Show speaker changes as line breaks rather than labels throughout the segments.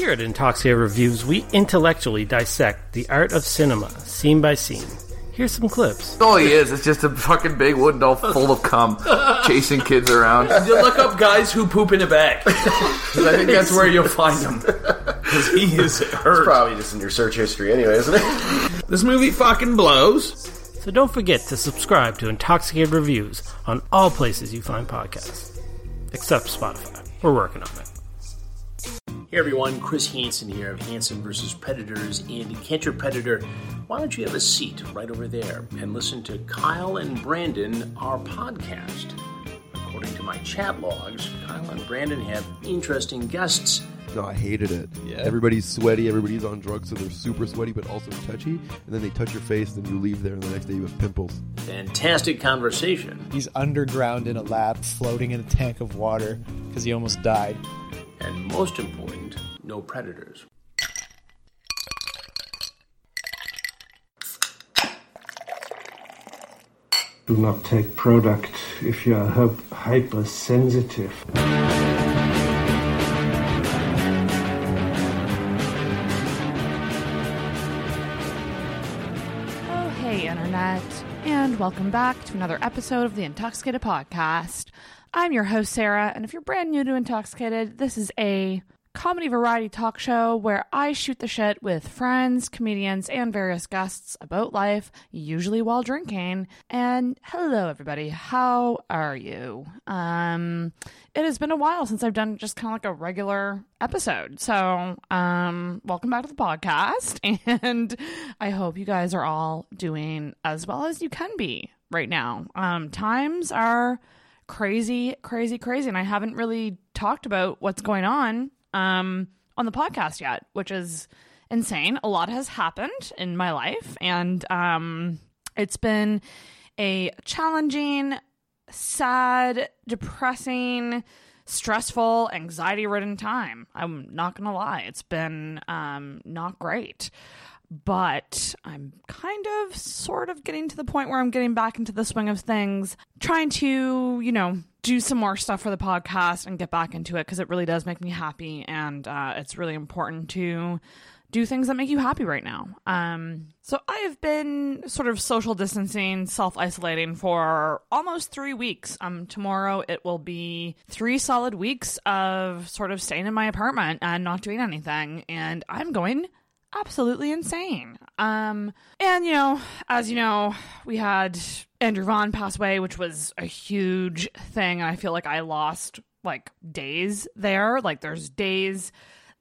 Here at Intoxia Reviews, we intellectually dissect the art of cinema, scene by scene. Here's some clips.
All he is is just a fucking big wooden doll full of cum, chasing kids around.
You look up guys who poop in a bag. 'Cause I think that's where you'll find him. Because he is hurt.
Probably just in your search history anyway, isn't it?
This movie fucking blows.
So don't forget to subscribe to Intoxicated Reviews on all places you find podcasts, except Spotify. We're working on it.
Hey everyone, Chris Hansen here of Hansen vs. Predators and Cancer Predator. Why don't you have a seat right over there and listen to Kyle and Brandon, our podcast? According to my chat logs, Kyle and Brandon have interesting guests.
No, I hated it. Yeah. Everybody's sweaty, everybody's on drugs, so they're super sweaty but also touchy. And then they touch your face, and then you leave there, and the next day you have pimples.
Fantastic conversation.
He's underground in a lab, floating in a tank of water because he almost died.
And most important, no predators.
Do not take product if you are hy- hypersensitive.
Oh, hey, Internet, and welcome back to another episode of the Intoxicated Podcast. I'm your host, Sarah, and if you're brand new to Intoxicated, this is a comedy variety talk show where I shoot the shit with friends, comedians, and various guests about life, usually while drinking. And hello, everybody. How are you? Um, it has been a while since I've done just kind of like a regular episode. So, um, welcome back to the podcast. And I hope you guys are all doing as well as you can be right now. Um, times are crazy, crazy, crazy. And I haven't really talked about what's going on um, on the podcast yet, which is insane. A lot has happened in my life, and um, it's been a challenging, sad, depressing, stressful, anxiety ridden time. I'm not going to lie. It's been um, not great. But I'm kind of sort of getting to the point where I'm getting back into the swing of things, trying to, you know, do some more stuff for the podcast and get back into it because it really does make me happy. And uh, it's really important to do things that make you happy right now. Um, so I have been sort of social distancing, self isolating for almost three weeks. Um, tomorrow it will be three solid weeks of sort of staying in my apartment and not doing anything. And I'm going absolutely insane. Um, and you know, as you know, we had Andrew Vaughn pass away, which was a huge thing. And I feel like I lost like days there. Like there's days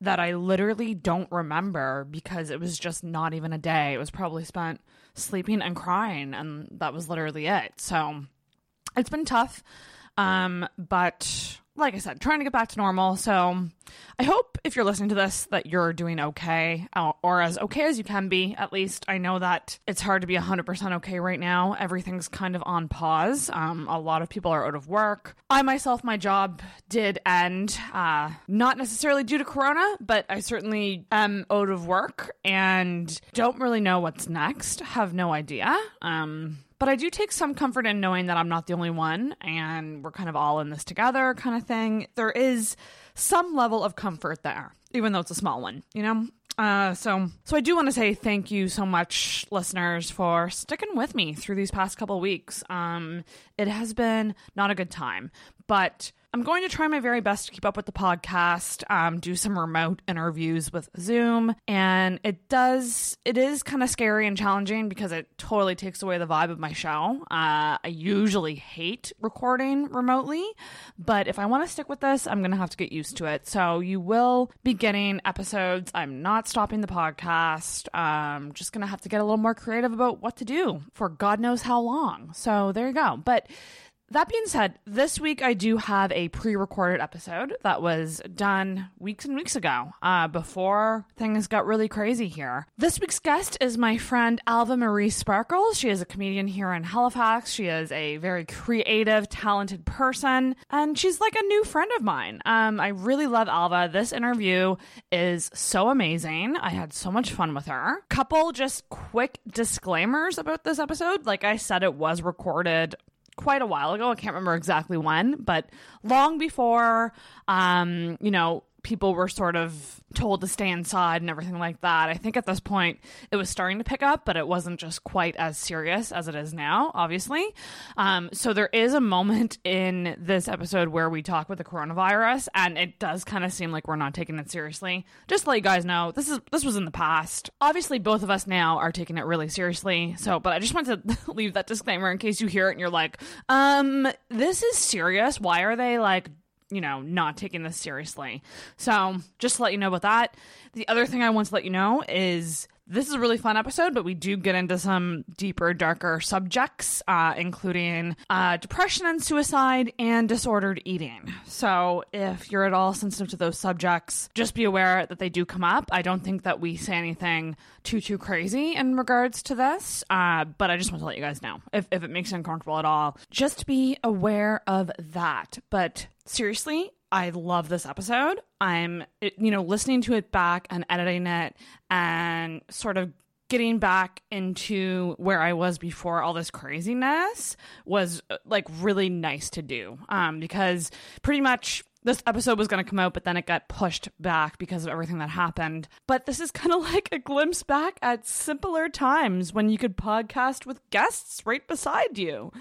that I literally don't remember because it was just not even a day. It was probably spent sleeping and crying, and that was literally it. So it's been tough. Um, but like I said, trying to get back to normal. So I hope if you're listening to this that you're doing okay uh, or as okay as you can be. At least I know that it's hard to be 100% okay right now. Everything's kind of on pause. Um, a lot of people are out of work. I myself, my job did end, uh, not necessarily due to Corona, but I certainly am out of work and don't really know what's next. Have no idea. Um, but I do take some comfort in knowing that I'm not the only one and we're kind of all in this together, kind of thing. There is some level of comfort there, even though it's a small one, you know? Uh, so, so I do want to say thank you so much, listeners, for sticking with me through these past couple weeks. Um, it has been not a good time, but I'm going to try my very best to keep up with the podcast, um, do some remote interviews with Zoom, and it does, it is kind of scary and challenging because it totally takes away the vibe of my show. Uh, I usually hate recording remotely, but if I want to stick with this, I'm going to have to get used to it. So you will be getting episodes. I'm not stopping the podcast. I'm just going to have to get a little more creative about what to do for God knows how long. So there you go. But that being said, this week I do have a pre recorded episode that was done weeks and weeks ago, uh, before things got really crazy here. This week's guest is my friend Alva Marie Sparkles. She is a comedian here in Halifax. She is a very creative, talented person, and she's like a new friend of mine. Um, I really love Alva. This interview is so amazing. I had so much fun with her. Couple just quick disclaimers about this episode. Like I said, it was recorded quite a while ago. I can't remember exactly when, but long before, um, you know, people were sort of told to stay inside and everything like that. I think at this point it was starting to pick up, but it wasn't just quite as serious as it is now, obviously. Um, so there is a moment in this episode where we talk with the coronavirus, and it does kind of seem like we're not taking it seriously. Just to let you guys know, this is this was in the past. Obviously, both of us now are taking it really seriously. So, but I just want to leave that disclaimer in case you hear it and you're like, um, this is serious. Why are they like you know, not taking this seriously. So, just to let you know about that. The other thing I want to let you know is this is a really fun episode, but we do get into some deeper, darker subjects, uh, including uh, depression and suicide and disordered eating. So, if you're at all sensitive to those subjects, just be aware that they do come up. I don't think that we say anything too, too crazy in regards to this, uh, but I just want to let you guys know if, if it makes you uncomfortable at all, just be aware of that. But seriously, I love this episode. I'm, you know, listening to it back and editing it and sort of getting back into where I was before all this craziness was like really nice to do. Um, because pretty much this episode was going to come out, but then it got pushed back because of everything that happened. But this is kind of like a glimpse back at simpler times when you could podcast with guests right beside you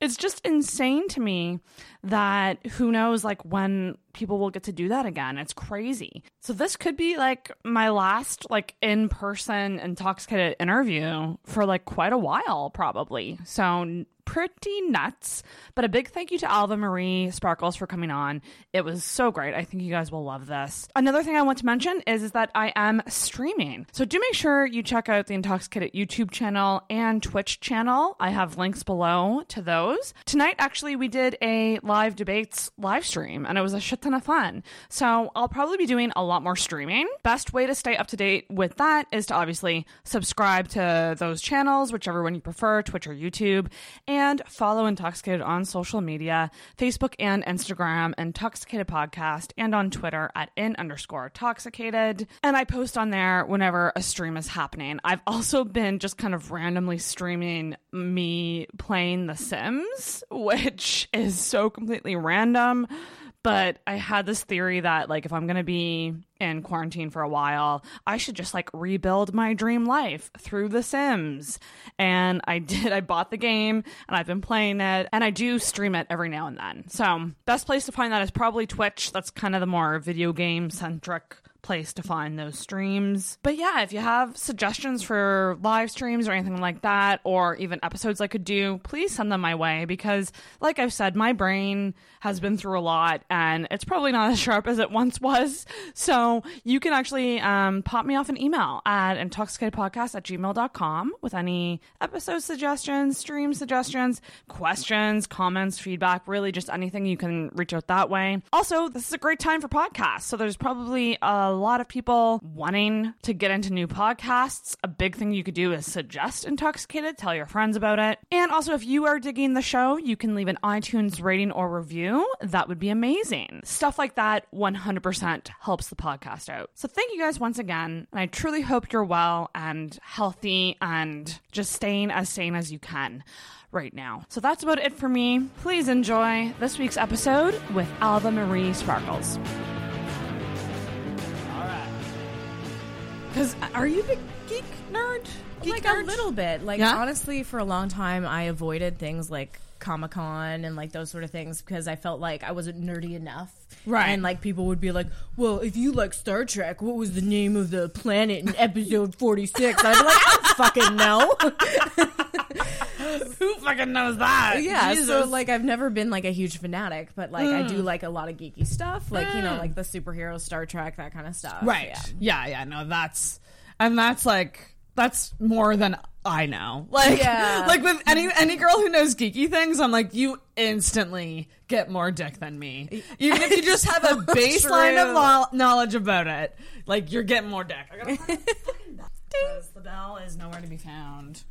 it's just insane to me that who knows like when people will get to do that again. It's crazy. So this could be like my last like in-person intoxicated interview for like quite a while probably. So pretty nuts. But a big thank you to Alva Marie Sparkles for coming on. It was so great. I think you guys will love this. Another thing I want to mention is, is that I am streaming. So do make sure you check out the Intoxicated YouTube channel and Twitch channel. I have links below to those. Tonight, actually, we did a live debates live stream and it was a shit ton of fun. So I'll probably be doing a lot more streaming. Best way to stay up to date with that is to obviously subscribe to those channels, whichever one you prefer, Twitch or YouTube. And and follow Intoxicated on social media, Facebook and Instagram, Intoxicated Podcast, and on Twitter at in underscore intoxicated. And I post on there whenever a stream is happening. I've also been just kind of randomly streaming me playing The Sims, which is so completely random but I had this theory that like if I'm gonna be in quarantine for a while, I should just like rebuild my dream life through The Sims. And I did. I bought the game and I've been playing it, and I do stream it every now and then. So best place to find that is probably Twitch. That's kind of the more video game centric place to find those streams. But yeah, if you have suggestions for live streams or anything like that, or even episodes I could do, please send them my way because, like I've said, my brain has been through a lot and it's probably not as sharp as it once was. So you can actually um, pop me off an email at intoxicatedpodcast at gmail.com with any episode suggestions, stream suggestions, questions, comments, feedback, really just anything you can reach out that way. Also, this is a great time for podcasts. So there's probably a lot of people wanting to get into new podcasts. A big thing you could do is suggest Intoxicated, tell your friends about it. And also, if you are digging the show, you can leave an iTunes rating or review. That would be amazing. Stuff like that 100% helps the podcast out. So thank you guys once again. And I truly hope you're well and healthy and just staying as sane as you can right now. So that's about it for me. Please enjoy this week's episode with Alva Marie Sparkles. Because are you a geek nerd? Geek
like
nerd?
a little bit. Like
Yeah?
honestly, for a long time, I avoided things like Comic Con and like those sort of things because I felt like I wasn't nerdy enough.
Right.
And like people would be like, "Well, if you like Star Trek, what was the name of the planet in episode 46?" I'd be like, "I don't fucking know."
Who fucking knows that?
yeah. So like, I've never been like a huge fanatic, but like I
Mm.
do like a lot of geeky stuff, like you know,
Mm.
like the superhero Star Trek, that kind of stuff.
Right.
Yeah.
Yeah. yeah, no, that's and that's like that's more than I know. Like
Yeah.
like with any any girl who knows geeky things, I'm like, you instantly get more dick than me. Even if you just have a baseline of lo- knowledge about it, like you're getting more dick. I gotta find the fucking bell. The bell is nowhere to be found.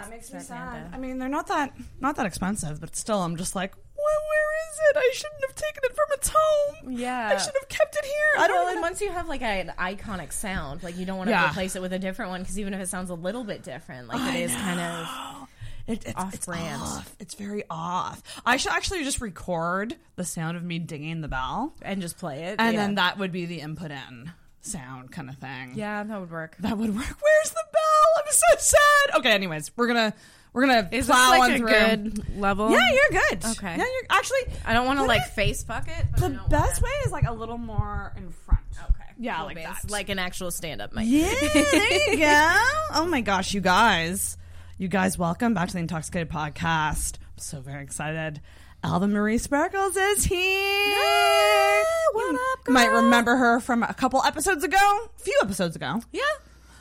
That makes me sad. I mean, they're not that not that expensive, but still, I'm just like, well, where is it? I shouldn't have taken it from its home.
Yeah.
I should have kept it here. I don't.
well, and once you have like an iconic sound, like you don't want to
Yeah.
replace it with a different one because even if it sounds a little bit different, like
I
it is kind of.
It, it's,
Off
it's
brand.
off. It's very off. I should actually just record the sound of me dinging the bell
and just play it,
and
yeah.
then that would be the input in sound kind of thing.
Yeah, that would work.
That would work. Where's the bell? I'm so sad. Okay, anyways, we're gonna we're gonna
Is this
plow
like
on
a
through.
good level?
Yeah, you're good.
Okay.
Yeah, you're actually.
I don't want to like
I-
face fuck it. But
The best way is like a little more in front.
Okay.
Yeah, like
beans.
that.
like an actual stand-up mic.
Yeah, there you go. Oh my gosh, you guys. You guys, welcome back to the Intoxicated Podcast. I'm so very excited. Alva Marie Sparkles is here.
what
you
up,
might remember her from a couple episodes ago, a few episodes ago.
Yeah.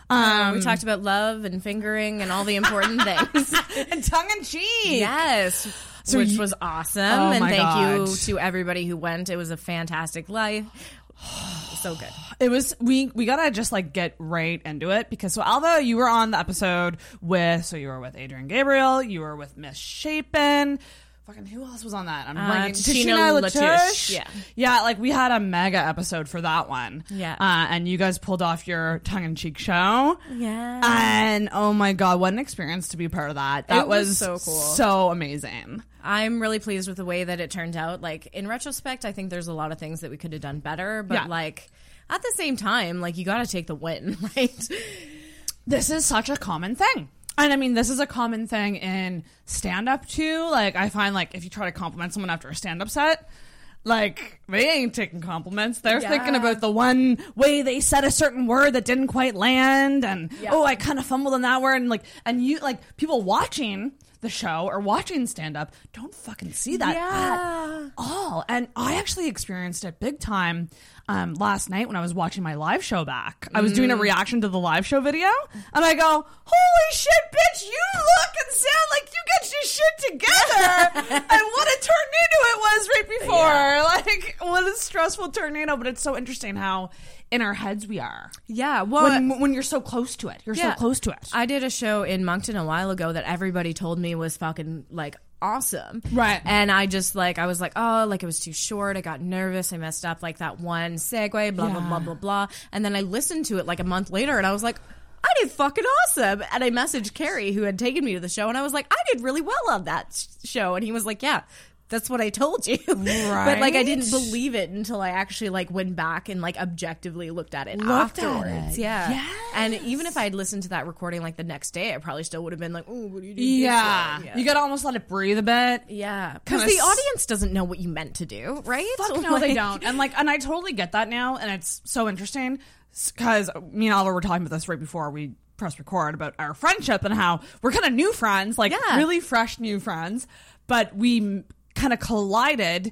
Um,
we talked about love and fingering and all the important things.
and tongue in cheek.
Yes.
So
which
you-
was awesome.
Oh
and thank
God.
you to everybody who went. It was a fantastic life. so good.
It was we we gotta just like get right into it because so Alva, you were on the episode with so you were with Adrian Gabriel, you were with Miss Shapen. Fucking who else was on that? I'm
Uh, Tashina Latouche. Yeah.
yeah. Like we had a mega episode for that one.
Yeah.
uh, and you guys pulled off your tongue in cheek show.
Yeah.
and oh my god, what an experience to be part of that. That
It was so cool.
so amazing.
I'm really pleased with the way that it turned out. Like in retrospect, I think there's a lot of things that we could have done better, but
Yeah.
like at the same time, like you got to take the win, right?
this is such a common thing. And I mean, this is a common thing in stand up too. Like, I find like if you try to compliment someone after a stand up set, like they ain't taking compliments. They're
Yeah.
thinking about the one way they said a certain word that didn't quite land, and
Yeah.
oh, I kind of fumbled on that word, and like, and you like people watching the show or watching stand up don't fucking see that
Yeah.
at all. And I actually experienced it big time um, last night when I was watching my live show back. I was doing a
Mm.
reaction to the live show video, and I go, "Holy shit, bitch! You look and sound like you get your shit together." and what a tornado it was right before! Like, what a stressful tornado! But it's so interesting how in our heads we are.
Yeah, well,
when, when you're so close to it, you're
Yeah.
so close to it.
I did a show in Moncton a while ago that everybody told me was fucking like awesome.
Right.
And I just like I was like, oh, like it was too short. I got nervous. I messed up like that one segue, blah blah blah blah blah. And then I listened to it like a month later and I was like, I did fucking awesome. And I messaged Carrie who had taken me to the show and I was like, I did really well on that sh- show. And he was like, Yeah. That's what I told you. but like I didn't believe it until I actually like went back and like objectively looked at it
Looked at
afterwards.
it.
Yeah. And even if I had listened to that recording like the next day, I probably still would have been like, "Oh, what are you doing?"
Yeah.
way?"
you gotta almost let it breathe a bit.
yeah, because the
s-
audience doesn't know what you meant to do, right?
Fuck no, they don't. And like, and I totally get that now, and it's so interesting because me and Alva were talking about this right before we press record about our friendship and how we're kind of new friends, like
Yeah.
really fresh new friends, but we kind of collided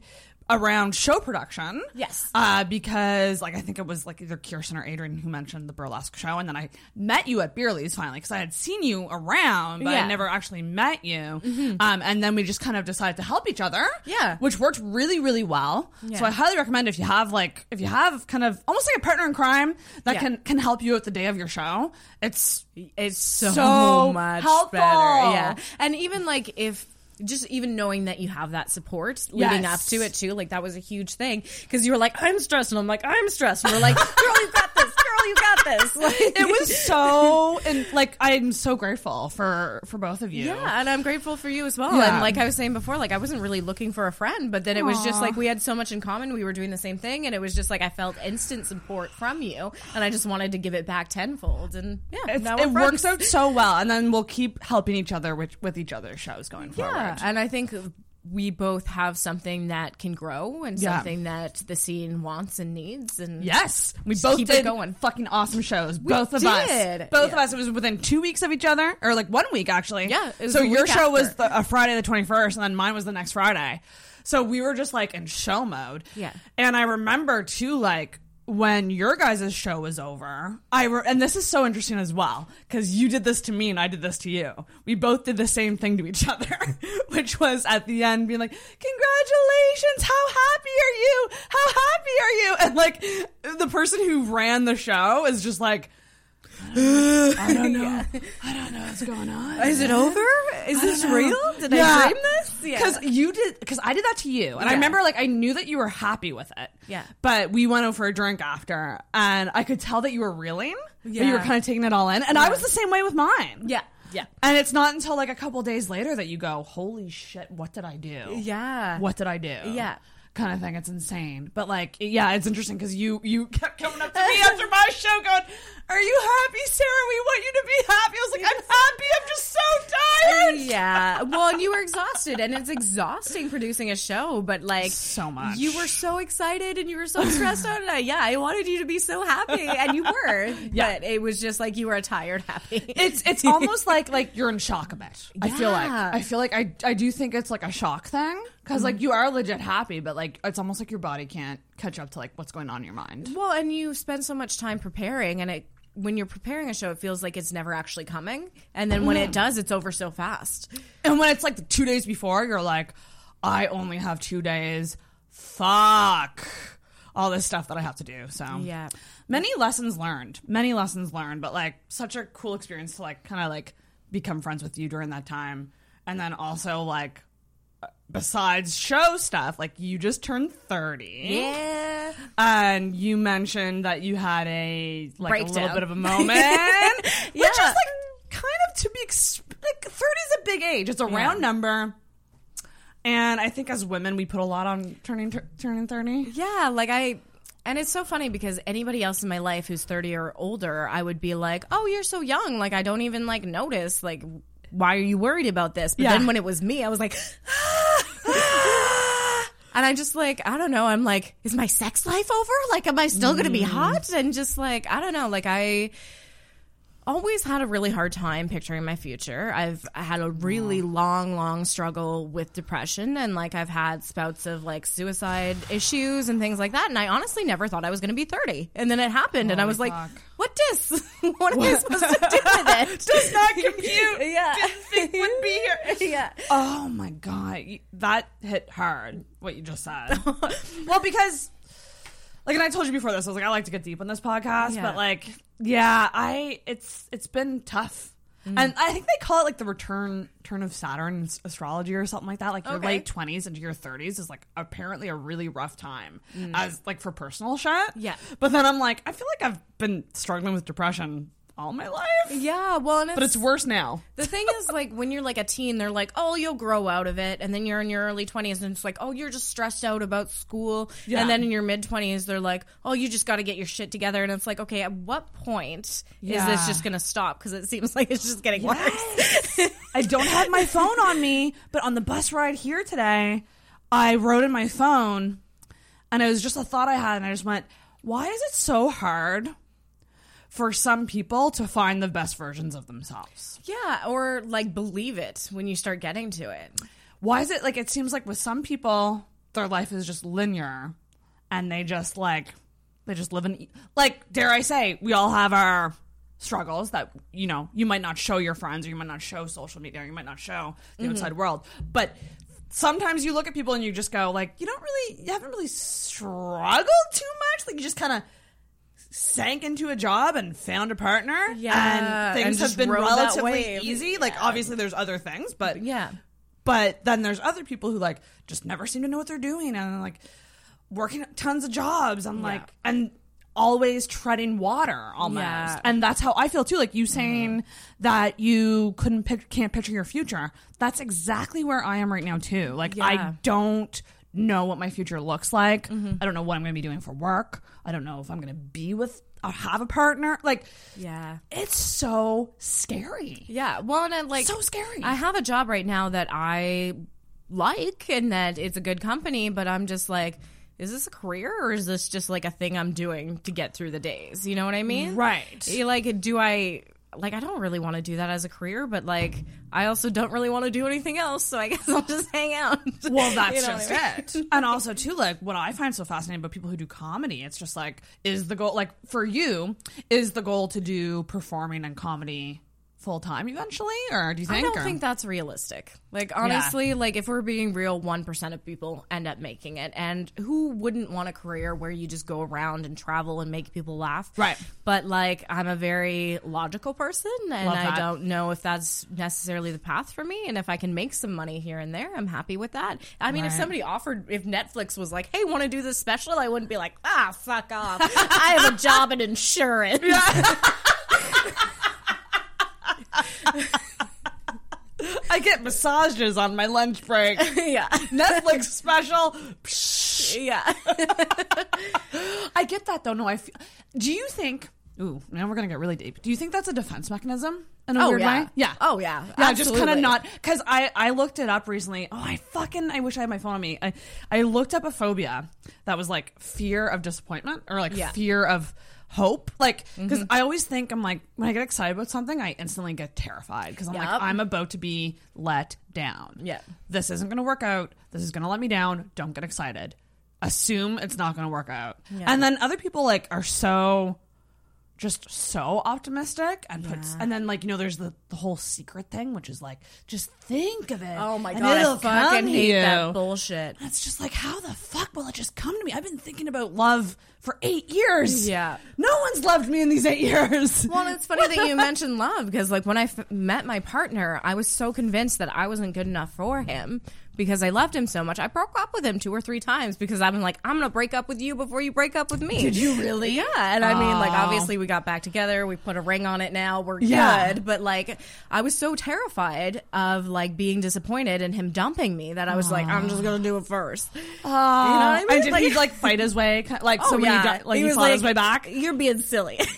around show production.
Yes.
Uh, because like I think it was like either Kirsten or Adrian who mentioned the burlesque show, and then I met you at Bearly's finally because I had seen you around, but
Yeah.
I never actually met you. Um, and then we just kind of decided to help each other.
Yeah.
which worked really really well.
Yeah.
So I highly recommend if you have like if you have kind of almost like a partner in crime that
Yeah.
can can help you out the day of your show. It's
It's so,
So
much
helpful.
better. Yeah. And even like if just even knowing that you have that support leading
Yes.
up to it too, like that was a huge thing because you were like, I'm stressed, and I'm like, I'm stressed, and we're like, girl, you've got girl, you got this. Like,
it was so and like I'm so grateful for for both of you.
Yeah, and I'm grateful for you as well.
Yeah.
And like I was saying before, like I wasn't really looking for a friend, but then it was just like we had so much in common. We were doing the same thing, and it was just like I felt instant support from you, and I just wanted to give it back tenfold. And yeah,
It's,
now we're
it works out so well, and then we'll keep helping each other with with each other's shows going
Yeah,
forward.
and I think we both have something that can grow and
Yeah.
something that the scene wants and needs. And
Yes, we both
keep it
did
going.
fucking awesome shows.
We
both of us, both
Yeah.
of us. It was within two weeks of each other, or like one week actually.
Yeah,
so your show was the, a Friday the twenty first, and then mine was the next Friday. So we were just like in show mode.
Yeah.
and I remember too, like when your guys' show was over. I re- and this is so interesting as well because you did this to me and I did this to you. We both did the same thing to each other, which was at the end being like, "Congratulations! How happy are you? How happy are you?" And like the person who ran the show is just like. I don't know. I don't know what's going on.
Is it over? Is this
know.
real? Did I
Yeah.
dream this? Yeah.
Because you did. Because I did that to you, and I remember like I knew that you were happy with it.
Yeah.
But we went over for a drink after, and I could tell that you were reeling. Yeah. But you were kind of taking it all in, and I was the same way with mine.
Yeah. Yeah.
And it's not until like a couple days later that you go, "Holy shit, what did I do?"
Yeah.
What did I do?
Yeah.
Kind of thing. It's insane. But like, yeah, it's interesting because you you kept coming up to me after my show, going, "Are you happy, Sarah? We want you to be happy." I was like, "I'm happy. I'm just so tired."
yeah. Well, and you were exhausted, and it's exhausting producing a show, but like
so much.
You were so excited and you were so stressed out. And I, yeah, I wanted you to be so happy, and you were.
Yeah.
But it was just like you were a tired happy.
It's it's almost like like you're in shock a bit. I feel like I feel like I I do think it's like a shock thing because like mm-hmm. you are legit happy, but like it's almost like your body can't catch up to like what's going on in your mind.
Well, and you spend so much time preparing, and it when you're preparing a show, it feels like it's never actually coming, and then when it mm-hmm. does, it's over so fast.
And when it's like the two days before, you're like, I only have two days. Fuck. All this stuff that I have to do. So
Yeah.
many lessons learned. Many lessons learned, but like such a cool experience to like kind of like become friends with you during that time, and then also like besides show stuff, like you just turned thirty.
Yeah.
And you mentioned that you had a like a little bit of a moment, which is
Yeah.
like kind of to be ex- like thirty is a big age. It's a
Yeah.
round number, and I think as women we put a lot on turning tur- turning thirty.
Yeah, like I and it's so funny because anybody else in my life who's 30 or older, I would be like, "Oh, you're so young. Like I don't even like notice like why are you worried about this?" But
Yeah.
then when it was me, I was like And I'm just like, I don't know, I'm like, is my sex life over? Like am I still going to be
Mm.
hot? And just like, I don't know, like I always had a really hard time picturing my future. I've had a really long, long struggle with depression, and like I've had spouts of like suicide issues and things like that. And I honestly never thought I was going to be thirty, and then it happened, and I
Holy
was like, "What this? what am I supposed to do with it?
Does not compute.
yeah,
Didn't think would be here.
yeah."
Oh my god, that hit hard. What you just said. well, because like, and I told you before this, I was like, I like to get deep on this podcast,
Yeah.
but like, yeah, I it's it's been tough.
Mm.
And I think they call it like the return turn of Saturn astrology or something like that. Like your
Okay.
late twenties into your thirties is like apparently a really rough time
Mm.
as like for personal shit.
Yeah.
But then I'm like, I feel like I've been struggling with depression all my life.
Yeah, well, and
But it's worse now.
The thing is, like, when you're like a teen, they're like, oh, you'll grow out of it. And then you're in your early 20s, and it's like, oh, you're just stressed out about school.
Yeah.
And then in your mid 20s, they're like, oh, you just got to get your shit together. And it's like, okay, at what point is this just going to stop? Because it seems like it's just getting worse.
I don't have my phone on me, but on the bus ride here today, I wrote in my phone, and it was just a thought I had, and I just went, "Why is it so hard for some people to find the best versions of themselves?
yeah, or like believe it when you start getting to it.
Why is it like it seems like with some people their life is just linear, and they just like they just live in like dare I say we all have our struggles that you know you might not show your friends or you might not show social media or you might not show the
Mhm.
outside world but sometimes you look at people and you just go like you don't really you haven't really struggled too much like you just kind of sank into a job and found a partner
Yeah,
and things
and
have been relatively easy like obviously there's other things but
Yeah.
but then there's other people who like just never seem to know what they're doing and like working tons of jobs. I'm like, and always treading water almost.
Yeah.
And that's how I feel too. Like you saying that you couldn't pic- can't picture your future. That's exactly where I am right now too. Like I don't know what my future looks like. Mm-hmm. I don't know what I'm going to be doing for work. I don't know if I'm going to be with or have a partner. Like
Yeah.
it's so scary.
Yeah. Well, and I, like
So scary.
I have a job right now that I like and that it's a good company, but I'm just like, is this a career or is this just like a thing I'm doing to get through the days? You know what I mean?
Right.
Like, do I like? I don't really want to do that as a career, but like, I also don't really want to do anything else. So I guess I'll just hang out.
Well, that's
You know
just
I mean?
it. And also, too, like what I find so fascinating about people who do comedy, it's just like, is the goal, like for you, is the goal to do performing and comedy full time eventually, or do you think?
I don't
or-
think that's realistic. Like honestly, like if we're being real, one percent of people end up making it, and who wouldn't want a career where you just go around and travel and make people laugh?
Right.
But like, I'm a very logical person, and I don't know if that's necessarily the path for me. And if I can make some money here and there, I'm happy with that. I mean, if somebody offered, if Netflix was like, "Hey, want to do this special?" I wouldn't be like, "Ah, fuck off! I have a job in insurance."
I get massages on my lunch break.
yeah.
Netflix special. Psh.
Yeah.
I get that though. No, I feel. Do you think? Ooh, now we're gonna get really deep. Do you think that's a defense mechanism in a
Oh,
weird
yeah.
way? Yeah.
Oh, yeah.
Yeah, just kind of not because I I looked it up recently. Oh, I fucking I wish I had my phone on me. I I looked up a phobia that was like fear of disappointment or like
Yeah.
fear of hope. Like because
Mhm.
I always think I'm like when I get excited about something, I instantly get terrified because I'm like I'm about to be let down.
Yeah.
this isn't gonna work out. This is gonna let me down. Don't get excited. Assume it's not gonna work out.
Yeah.
And then other people like are so just so optimistic and puts
Yeah.
and then like you know there's the, the whole secret thing which is like just think of it
Oh my
and
god, I
it'll
fucking
come to
hate
you.
that bullshit.
And it's just like how the fuck will it just come to me i've been thinking about love for eight years
Yeah.
no one's loved me in these eight years
Well, it's funny that you mentioned love because, like, when I f- met my partner, I was so convinced that I wasn't good enough for him because I loved him so much. I broke up with him two or three times because I'm like, I'm gonna break up with you before you break up with me.
Did you really?
Yeah, and I mean, like, obviously we got back together. We put a ring on it. Now we're
Yeah.
good. But like, I was so terrified of like being disappointed and him dumping me that I was like, I'm just gonna do it first. You know what I mean?
and did he
Like-
like fight his way like
Oh,
so when
yeah.
he got, like he,
was
fought his way back
You're being silly.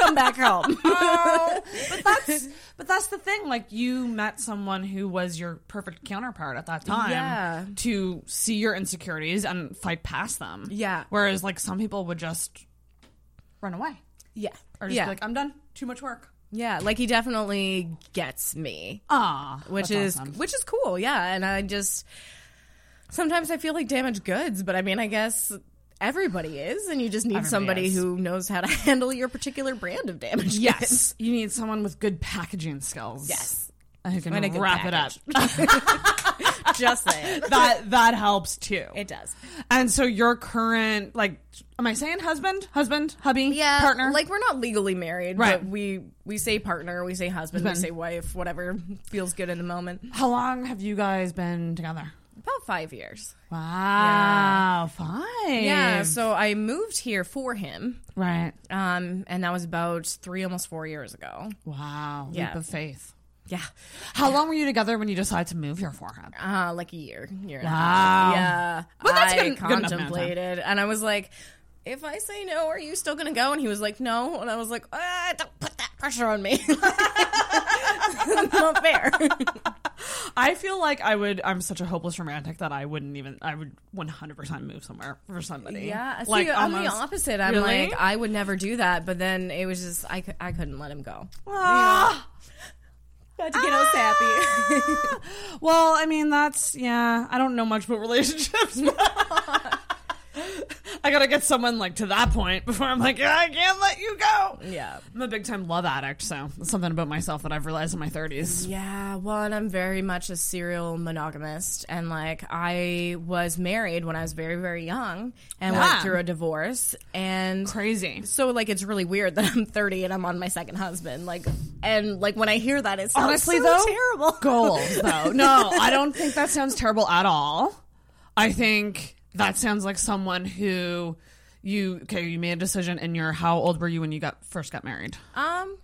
Come back home.
Oh, but that's but that's the thing. Like you met someone who was your perfect counterpart at that time.
Yeah.
To see your insecurities and fight past them.
Yeah.
Whereas like some people would just run away
Yeah.
or just
yeah.
be like, I'm done. Too much work.
Yeah, like he definitely gets me.
Ah,
which is
awesome.
which is cool. Yeah, and I just sometimes I feel like damaged goods, but I mean, I guess everybody is, and you just need
Everybody
somebody
is.
who knows how to handle your particular brand of damaged goods.
Yes, you need someone with good packaging skills.
Yes.
who can
And a good
wrap it up.
just saying
that that helps too.
it does.
And so your current like, am I saying husband, husband, hubby,
Yeah,
partner?
Like we're not legally married,
Right.
but we we say partner, we say husband, we say wife, whatever feels good in the moment.
How long have you guys been together?
About five years.
Wow, five.
Yeah, so I moved here for him.
right.
Um, and that was about three, almost four years ago.
Wow,
Yeah.
leap of faith.
Yeah.
How long were you together when you decided to move here for him?
Uh, like a year, year and a
Wow.
half. Yeah.
But that's
I
good- good enough amount of time.
contemplated, and I was like, if I say no, are you still gonna go? And he was like, no. And I was like, ah, don't put that pressure on me. Not fair.
I feel like I would. I'm such a hopeless romantic that I wouldn't even. I would 100 percent move somewhere for somebody.
Yeah. See,
like
I'm the opposite. I'm
Really?
like, I would never do that. But then it was just, I, I couldn't let him go.
Ah.
Got to get us happy.
Well, I mean, that's yeah. I don't know much about relationships. I gotta get someone like to that point before I'm like, I can't let you go.
yeah.
I'm a big time love addict, so that's something about myself that I've realized in my 30s.
Yeah, well, and I'm very much a serial monogamist, and like I was married when I was very, very young, and
Yeah.
went through a divorce, and
Crazy.
so like it's really weird that I'm 30 and I'm on my second husband, like, and like when I hear that, it sounds
Honestly,
so
though,
terrible.
Goals, though. No, I don't think that sounds terrible at all. I think that sounds like someone who you okay. You made a decision, and you're how old were you when you got first got married?
Um,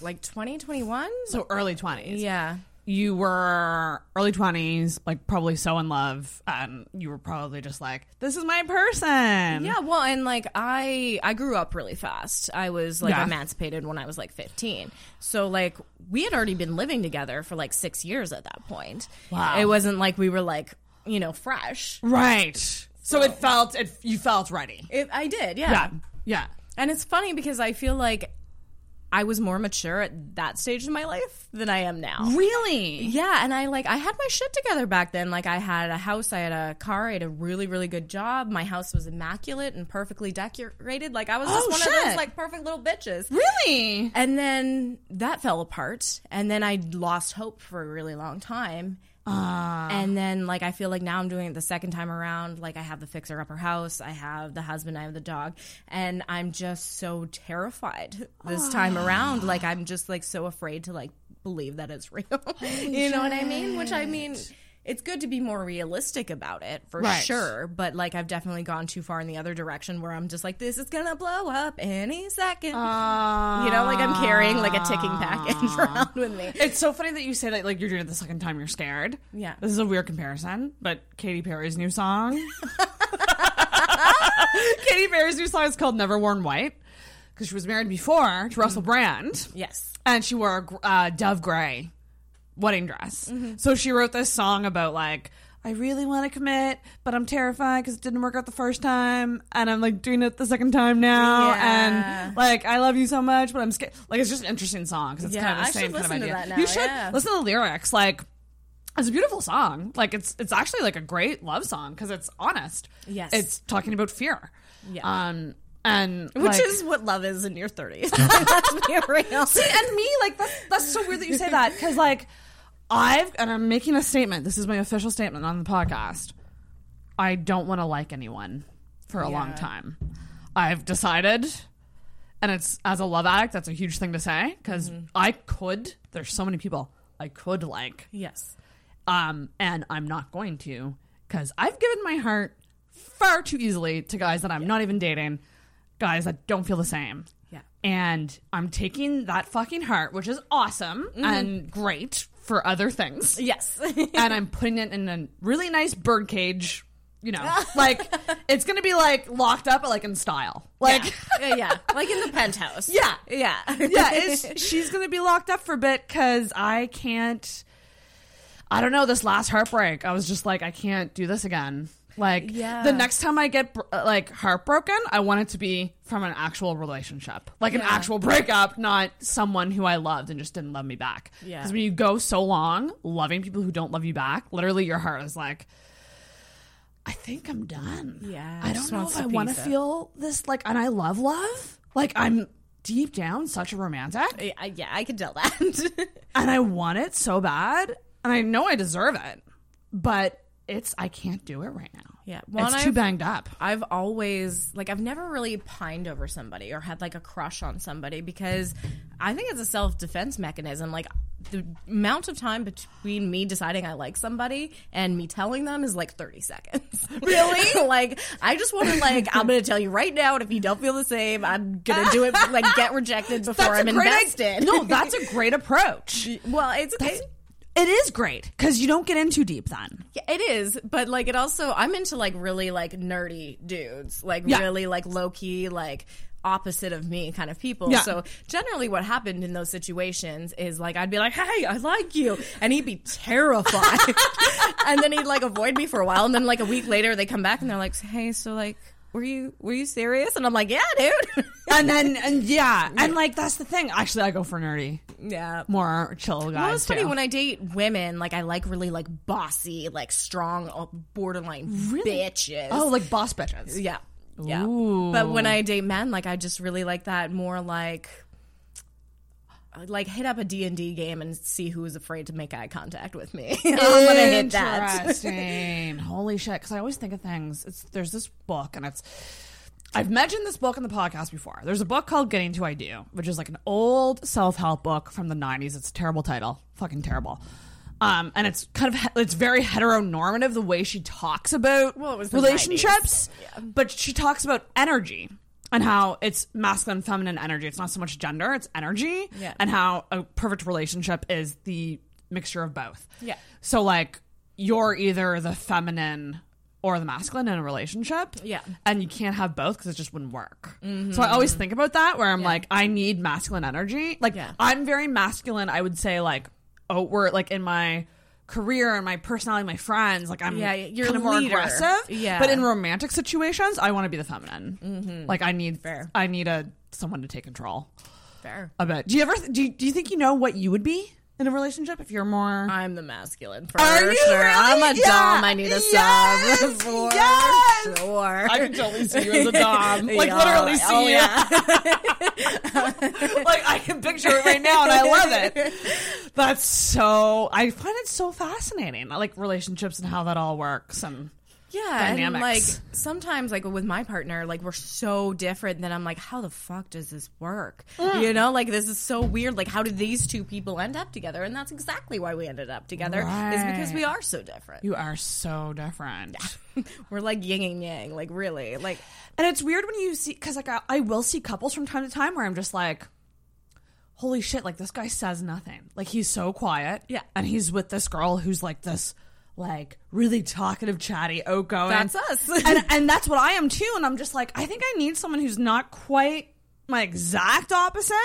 like 2021.
So early 20s.
yeah,
you were early 20s like probably so in love and you were probably just like this is my person
Yeah, well, and like I I grew up really fast. I was like
Yeah.
emancipated when I was like 15. So like we had already been living together for like 6 years at that point.
Wow.
It wasn't like we were like, you know, fresh.
right so it felt it you felt ready
It, I did, yeah.
yeah yeah
And it's funny because I feel like I was more mature at that stage in my life than I am now.
really
Yeah, and I like I had my shit together back then. Like I had a house, I had a car, I had a really really good job. My house was immaculate and perfectly decorated. Like I was just
Oh,
one of those like perfect little bitches.
really
And then that fell apart, and then I lost hope for a really long time.
Uh,
And then, like, I feel like now I'm doing it the second time around. Like, I have the fixer upper house, I have the husband, I have the dog, and I'm just so terrified this time around. Like, I'm just like so afraid to like believe that it's real. you know what I mean? Which I mean, it's good to be more realistic about it for
Right.
sure. But like I've definitely gone too far in the other direction where I'm just like, this is gonna blow up any second. you know, like I'm carrying like a ticking package around with me.
It's so funny that you say that like you're doing it the second time you're scared.
Yeah.
This is a weird comparison, but Katy Perry's new song. Katy Perry's new song is called Never Worn White because she was married before to Russell Brand.
Yes.
And she wore a uh, dove gray wedding dress.
Mm-hmm.
So she wrote this song about like, I really want to commit, but I'm terrified because it didn't work out the first time, and I'm like doing it the second time now,
Yeah.
and like I love you so much, but I'm scared. Like it's just an interesting song because it's
Yeah,
kind of the
I
same kind of
listen to
idea.
that now,
you should
yeah.
listen to the lyrics. Like it's a beautiful song. Like it's it's actually like a great love song because it's honest.
Yes.
it's talking about fear.
Yeah.
Um, and
Which
like-
is what love is in your 30s. Let's be real.
See, and me, like that's that's so weird that you say that because like I've and I'm making a statement. This is my official statement on the podcast. I don't want to like anyone for a long time. I've decided, and it's as a love addict, that's a huge thing to say because
Mm-hmm.
I could. There's so many people I could like,
yes.
um, and I'm not going to because I've given my heart far too easily to guys that I'm not even dating, guys that don't feel the same.
Yeah.
And I'm taking that fucking heart, which is awesome and great for other things,
Yes.
and I'm putting it in a really nice bird cage. You know, like it's gonna be like locked up, but like in style. Like,
yeah, yeah. Like in the penthouse.
yeah,
Yeah.
yeah. It's, she's gonna be locked up for a bit because I can't. I don't know. This last heartbreak, I was just like, I can't do this again. Like,
Yeah.
the next time I get uh, like heartbroken, I want it to be from an actual relationship, like an actual breakup, not someone who I loved and just didn't love me back.
Yeah.
Because when you go so long loving people who don't love you back, literally your heart is like, I think I'm done.
Yeah,
I don't know if I want to feel this like, and I love love. Like I'm deep down such a romantic,
Yeah, yeah, I can tell that.
and I want it so bad, and I know I deserve it, but it's I can't do it right now.
yeah.
it's too
I've-
banged up.
I've always like I've never really pined over somebody or had like a crush on somebody because I think it's a self defense mechanism. Like the amount of time between me deciding I like somebody and me telling them is like thirty seconds. Really? like I just want to like I'm going to tell you right now, and if you don't feel the same, I'm going to do it like get rejected before
That's
I'm invested.
No, that's a great approach.
well, it's it,
It is great because you don't get in too deep then.
Yeah, it is, but like it also I'm into like really like nerdy dudes, like
Yeah.
really like low key like opposite of me kind of people.
Yeah.
So generally what happened in those situations is like I'd be like, "Hey, I like you." And he'd be terrified. and then he'd like avoid me for a while and then like a week later they come back and they're like, "Hey, so like were you were you serious?" And I'm like, "Yeah, dude."
And then and yeah, and like that's the thing. Actually, I go for nerdy,
yeah.
more chill guys.
Well, it's funny
too.
when I date women, like I like really like bossy, like strong, uh, borderline bitches.
oh, like boss bitches.
Yeah. Yeah.
Ooh.
But when I date men, like I just really like that more like like hit up a D&D game and see who's afraid to make eye contact with me. I'm going to hit that.
Interesting. Holy shit! Because I always think of things. It's there's this book, and it's I've mentioned this book in the podcast before. There's a book called Getting to I Do, which is like an old self help book from the '90s. It's a terrible title, fucking terrible. Um, and it's kind of it's very heteronormative the way she talks about
Well, it was the
relationships, but she talks about energy and how it's masculine, feminine energy. It's not so much gender; it's energy,
Yeah.
and how a perfect relationship is the mixture of both.
Yeah.
So like you're either the feminine or the masculine in a relationship.
Yeah.
And you can't have both because it just wouldn't work. So I mm-hmm. always think about that where I'm like, I need masculine energy. Like
Yeah.
I'm very masculine, I would say like oh we're like in my career and my personality, my friends, like I'm
Yeah, you're
kind of more
leader.
aggressive.
Yeah.
But in romantic situations, I want to be the feminine. Mm-hmm. Like I need
Fair.
I need a someone to take control
Fair.
a bit. Do you ever do you, do you think you know what you would be in a relationship if you're more
I'm the masculine for
Are you
sure.
really?
I'm a
Yeah.
dom. I need a
Yes.
sub for
Yes.
sure.
I can totally see you as a dom. Like
Yeah.
literally see
Oh,
you.
yeah.
like I can picture it right now, and I love it. That's so. I find it so fascinating. I like relationships and how that all works. And
Yeah, and
dynamics.
like sometimes, like with my partner, like we're so different that I'm like, how the fuck does this work?
Mm.
You know, like this is so weird. Like, how did these two people end up together? And that's exactly why we ended up together is because we are so different.
You are so different.
we're like yin and yang, like really, like.
And it's weird when you see because like I, I will see couples from time to time where I'm just like, holy shit! Like this guy says nothing. Like he's so quiet.
Yeah.
And he's with this girl who's like this, like really talkative, chatty, outgoing.
That's us.
and and that's what I am too. And I'm just like, I think I need someone who's not quite my exact opposite,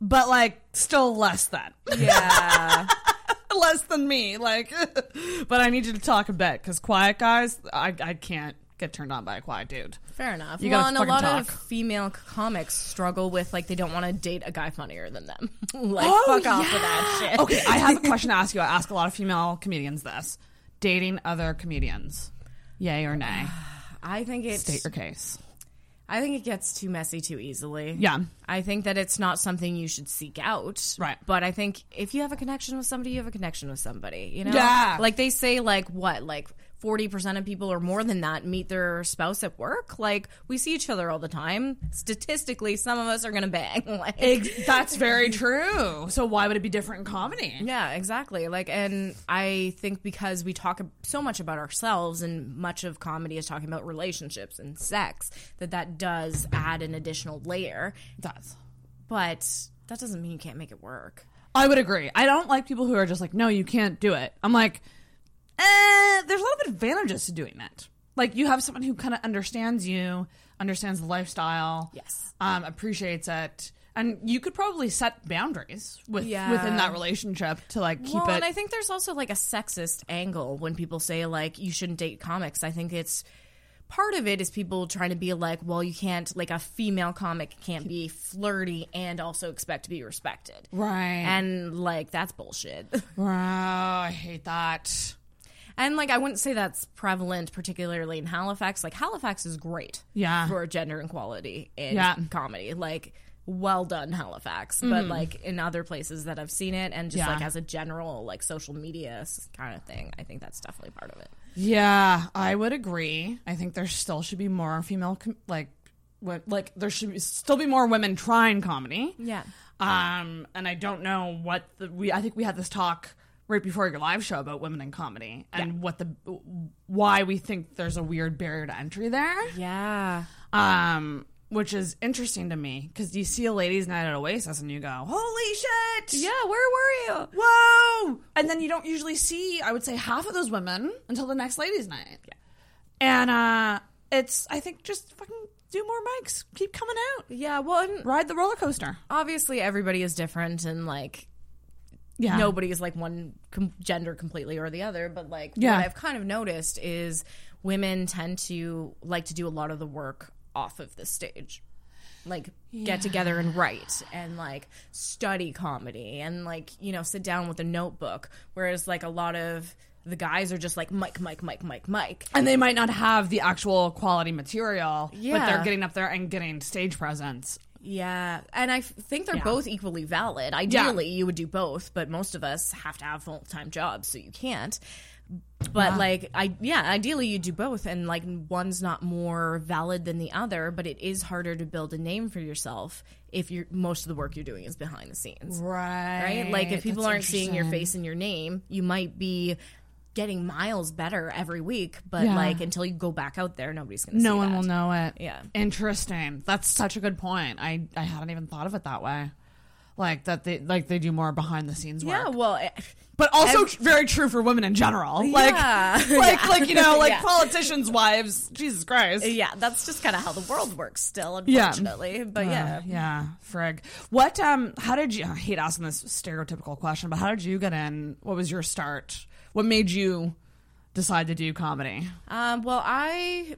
but like still less than.
Yeah.
less than me. Like, but I need you to talk a bit because quiet guys, I I can't get turned on by a quiet dude.
Fair enough.
You
well, and a lot
talk.
of female comics struggle with like they don't want to date a guy funnier than them. like,
Oh,
fuck off with that shit.
Okay, I have a question to ask you. I ask a lot of female comedians this: dating other comedians, yay or nay?
I think it's
State your case.
I think it gets too messy too easily.
Yeah.
I think that it's not something you should seek out.
Right.
But I think if you have a connection with somebody, you have a connection with somebody. You know?
Yeah.
Like they say, like what, like. 40% of people or more than that meet their spouse at work. Like, we see each other all the time. Statistically, some of us are going to bang. Like,
Ex- that's very true. So why would it be different in comedy?
Yeah, exactly. Like, and I think because we talk so much about ourselves, and much of comedy is talking about relationships and sex, that that does add an additional layer.
It does.
But that doesn't mean you can't make it work.
I would agree. I don't like people who are just like, no, you can't do it. I'm like, eh, there's a lot of advantages to doing that. Like you have someone who kind of understands you, understands the lifestyle,
yes,
um, appreciates it, and you could probably set boundaries with
Yeah.
within that relationship to like keep
well,
it.
and I think there's also like a sexist angle when people say like you shouldn't date comics. I think it's part of it is people trying to be like, well, you can't like a female comic can't be flirty and also expect to be respected,
Right.
And like that's bullshit.
wow, I hate that.
And like I wouldn't say that's prevalent, particularly in Halifax. Like Halifax is great,
Yeah.
for gender equality in
Yeah.
comedy. Like well done, Halifax. But
Mhm.
like in other places that I've seen it, and just
Yeah.
like as a general like social media kind of thing, I think that's definitely part of it.
Yeah, I would agree. I think there still should be more female, com- like, wo- like there should be, still be more women trying comedy.
Yeah.
Um, and I don't know what the we. I think we had this talk right before your live show about women in comedy and what the why we think there's a weird barrier to entry there.
Yeah.
Um, which is interesting to me because you see a ladies' night at Oasis and you go, "Holy shit!
Yeah, where were you?
Whoa!" And then you don't usually see, I would say, half of those women until the next ladies' night. Yeah. And uh, it's I think just fucking do more mics, keep coming out.
Yeah, well, and
ride the roller coaster.
Obviously, everybody is different, and like.
Yeah.
Nobody is like one com- gender completely or the other, but like
Yeah.
what I've kind of noticed is women tend to like to do a lot of the work off of the stage. Like get together and write and like study comedy and like, you know, sit down with a notebook. Whereas like a lot of the guys are just like mic, mic, mic, mic, mic.
And they might not have the actual quality material, but they're getting up there and getting stage presence.
Yeah, and I think they're
Yeah.
both equally valid. Ideally, you would do both, but most of us have to have full time jobs, so you can't. But
Yeah.
like, I yeah, ideally you do both, and like one's not more valid than the other, but it is harder to build a name for yourself if you're most of the work you're doing is behind the scenes,
Right.
Right? Like if people
That's
aren't seeing your face and your name, you might be getting miles better every week, but
Yeah.
like until you go back out there, nobody's gonna.
No
see
one
that.
will know it.
Yeah.
Interesting. That's such a good point. I I hadn't even thought of it that way. Like that they like they do more behind the scenes work.
Yeah, well, eh,
but also very true for women in general. Like
Yeah.
like
Yeah.
like you know like politicians' wives. Jesus Christ.
Yeah, that's just kind of how the world works still, unfortunately. But
Uh,
yeah.
yeah, frig. What? Um, how did you? I hate asking this stereotypical question, but how did you get in? What was your start? What made you decide to do comedy?
Um, well, I,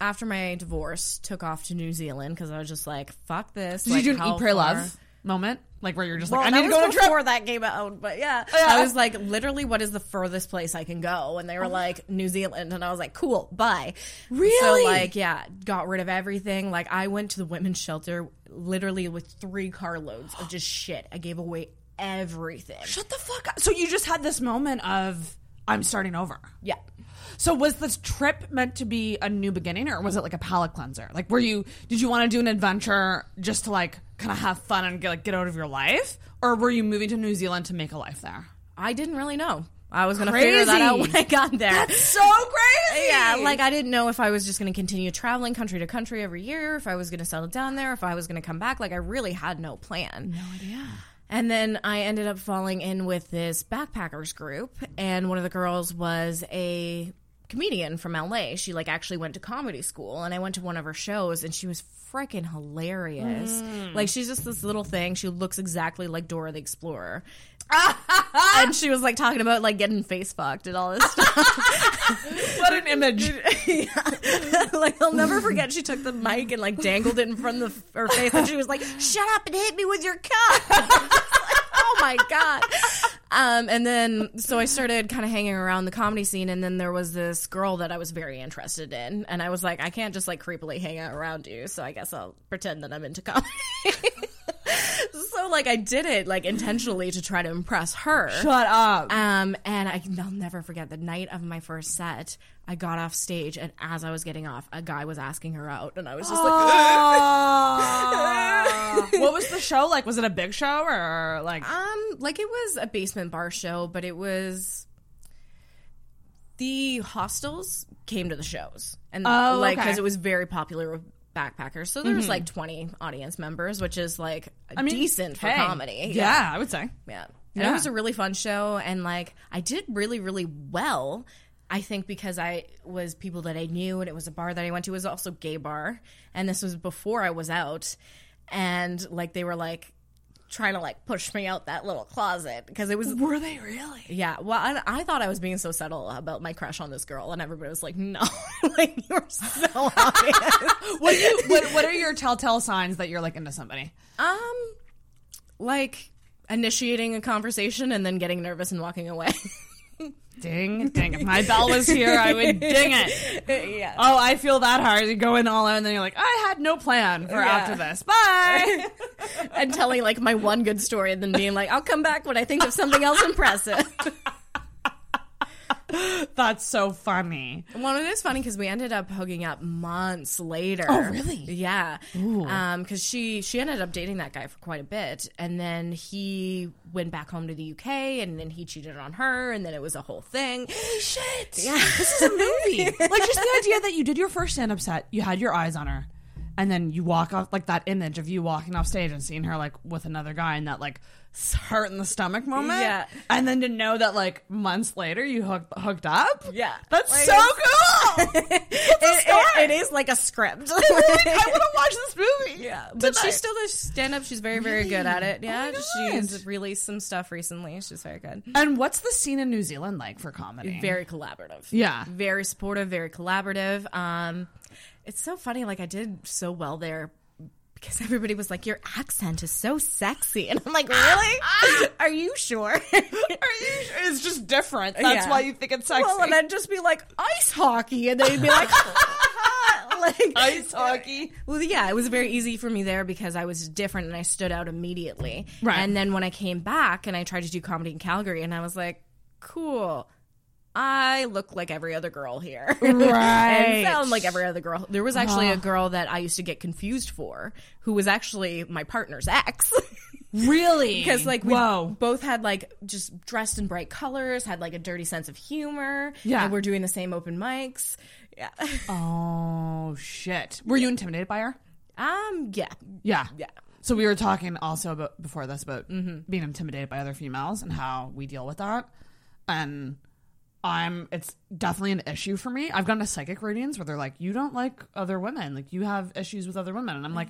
after my divorce, took off to New Zealand because I was just like, fuck this.
Did
like,
you do an Eat, Pray, Love moment? Like where you're just
Well,
like, I need to go on a trip.
before that came out, but yeah.
Yeah.
I was like, literally, what is the furthest place I can go? And they were like, New Zealand, and I was like, cool, bye.
Really?
So like, yeah, got rid of everything. Like, I went to the women's shelter literally with three carloads of just shit. I gave away everything.
Shut the fuck up. So you just had this moment of I'm starting over.
Yeah.
So was this trip meant to be a new beginning or was it like a palate cleanser? Like were you did you want to do an adventure just to like kind of have fun and get like get out of your life or were you moving to New Zealand to make a life there?
I didn't really know. I was gonna figure that out when I got there.
That's so crazy.
Yeah, like I didn't know if I was just going to continue traveling country to country every year, if I was going to settle down there, if I was going to come back. Like I really had no plan.
No idea.
And then I ended up falling in with this backpackers group, and one of the girls was a comedian from LA. She like actually went to comedy school, and I went to one of her shows, and she was freaking hilarious.
Mm.
Like she's just this little thing. She looks exactly like Dora the Explorer. and she was like talking about like getting face fucked and all this stuff.
what an image!
like I'll never forget. She took the mic and like dangled it in front of her face, and she was like, "Shut up and hit me with your cup." oh my god. Um, and then so I started kind of hanging around the comedy scene, and then there was this girl that I was very interested in, and I was like, I can't just like creepily hang out around you, so I guess I'll pretend that I'm into comedy. so like I did it like intentionally to try to impress her.
Shut up.
Um, and I, I'll never forget the night of my first set. I got off stage, and as I was getting off, a guy was asking her out, and I was just like,
what was the show like? Was it a big show or like
um, like it was a basement bar show, but it was the hostels came to the shows, and
Oh,
like
okay.
because it was very popular with backpackers. So there was
Mhm.
like twenty audience members, which is like
I mean,
decent for comedy.
Yeah, I would say.
Yeah. And
Yeah.
it was a really fun show and like I did really, really well. I think because I was people that I knew and it was a bar that I went to. It was also gay bar. And this was before I was out. And like they were like trying to like push me out that little closet because it was
Were they really?
yeah well I, I thought i was being so subtle about my crush on this girl and everybody was like no like you're so obvious
what, you, what what are your telltale signs that you're like into somebody?
um like initiating a conversation and then getting nervous and walking away
Ding, ding. If my bell was here, I would ding it.
yeah.
Oh, I feel that hard. You go in all out, and then you're like, I had no plan for
Yeah.
after this. Bye.
and telling like my one good story and then being like, I'll come back when I think of something else impressive.
That's so funny.
Well, it is funny because we ended up hooking up months later.
Oh, really?
Yeah. Um, because she she ended up dating that guy for quite a bit, and then he went back home to the UK, and then he cheated on her, and then it was a whole thing.
Holy shit.
Yeah.
This is a movie. like just the idea that you did your first stand up set, you had your eyes on her, and then you walk off like that image of you walking off stage and seeing her like with another guy and that like hurt in the stomach moment.
Yeah.
And then to know that like months later you hooked hooked up.
Yeah.
That's
Like,
so cool.
It, it- it is like a script.
I want to watch this movie.
Yeah, but
tonight.
she still does stand up. She's very, very good at it. Yeah,
my
she's released some stuff recently. She's very good.
And what's the scene in New Zealand like for comedy?
Very collaborative.
Yeah.
very supportive, very collaborative. Um, it's so funny. Like I did so well there because everybody was like, "Your accent is so sexy," and I'm like, "Really? Are you sure?"
Are you sure? It's just different. That's
Yeah.
why you think it's sexy.
Well, and I'd just be like, "Ice hockey," and they'd be like, like
ice hockey.
Well, yeah, it was very easy for me there because I was different and I stood out immediately.
Right.
And then when I came back and I tried to do comedy in Calgary, and I was like, cool. I look like every other girl here.
Right.
and sound like every other girl. There was actually a girl that I used to get confused for who was actually my partner's ex.
Really?
Because like we
Whoa.
both had like just dressed in bright colors, had like a dirty sense of humor.
Yeah.
and we're doing the same open mics. Yeah.
Oh shit. Were you intimidated by her?
Um. Yeah.
Yeah.
Yeah.
So we were talking also about before this about being intimidated by other females and how we deal with that. And I'm it's definitely an issue for me. I've gone to psychic readings where they're like, You don't like other women, like you have issues with other women. And I'm like,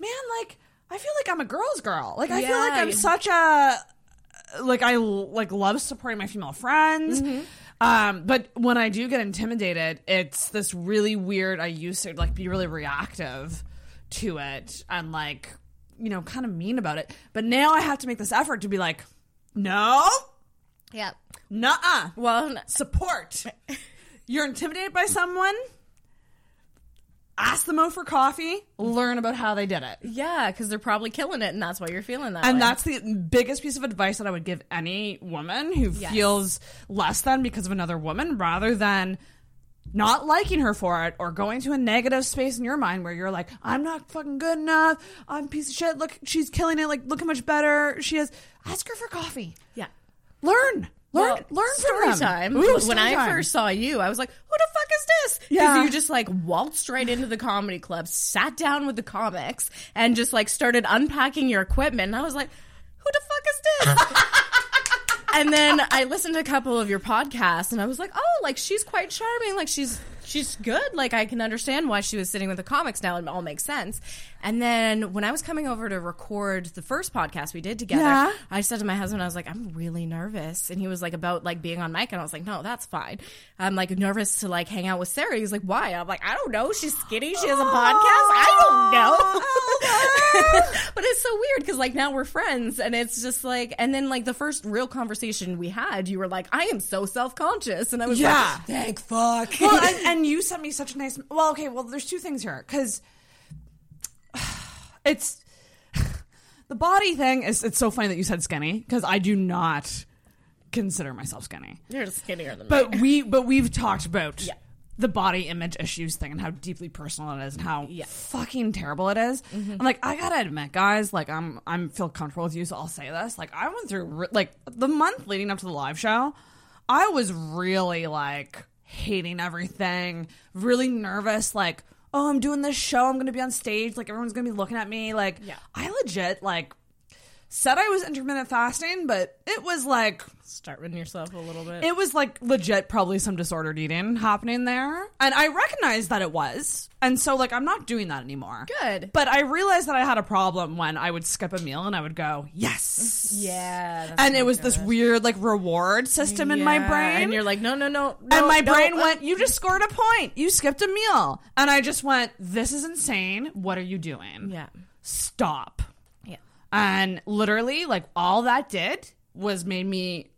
Man, like I feel like I'm a girl's girl. Like I feel like I'm such a like I like love supporting my female friends. Um, but when I do get intimidated, it's this really weird. I used to like be really reactive to it and like you know kind of mean about it. But now I have to make this effort to be like, no,
Yeah.
nuh-uh,
Well, n-
support. You're intimidated by someone. ask them out for coffee, learn about how they did it.
Yeah, because they're probably killing it, and that's why you're feeling that.
And
way.
that's the biggest piece of advice that I would give any woman who
Yes.
feels less than because of another woman rather than not liking her for it or going to a negative space in your mind where you're like, I'm not fucking good enough. I'm a piece of shit. Look, she's killing it. Like, look how much better she is. Ask her for coffee.
Yeah.
Learn. Learn.
Well,
learn
story
them.
time.
Ooh,
when I
time.
first saw you, I was like, "Who the fuck is this?" Because
Yeah.
you just like waltzed right into the comedy club, sat down with the comics, and just like started unpacking your equipment. And I was like, "Who the fuck is this?" and then I listened to a couple of your podcasts, and I was like, "Oh, like she's quite charming. Like she's." She's good. Like I can understand why she was sitting with the comics now. It all makes sense. And then when I was coming over to record the first podcast we did together,
Yeah.
I said to my husband, I was like, I'm really nervous. And he was like, about like being on mic. And I was like, no, that's fine. I'm like nervous to like hang out with Sarah. He's like, why? I'm like, I don't know. She's skinny. She has a podcast. I don't know. but it's so weird because like now we're friends and it's just like, and then like the first real conversation we had, you were like, I am so self conscious. And I was
Yeah.
like, thank fuck.
well, and, and you sent me such a nice. Well, okay. Well, there's two things here because it's the body thing is. It's so funny that you said skinny because I do not consider myself skinny.
You're skinnier than
But
me.
we, but we've talked about
Yeah.
the body image issues thing and how deeply personal it is and how
Yeah.
fucking terrible it is. Mm-hmm. And like, I gotta admit, guys, like I'm, I'm feel comfortable with you, so I'll say this. Like, I went through like the month leading up to the live show. I was really like hating everything, really nervous. Like, oh, I'm doing this show. I'm gonna be on stage. Like, everyone's gonna be looking at me. Like,
Yeah.
I legit like said I was intermittent fasting, but it was like start
Starving yourself a little bit.
it was like legit probably some disordered eating happening there. And I recognized that it was. And so like I'm not doing that anymore.
Good.
But I realized that I had a problem when I would skip a meal and I would go, "Yes."
yeah.
And it was this weird like reward system in my brain.
And you're like, no, no, no. no and
my
no,
brain
uh,
went, "You just scored a point. You skipped a meal." And I just went, "This is insane. What are you doing?"
Yeah.
Stop.
Yeah.
And literally, like all that did was made me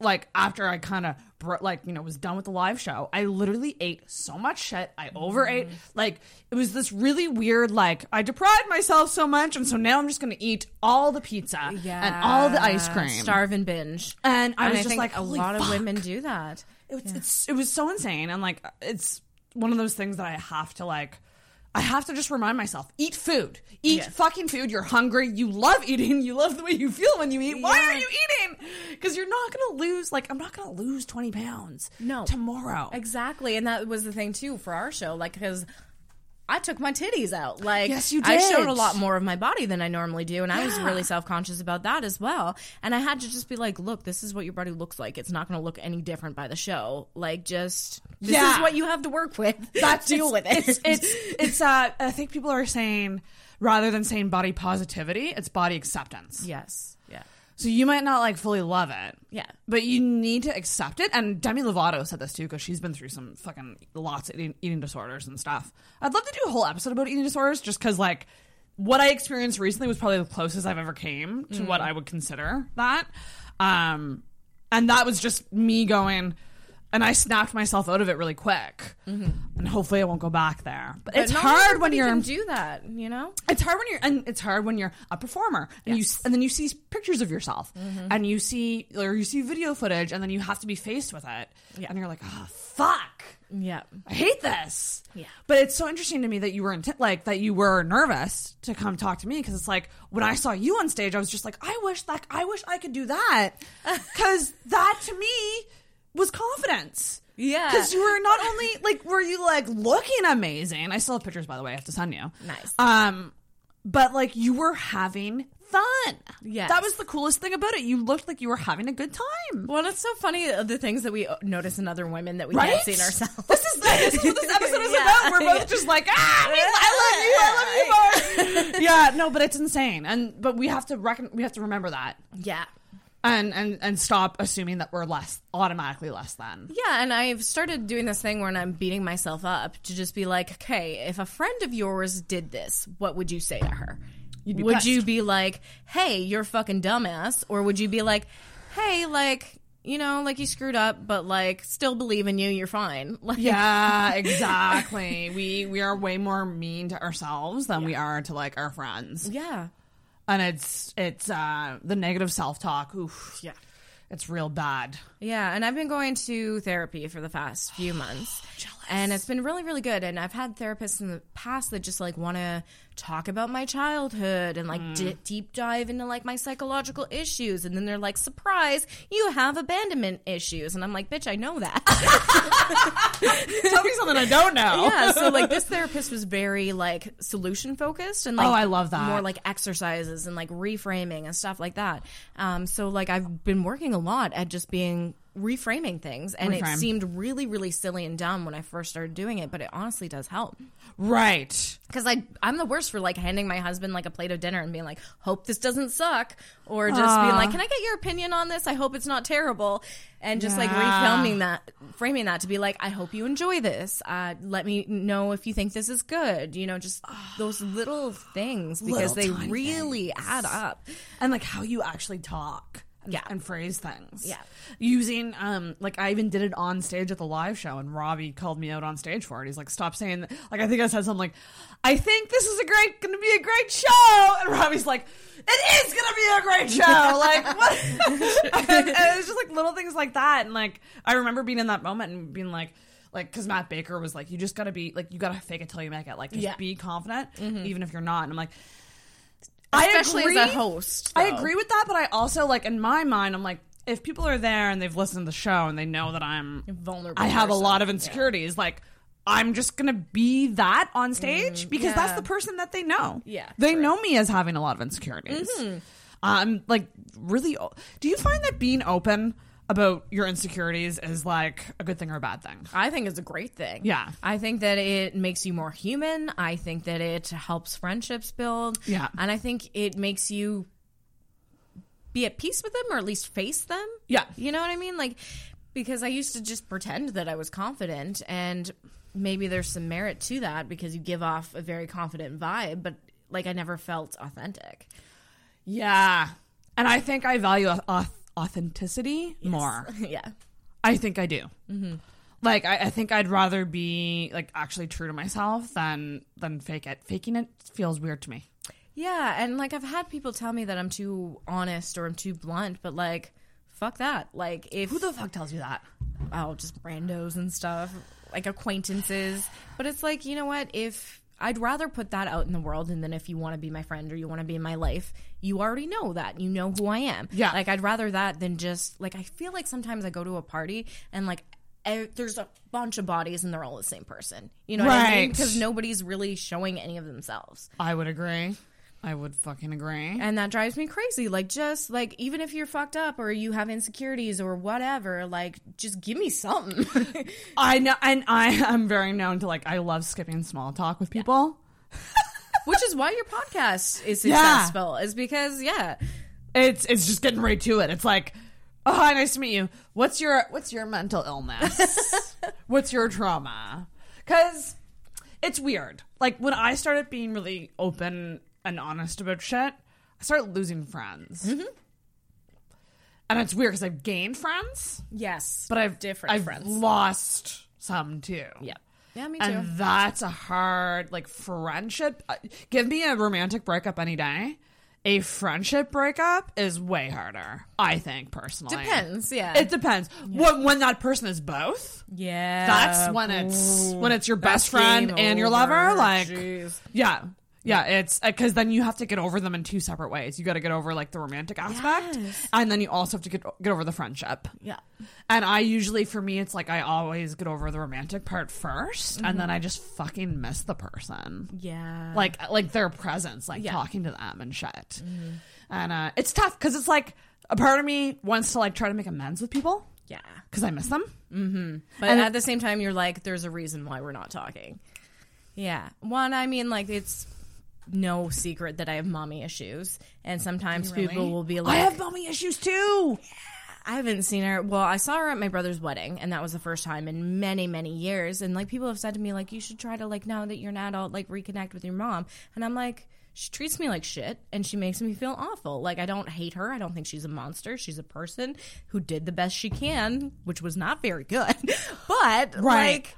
like after I kind of bro- like you know was done with the live show, I literally ate so much shit. I overate.
Mm-hmm.
Like it was this really weird. Like I deprived myself so much, and so now I'm just gonna eat all the pizza and all the ice cream,
starve and binge.
And I
And
was
I
just like,
a
"Holy
lot of women do that.
It was, it's, it was so insane, and like it's one of those things that I have to like. I have to just remind myself: eat food, eat
Yes.
fucking food. You're hungry. You love eating. You love the way you feel when you eat. Why are you eating? Because you're not gonna lose. Like I'm not gonna lose twenty pounds.
No.
tomorrow.
Exactly. And that was the thing too for our show. Like, because I took my titties out. Like,
Yes, you did.
I showed a lot more of my body than I normally do. And I was really self conscious about that as well. And I had to just be like, look, this is what your body looks like. It's not going to look any different by the show. Like, just, this
Yeah.
is what you have to work with.
That's
Deal with it.
It's it's it's. Uh, I think people are saying rather than saying body positivity, it's body acceptance.
yes.
So you might not like fully love it.
Yeah.
But you need to accept it. And Demi Lovato said this too because she's been through some fucking lots of eating, eating disorders and stuff. I'd love to do a whole episode about eating disorders just because, like, what I experienced recently was probably the closest I've ever came to what I would consider that. Um, and that was just me going, and I snapped myself out of it really quick. And hopefully I won't go back there. But,
But
it's hard when you're
can do that, you know?
it's hard when you're and it's hard when you're a performer and you and then you see pictures of yourself
Mm-hmm.
and you see or you see video footage and then you have to be faced with it and you're like oh fuck
Yeah.
I hate this
Yeah.
but it's so interesting to me that you were inti- like that you were nervous to come talk to me because it's like when I saw you on stage I was just like I wish like I wish I could do that because that to me was confidence
Yeah.
because you were not only like were you like looking amazing. I still have pictures by the way. I have to send you.
Nice.
Um, but like you were having fun.
Yeah.
that was the coolest thing about it. You looked like you were having a good time.
Well, it's so funny uh, the things that we uh, notice in other women that we
Right?
can't see in ourselves.
This is this is what this episode is
Yeah.
about. We're both just like ah, I love you, I love you more. yeah, no, but it's insane, and but we have to reckon we have to remember that.
yeah.
And, and and stop assuming that we're less automatically less than.
Yeah, and I've started doing this thing where I'm beating myself up to just be like, okay, if a friend of yours did this, what would you say to her?
be
would
pissed.
you be like, hey, you're a fucking dumbass? Or would you be like, hey, like, you know, like you screwed up, but like still believe in you. You're fine. Like,
Yeah, exactly. we we are way more mean to ourselves than we are to like our friends.
Yeah.
And it's it's uh the negative self talk. Oof.
Yeah.
It's real bad.
Yeah, and I've been going to therapy for the past few months. And it's been really, really good. And I've had therapists in the past that just like want to talk about my childhood and like di- deep dive into like my psychological issues. And then they're like, surprise, you have abandonment issues. And I'm like, bitch, I know that.
Tell me something I don't know.
yeah, so like this therapist was very like solution focused and like
Oh, I love that.
more like exercises and like reframing and stuff like that. Um, so like I've been working a lot at just being reframing things, and
Reframe.
it seemed really really silly and dumb when I first started doing it, but it honestly does help.
Right.
Because I I'm the worst for like handing my husband like a plate of dinner and being like, hope this doesn't suck, or just being like, can I get your opinion on this? I hope it's not terrible, and just like
Yeah.
refilming that, framing that to be like, I hope you enjoy this. Uh, let me know if you think this is good. You know, just those little things because
Little
they really add up.
And like how you actually talk.
Yeah.
and phrase things.
Yeah.
Using um like I even did it on stage at the live show and Robbie called me out on stage for it. He's like, stop saying that. like I think I said something like, I think this is a great gonna be a great show and Robbie's like, It is gonna be a great show. like what and, and it's just like little things like that. And like I remember being in that moment and being like like because Matt Baker was like, you just gotta be like you gotta fake it till you make it. Like just
Yeah.
be confident, even if you're not. And I'm like,
Especially
I agree.
as a host,
I agree with that, but I also like in my mind, I'm like, if people are there and they've listened to the show and they know that I'm
vulnerable.
I have a lot of insecurities, like. I'm just gonna be that on stage because that's the person that they know.
Yeah,
they know me as having a lot of insecurities.
Mhm.
Um, like really. o- Do you find that being open about your insecurities is like a good thing or a bad thing?
I think it's a great thing.
Yeah.
I think that it makes you more human. I think that it helps friendships build.
Yeah.
And I think it makes you be at peace with them or at least face them.
Yeah.
You know what I mean? Like, because I used to just pretend that I was confident and maybe there's some merit to that because you give off a very confident vibe, but like I never felt authentic.
Yeah, and I think I value au- authenticity more.
yeah.
I think I do.
hmm
Like I, I think I'd rather be like actually true to myself than than fake it. Faking it feels weird to me.
Yeah, and like I've had people tell me that I'm too honest or I'm too blunt, but like fuck that. Like if
Who the fuck tells you that?
Oh, just randos and stuff, like acquaintances. But it's like, you know what? If I'd rather put that out in the world and then if you want to be my friend or you want to be in my life, you already know that. You know who I am.
Yeah.
Like I'd rather that than just like I feel like sometimes I go to a party and like e- there's a bunch of bodies and they're all the same person. You know what I mean?
Right.
Because nobody's really showing any of themselves.
I would agree. I would fucking agree.
And that drives me crazy. Like, just like, even if you're fucked up or you have insecurities or whatever, like, just give me something.
I know, and I am very known to like. I love skipping small talk with people.
Which is why your podcast is
Yeah.
successful, is because, yeah.
It's it's just getting right to it. It's like, oh, hi, nice to meet you. What's your what's your mental illness? what's your trauma? Because it's weird. Like when I started being really open and honest about shit, I started losing friends.
Mm-hmm.
And it's weird because I've gained friends,
Yes.
but I've
different
I've
friends.
lost some too.
Yeah. Yeah, me too.
And that's a hard like friendship. uh, Give me a romantic breakup any day. A friendship breakup is way harder. I think personally
Depends, yeah.
It depends. When when that person is both,
yeah.
that's when it's
Ooh.
when it's your best friend and your lover. Like,
Jeez.
yeah. Yeah, it's because then you have to get over them in two separate ways. You got to get over like the romantic aspect,
Yes.
and then you also have to get get over the friendship.
Yeah.
And I usually, for me, it's like I always get over the romantic part 1st and then I just fucking miss the person.
Yeah.
Like, like their presence, like
Yeah.
talking to them and shit. And uh, it's tough because it's like a part of me wants to like try to make amends with people
Yeah.
because I miss them.
Mm-hmm. But
And-
at the same time, you're like, there's a reason why we're not talking. Yeah. One, I mean, like, it's no secret that I have mommy issues. And sometimes
Really?
people will be like, I
have mommy issues too.
I haven't seen her. Well, I saw her at my brother's wedding, and that was the first time in many, many years. And like people have said to me, like, you should try to like now that you're an adult, like reconnect with your mom. And I'm like, she treats me like shit and she makes me feel awful. Like I don't hate her. I don't think she's a monster. She's a person who did the best she can, which was not very good. but
Right.
like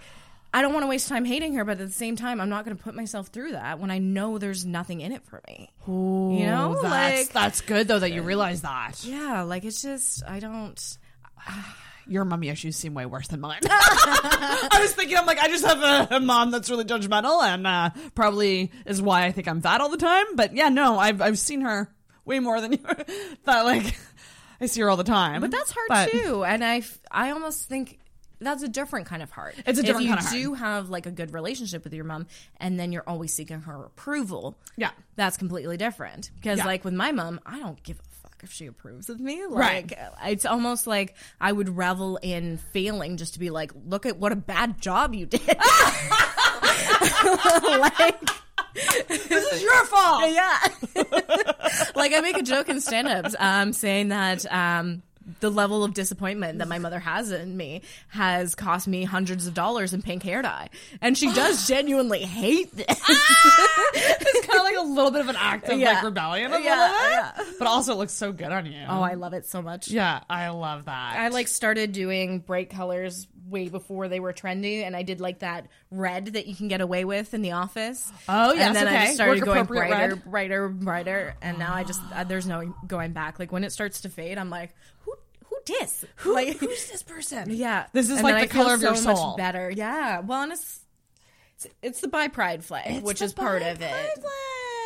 I don't want to waste time hating her, but at the same time, I'm not going to put myself through that when I know there's nothing in it for me. you know,
that's,
like
that's good though that you realize that.
yeah, like it's just I don't.
Your mommy issues seem way worse than mine. I was thinking, I'm like, I just have a, a mom that's really judgmental, and uh, probably is why I think I'm fat all the time. But yeah, no, I've I've seen her way more than you. that like, I see her all the time.
But that's hard
But-
too, and I I almost think. That's a different kind of heart.
It's a different kind of heart.
if you do have like a good relationship with your mom, and then you're always seeking her approval.
Yeah,
that's completely different. Because
Yeah.
like with my mom, I don't give a fuck if she approves of me.
Right.
Like it's almost like I would revel in failing just to be like, look at what a bad job you did. like
this is your fault.
Yeah. like I make a joke in stand-ups um, saying that um, the level of disappointment that my mother has in me has cost me hundreds of dollars in pink hair dye, and she does genuinely hate this. Ah!
it's kind of like a little bit of an act of
Yeah.
like rebellion,
Yeah,
bit. But also, it looks so good on you.
Oh, I love it so much.
Yeah, I love that.
I like started doing bright colors way before they were trendy, and I did like that red that you can get away with in the office.
Oh, yes,
and then I
okay.
just started
Work
going brighter,
red.
brighter, brighter, and now I just uh, there's no going back. Like when it starts to fade, I'm like, who who dis?
Who,
like,
who's this person?
Yeah,
This is
And
like the
I
color of your
so
soul.
Much better, yeah. Well, and it's it's, it's the bi pride flag,
It's
which is part of it.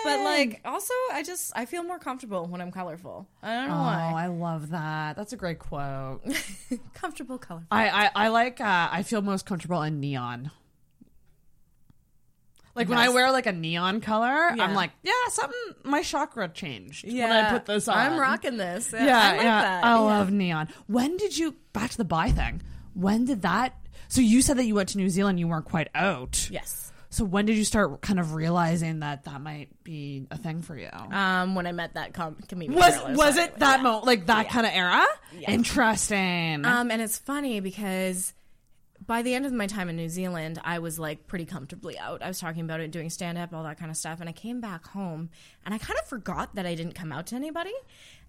But like, also, I just I feel more comfortable when I'm colorful. I don't know
Oh,
why.
I love that. That's a great quote.
comfortable colorful.
I, I, I like uh, I feel most comfortable in neon. Like when I wear like a neon color,
Yeah.
I'm like, yeah, something my chakra changed when I put this on.
I'm rocking this.
Yeah,
Yeah, I like
yeah.
that.
I
Yeah.
love neon. When did you back to the bi thing? When did that? So you said that you went to New Zealand. You weren't quite out.
Yes.
So when did you start kind of realizing that that might be a thing for you?
Um, when I met that com- comedian,
was was it that moment, like that
Yeah.
kind of era?
Yeah.
Interesting.
Um, and it's funny because by the end of my time in New Zealand, I was like pretty comfortably out. I was talking about it, doing stand up, all that kind of stuff. And I came back home and I kind of forgot that I didn't come out to anybody.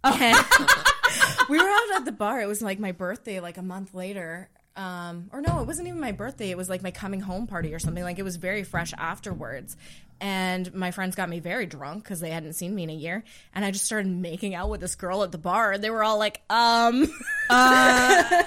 And we were out at the bar. It was like my birthday, like a month later. Um, or no, it wasn't even my birthday. It was like my coming home party or something. Like it was very fresh afterwards. And my friends got me very drunk because they hadn't seen me in a year. And I just started making out with this girl at the bar. And they were all like, um, what,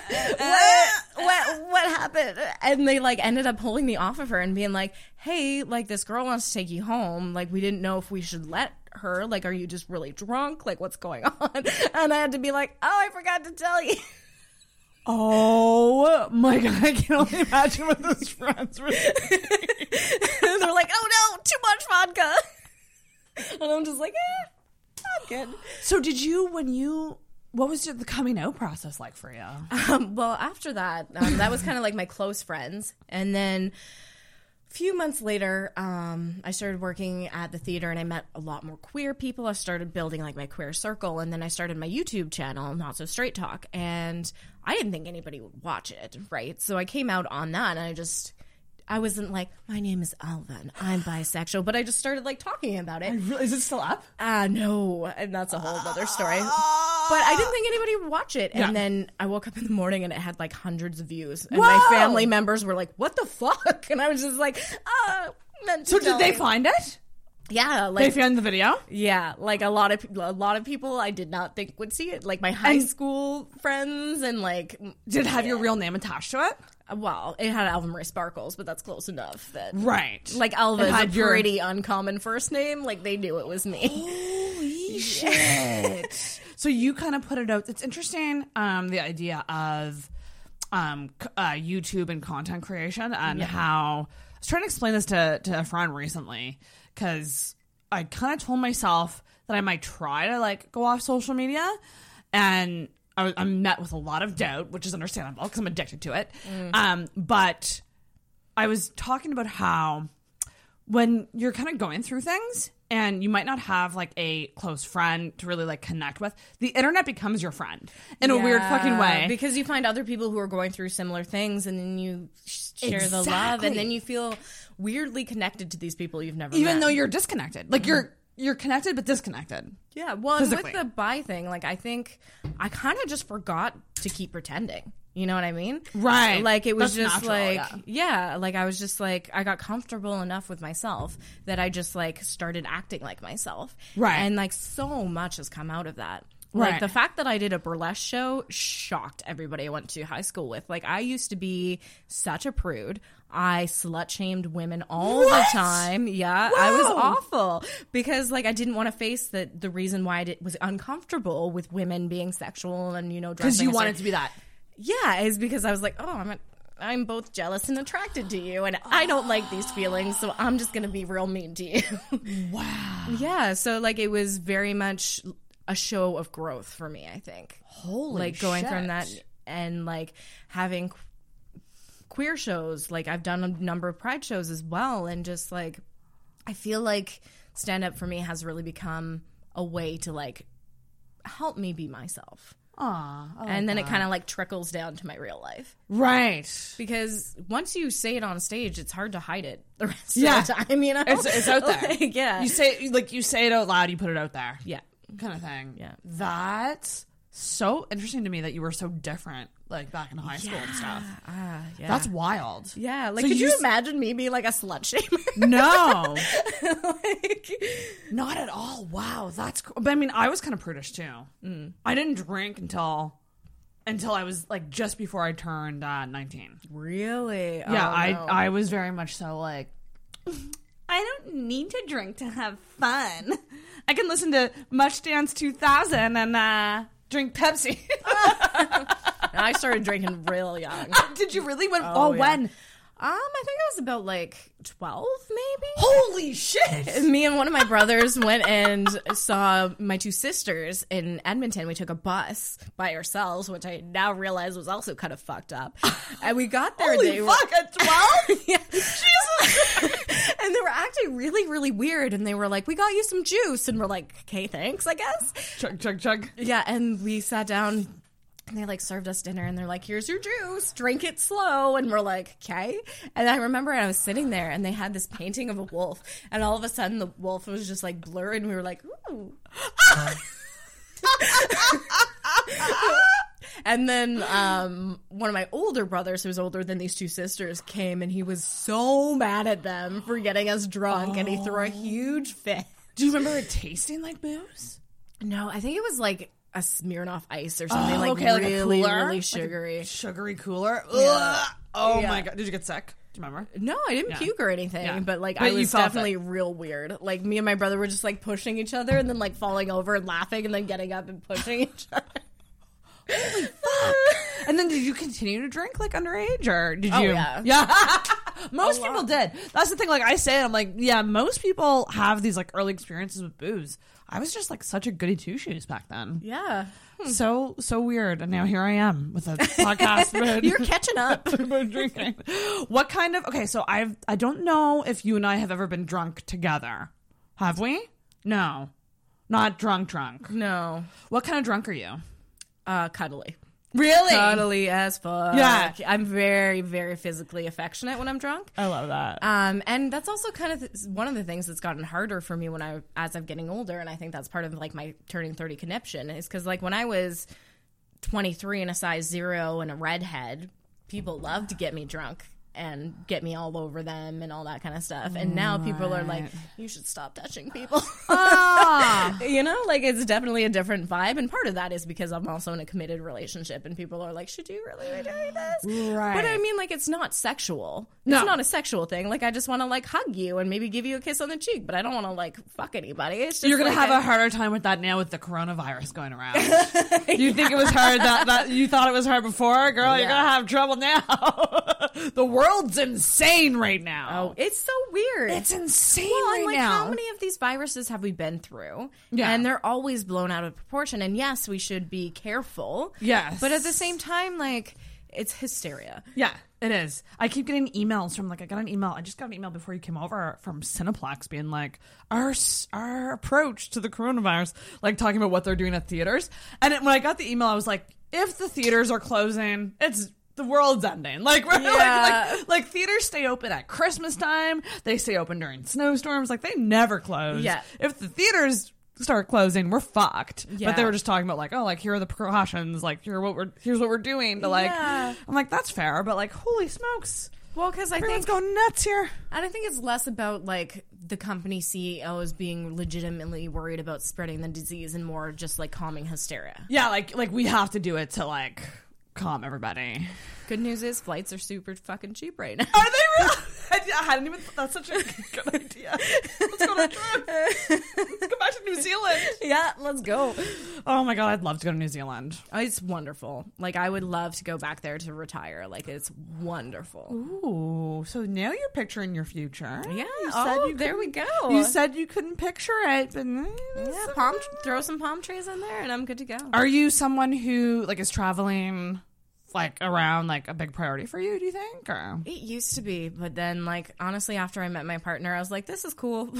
what, what happened? And they like ended up pulling me off of her and being like, hey, like this girl wants to take you home. Like we didn't know if we should let her. Like, are you just really drunk? Like, what's going on? And I had to be like, oh, I forgot to tell you.
Oh my god, I can only imagine what those friends were.
They're like, oh no, too much vodka. And I'm just like, eh, I'm good.
So did you when you what was the coming out process like for you?
Um, well, after that, um, that was kind of like my close friends. And then few months later, um, I started working at the theater and I met a lot more queer people. I started building like my queer circle. And then I started my YouTube channel, Not So Straight Talk. And I didn't think anybody would watch it, right? So I came out on that and I just. I wasn't like, my name is Alva. I'm bisexual, but I just started like talking about it.
Is it still up?
Uh no, and that's a whole other story. But I didn't think anybody would watch it. And
Yeah.
then I woke up in the morning and it had like hundreds of views. And
Whoa!
my family members were like, "What the fuck?" And I was just like, "Uh." meant
So did they
you."
find it?
Yeah, like
they found the video.
yeah, like a lot of a lot of people I did not think would see it. Like my high
And-
school friends and like
Did it have your real name attached to it?
Well, it had Alva Marie Sparkles, but that's close enough. That
Right.
like Alva is
had
a
your-
pretty uncommon first name. Like they knew it was me.
Holy shit. so you kind of put it out. It's interesting, um, the idea of um, uh, YouTube and content creation and
Yeah.
how I was trying to explain this to, to a friend recently because I kind of told myself that I might try to like go off social media and I I'm met with a lot of doubt, which is understandable because I'm addicted to it. Um, but I was talking about how when you're kind of going through things and you might not have like a close friend to really like connect with, the internet becomes your friend in a weird fucking way.
because you find other people who are going through similar things, and then you sh- share the love, and then you feel weirdly connected to these people you've never
Even
met.
though you're disconnected, like you're you're connected but disconnected.
Yeah, well, and with the bi thing, like I think I kind of just forgot to keep pretending. You know what I mean?
Right.
Like it was
That's
just
natural,
like yeah. like I was just like I got comfortable enough with myself that I just like started acting like myself.
Right.
And like so much has come out of that.
Right.
Like the fact that I did a burlesque show shocked everybody I went to high school with. Like I used to be such a prude. I slut shamed women all the time. Yeah, I was awful because like I didn't want to face the the reason why I did, was uncomfortable with women being sexual and you know
Because you wanted to be that.
yeah, is because I was like, oh, I'm a, I'm both jealous and attracted to you, and I don't like these feelings, so I'm just gonna be real mean to you.
Wow.
yeah, so like it was very much a show of growth for me. I think.
Holy
like going from that and like having queer shows. Like I've done a number of pride shows as well, and just like I feel like stand up for me has really become a way to like help me be myself.
Aw, I like
and then it kind of like trickles down to my real life.
Right.
Because once you say it on stage, it's hard to hide it the rest
Yeah.
of the time, you know?
It's, it's out there.
Like, yeah.
You say like you say it out loud, you put it out there.
Yeah.
Kind of thing.
Yeah.
That's so interesting to me that you were so different like back in high school and stuff.
Ah, yeah.
That's wild.
Yeah, like
So
could you,
s-
imagine me being like a slut shamer?
No. Like, not at all. Wow, that's cool. But I mean, I was kind of prudish too.
Mm.
I didn't drink until until I was like just before I turned uh, 19.
Really?
Yeah,
Oh,
I
no.
I was very much so like I don't need to drink to have fun. I can listen to Much Dance 2000 and uh, drink Pepsi.
I started drinking real young.
Did you really? When? Oh,
yeah.
when?
Um, I think I was about like twelve, maybe.
Holy shit!
Me and one of my brothers went and saw my two sisters in Edmonton. We took a bus by ourselves, which I now realize was also kind of fucked up. And we got there.
Holy
they
fuck! At 12?
yeah. and they were acting really, really weird. And they were like, "We got you some juice," and we're like, "Okay, thanks, I guess."
Chug, chug, chug.
Yeah, and we sat down and they like served us dinner and they're like, here's your juice, drink it slow. And we're like, okay. And I remember I was sitting there and they had this painting of a wolf. And all of a sudden the wolf was just like blurred and we were like, ooh. and then um, one of my older brothers, who's older than these two sisters, came and he was so mad at them for getting us drunk and he threw a huge fit.
Do you remember it tasting like booze?
No, I think it was like a Smirnoff Ice or something
Oh,
like
okay, like a
really,
cooler?
really
Like a
sugary.
Sugary cooler.
Yeah.
Oh
Yeah.
my god! Did you get sick? Do you remember?
No, I didn't
Yeah.
puke or anything, but like
But
I was definitely
it.
real weird. Like me and my brother were just like pushing each other and then like falling over and laughing and then getting up and pushing each other. Holy fuck!
and then did you continue to drink like underage or did
Oh,
you?
yeah.
Yeah. most people did. That's the thing. Like I say, I'm like, yeah, most people have these like early experiences with booze. I was just like such a goody two shoes back then.
Yeah.
So so weird, and now here I am with a podcast.
You're catching up.
drinking. What kind of? Okay, so I've I don't know if you and I have ever been drunk together. Have we? No, not drunk. Drunk.
No.
What kind of drunk are you?
Uh, cuddly.
Really?
Cuddly as fuck.
Yeah.
I'm very, very physically affectionate when I'm drunk.
I love that.
Um, and that's also kind of th- one of the things that's gotten harder for me when I, as I'm getting older, and I think that's part of like my turning thirty conniption is because like when I was 23 and a size zero and a redhead, people loved to get me drunk and get me all over them and all that kind of stuff. And now people are like, you should stop touching people.
Ah.
you know, like it's definitely a different vibe. And part of that is because I'm also in a committed relationship and people are like, should you really be doing this?
Right.
But I mean, like, it's not sexual.
No.
It's not a sexual thing. Like, I just want to like hug you and maybe give you a kiss on the cheek, but I don't want to like fuck anybody. It's just
You're gonna have
a-
a harder time with that now with the coronavirus going around. You think it was hard that, that you thought it was hard before, girl? You're gonna have trouble now. the world's insane right now.
Oh, it's so weird.
It's insane
well,
right
like,
now.
how many of these viruses have we been through?
Yeah.
and they're always blown out of proportion. And yes, we should be careful.
Yes.
but at the same time, like, it's hysteria.
Yeah, it is. I keep getting emails from like I got an email. I just got an email before you came over from Cineplex being like our our approach to the coronavirus, like talking about what they're doing at theaters. And it, when I got the email, I was like, if the theaters are closing, it's the world's ending. Like, we're
Yeah.
like, like, like theaters stay open at Christmas time. They stay open during snowstorms. Like, they never close.
Yeah.
If the theaters start closing, we're fucked.
Yeah.
But they were just talking about like, oh, like here are the precautions. Like here what we're here's what we're doing to like.
Yeah.
I'm like, that's fair. But like, holy smokes.
Well, because I
Everyone's
think
going nuts here.
And I think it's less about like the company CEOs being legitimately worried about spreading the disease and more just like calming hysteria.
Yeah, like like we have to do it to like calm everybody.
Good news is flights are super fucking cheap right now.
Are they real? I, I hadn't even. That's such a good idea. Let's go on a trip. Let's go back to New Zealand.
Yeah, let's go.
Oh my god, I'd love to go to New Zealand.
Oh, it's wonderful. Like I would love to go back there to retire. Like it's wonderful.
Ooh, so now you're picturing your future.
Yeah.
You
oh,
you
there we go.
You said you couldn't picture it, but
yeah, palm. Throw some palm trees in there, and I'm good to go.
Are you someone who like is traveling like around like a big priority for you? Do you think? Or
It used to be, but then like honestly, after I met my partner, I was like, this is cool.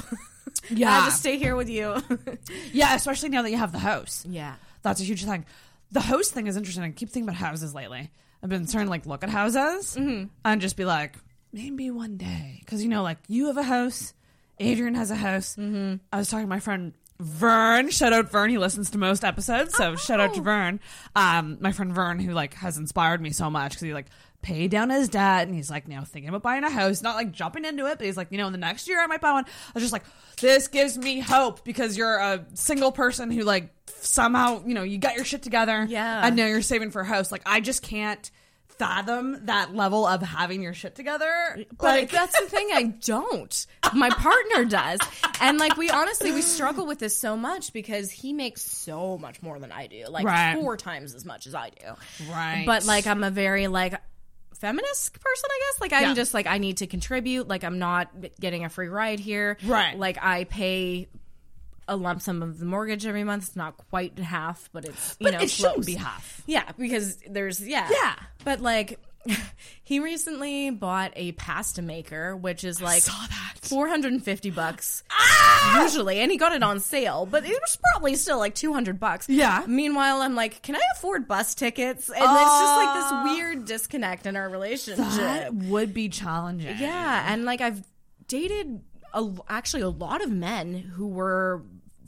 Yeah.
I'll just stay here with you.
yeah, especially now that you have the house.
Yeah.
That's a huge thing. The host thing is interesting. I keep thinking about houses lately. I've been starting to like look at houses and just be like, maybe one day, because you know, like you have a house, Adrian has a house. Mm-hmm. I was talking to my friend Vern. Shout out Vern. He listens to most episodes, so shout out to Vern. Um, my friend Vern, who like has inspired me so much because he like paid down his debt and he's like now thinking about buying a house, not like jumping into it, but he's like, you know, in the next year I might buy one. I was just like, this gives me hope because you're a single person who like somehow, you know, you got your shit together.
Yeah.
And now you're saving for a house. Like I just can't fathom that level of having your shit together.
But
Like
that's the thing, I don't. My partner does. And like we honestly we struggle with this so much because he makes so much more than I do. Like
Right.
four times as much as I do.
Right.
But like I'm a very like feminist person, I guess. Like I'm
Yeah.
just like I need to contribute. Like I'm not getting a free ride here.
Right.
Like I pay a lump sum of the mortgage every month. It's not quite half, but it's you
But
know
it shouldn't be half.
Yeah, because there's yeah
Yeah.
but like. He recently bought a pasta maker, which is like 450 bucks
Ah!
usually, and he got it on sale, but it was probably still like 200 bucks.
Yeah.
Meanwhile, I'm like, can I afford bus tickets? And it's just like this weird disconnect in our relationship.
that would be challenging.
Yeah, and like I've dated a, actually a lot of men who were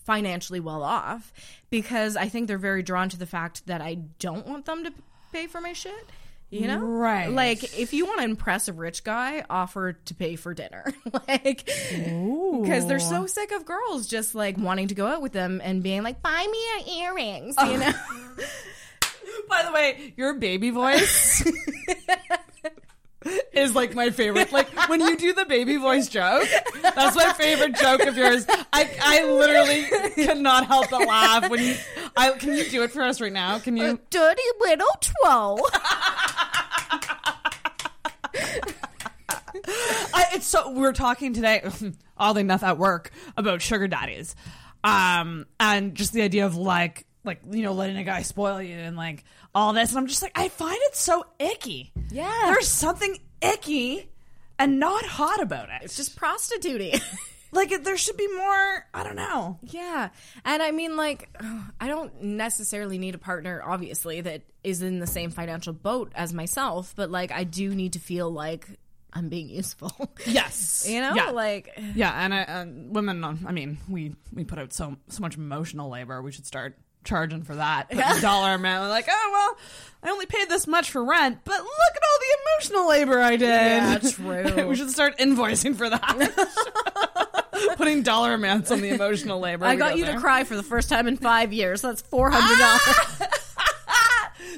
financially well off because I think they're very drawn to the fact that I don't want them to pay for my shit. You know,
Right.
Like, if you want to impress a rich guy, offer to pay for dinner, like, because they're so sick of girls just like wanting to go out with them and being like, "Buy me your earrings," you oh. know.
By the way, your baby voice is like my favorite. Like when you do the baby voice joke, that's my favorite joke of yours. I I literally cannot help but laugh when you. I can you do it for us right now? Can you?
Dirty little twelve.
I, it's so we were talking today, oddly enough, at work about sugar daddies, um, and just the idea of like, like you know, letting a guy spoil you and like all this, and I'm just like, I find it so icky.
Yeah.
there's something icky and not hot about it.
It's just prostituting.
like there should be more. I don't know.
Yeah. And I mean, like, I don't necessarily need a partner, obviously, that is in the same financial boat as myself, but like, I do need to feel like I'm being useful.
Yes,
you know?
Yeah.
Like,
Yeah, and I, and women. I mean, we we put out so so much emotional labor. We should start charging for that. Dollar amount. Like, oh well, I only paid this much for rent, but look at all the emotional labor I did.
Yeah, true.
we should start invoicing for that. Putting dollar amounts on the emotional labor.
I got you
there.
to cry for the first time in five years. That's $400.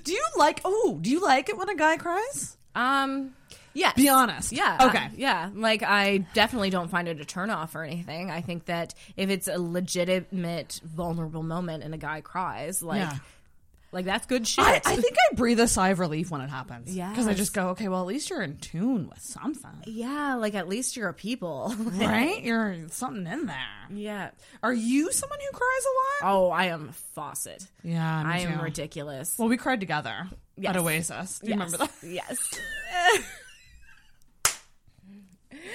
Do you like? Oh, do you like it when a guy cries?
um, yes.
Be honest.
Yeah.
Okay.
Yeah. Like, I definitely don't find it a turnoff or anything. I think that if it's a legitimate, vulnerable moment and a guy cries, like,
Yeah.
like that's good shit.
I, I think I breathe a sigh of relief when it happens. Yeah, because I just go, okay, well, at least you're in tune with something,
yeah. Like, at least you're a people.
right? You're something in there.
Yeah.
Are you someone who cries a lot?
Oh, I am a faucet.
Yeah,
I am
too.
ridiculous.
Well, we cried together
Yes.
at Oasis. Do you
Yes.
remember that?
Yes.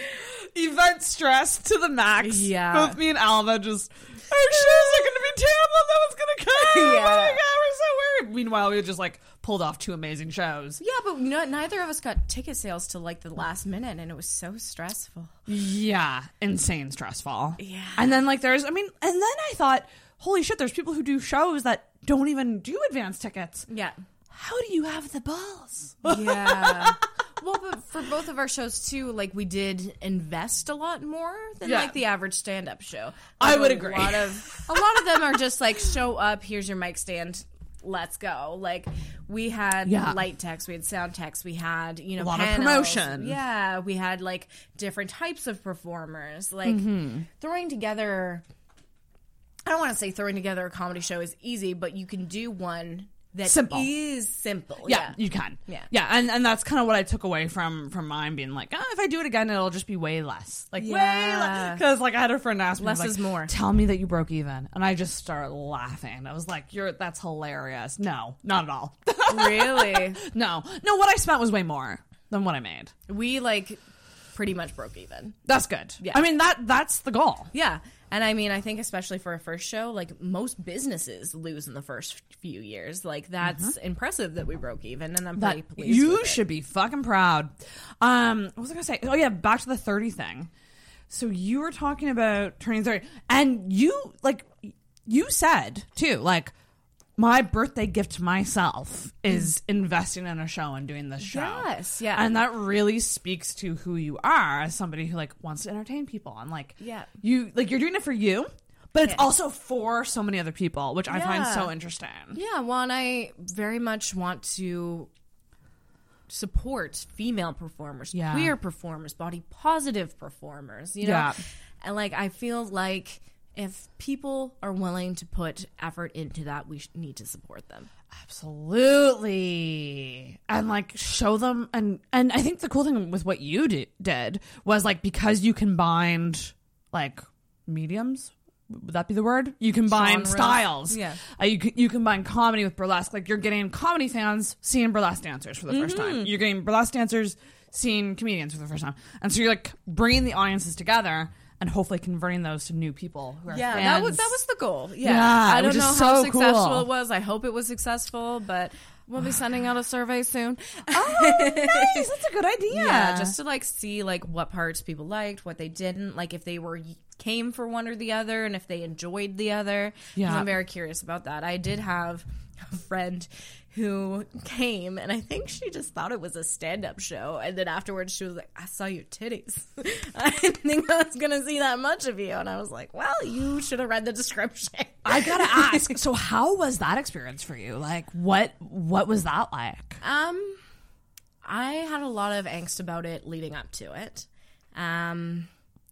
Event stress to the max.
Yeah.
Both me and Alva just, our shows are going to be terrible. No one's going to come.
Yeah.
Oh my God, we're so worried. meanwhile, we just like pulled off two amazing shows.
Yeah, but no, neither of us got ticket sales till like the last minute, and it was so stressful.
Yeah, insane stressful.
Yeah.
And then like there's I mean and then I thought, holy shit, there's people who do shows that don't even do advance tickets.
Yeah.
How do you have the balls?
Yeah. well, but for both of our shows too, like we did invest a lot more than
Yeah.
like the average stand-up show.
I
Like,
would
a
agree.
Lot of a lot of them are just like show up. Here's your mic stand. Let's go. Like we had
Yeah.
light techs, we had sound techs, we had you know
A lot of promotion.
Yeah, we had like different types of performers. Like
Mhm.
throwing together. I don't want to say throwing together a comedy show is easy, but you can do one that is
Simple.
simple.
yeah, you can.
Yeah.
yeah, and and that's kind of what I took away from from mine being like, oh, if I do it again, it'll just be way less, like way
Yeah.
less. Because like I had a friend ask me,
Less
like,
is more.
Tell me that you broke even, and I just started laughing. I was like, you're that's hilarious. No, not at all.
really?
no, no. What I spent was way more than what I made.
We like pretty much broke even.
That's good.
Yeah.
I mean that that's the goal.
Yeah. And I mean, I think especially for a first show, like most businesses lose in the first few years. Like that's impressive that we broke even, and I'm pretty
Mm-hmm. That
pleased.
you should be fucking proud. Um, what was I gonna say? Oh yeah, back to the thirty thing. So you were talking about turning thirty, and you like you said too, like my birthday gift to myself is mm. investing in a show and doing this show.
Yes, yeah.
and that really speaks to who you are as somebody who like wants to entertain people and like
Yeah.
you like you're doing it for you. But it's also for so many other people, which I find
Yeah.
so interesting.
Yeah, well, and I very much want to support female performers,
Yeah.
queer performers, body positive performers, you know?
Yeah.
And like, I feel like if people are willing to put effort into that, we need to support them.
Absolutely. And like show them and and I think the cool thing with what you di- did was like because you combined like mediums would that be the word? You combine
Genres.
styles.
Yeah.
Uh, you you combine comedy with burlesque. Like you're getting comedy fans seeing burlesque dancers for the first
Mm-hmm.
time. You're getting burlesque dancers seeing comedians for the first time. And so you're like bringing the audiences together and hopefully converting those to new people who are
Yeah,
fans.
that was that was the goal. Yeah,
Yeah,
I don't know
so
how successful
cool.
it was. I hope it was successful, but we'll be sending out a survey soon.
Oh, nice. That's a good idea.
Yeah, just to like see like what parts people liked, what they didn't, like if they were came for one or the other, and if they enjoyed the other.
Yeah.
I'm very curious about that. I did have a friend who came, and I think she just thought it was a stand-up show, and then afterwards she was like, "I saw your titties. I didn't think I was gonna see that much of you," and I was like, "Well, you should have read the description."
I gotta ask. So, how was that experience for you? Like, what what was that like?
Um, I had a lot of angst about it leading up to it. Um,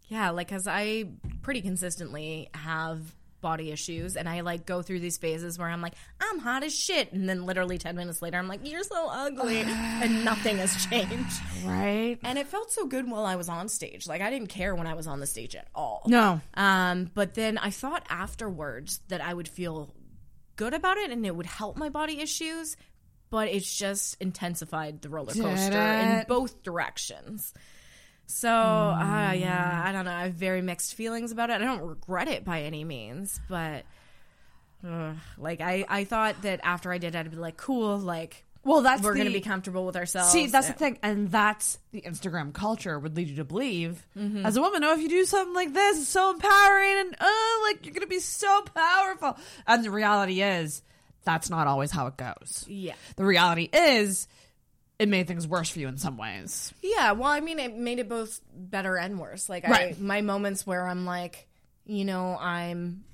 yeah, like because I pretty consistently have body issues, and I like go through these phases where I'm like, I'm hot as shit, and then literally ten minutes later, I'm like, you're so ugly, and nothing has changed.
Right.
And it felt so good while I was on stage. Like I didn't care when I was on the stage at all.
No.
Um, but then I thought afterwards that I would feel good about it and it would help my body issues, but it's just intensified the roller coaster in both directions. So, uh, yeah, I don't know. I have very mixed feelings about it. I don't regret it by any means, but uh, like I, I thought that after I did, it, I'd be like, cool, like,
Well, that's
we're going to be comfortable with ourselves.
See, that's the thing, and that's the Instagram culture would lead you to believe
Mhm.
as a woman. Oh, if you do something like this, it's so empowering, and oh, like you're gonna be so powerful. And the reality is, that's not always how it goes.
Yeah.
The reality is, it made things worse for you in some ways.
Yeah, well, I mean, it made it both better and worse. Like,
Right.
I, my moments where I'm like, you know, I'm,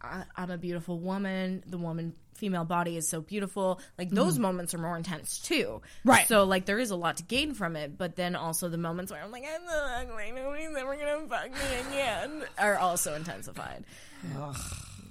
I, I'm a beautiful woman. The woman, female body is so beautiful. Like those
Mhm.
moments are more intense too.
Right.
So like, there is a lot to gain from it. But then also the moments where I'm like, I'm so ugly. Nobody's ever gonna fuck me again. Are also intensified.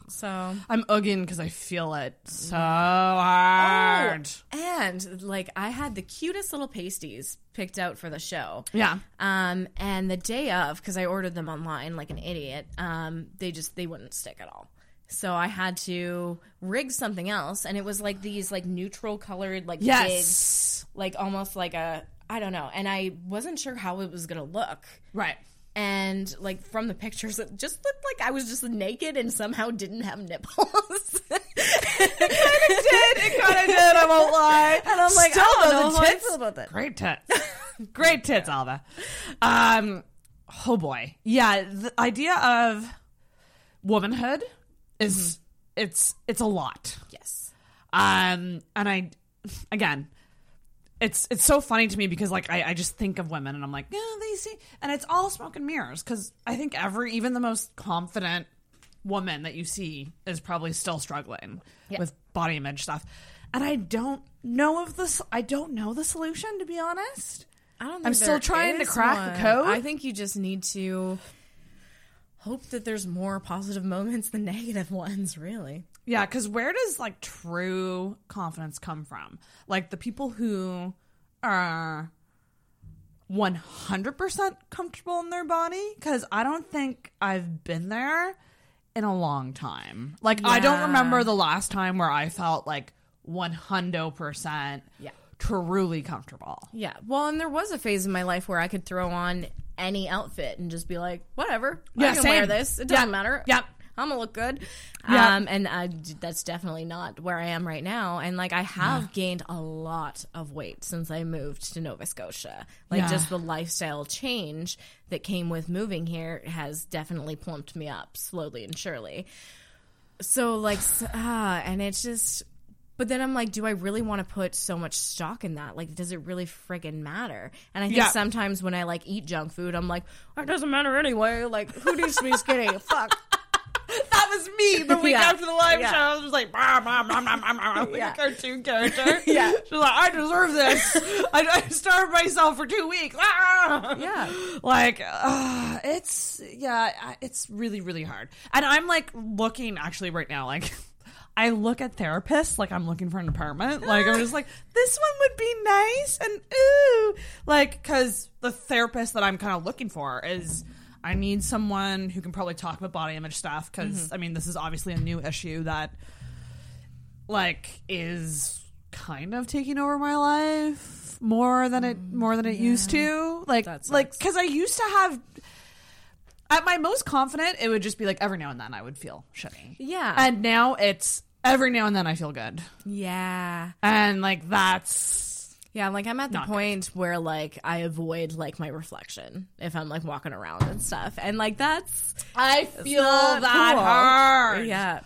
So
I'm ugging because I feel it so hard.
Oh, and like I had the cutest little pasties picked out for the show.
Yeah.
Um, and the day of, because I ordered them online like an idiot, um, they just they wouldn't stick at all. So I had to rig something else, and it was like these like neutral colored like
Yes.
like almost like a I don't know, and I wasn't sure how it was gonna look.
Right.
And like from the pictures, it just looked like I was just naked and somehow didn't have nipples.
it kind of did. It kind of did
I'm like,
Still
I don't know
the tits-
about that.
Great tits. Great tits, Alva. Um, oh boy. Yeah, the idea of womanhood is it's it's a lot.
Yes.
Um, and I again, it's it's so funny to me because like I, I just think of women and I'm like, yeah, they see, and it's all smoke and mirrors because I think every even the most confident woman that you see is probably still struggling
Yeah.
with body image stuff, and I don't know if this I don't know the solution to be honest.
I don't. Think
I'm still trying to crack
one.
the code.
I think you just need to hope that there's more positive moments than negative ones. Really.
Yeah, because where does like true confidence come from? Like the people who are 100% comfortable in their body? Because I don't think I've been there in a long time. Like, I don't remember the last time where I felt like 100%
Yeah.
truly comfortable.
Yeah. Well, and there was a phase in my life where I could throw on any outfit and just be like, whatever.
Yeah,
I can wear this. It doesn't
Yeah.
matter.
Yep.
I'm gonna look good.
Yeah.
Um, and I, that's definitely not where I am right now. And like, I have
Yeah.
gained a lot of weight since I moved to Nova Scotia. Like,
Yeah.
just the lifestyle change that came with moving here has definitely plumped me up slowly and surely. So like, ah, and it's just. But then I'm like, do I really want to put so much stock in that? Like, does it really friggin' matter? And I think
Yeah.
sometimes when I like eat junk food, I'm like, "Oh, it doesn't matter anyway. Like, who needs to be skinny? Fuck.
That was me the week
Yeah.
after the live
Yeah.
show. I was just like, bah, bah, bah, bah, bah, bah, like
Yeah.
a cartoon character.
Yeah.
She's like, I deserve this. I, I starved myself for two weeks. Ah!
Yeah.
Like, uh, it's, yeah, it's really, really hard. And I'm like looking actually right now, like, I look at therapists like I'm looking for an apartment. Like, I'm just like, this one would be nice. And ooh. Like, because the therapist that I'm kind of looking for is. I need someone who can probably talk about body image stuff because mm-hmm. I mean this is obviously a new issue that like is kind of taking over my life more than it mm, more than it used to. Like like because I used to have at my most confident it would just be like every now and then I would feel shitty.
Yeah.
And now it's every now and then I feel good.
yeah.
And like that's
Yeah, like I'm at the
Not
point where like I avoid like my reflection if I'm like walking around and stuff. And like that's
I feel that
cool.
hard.
Yeah.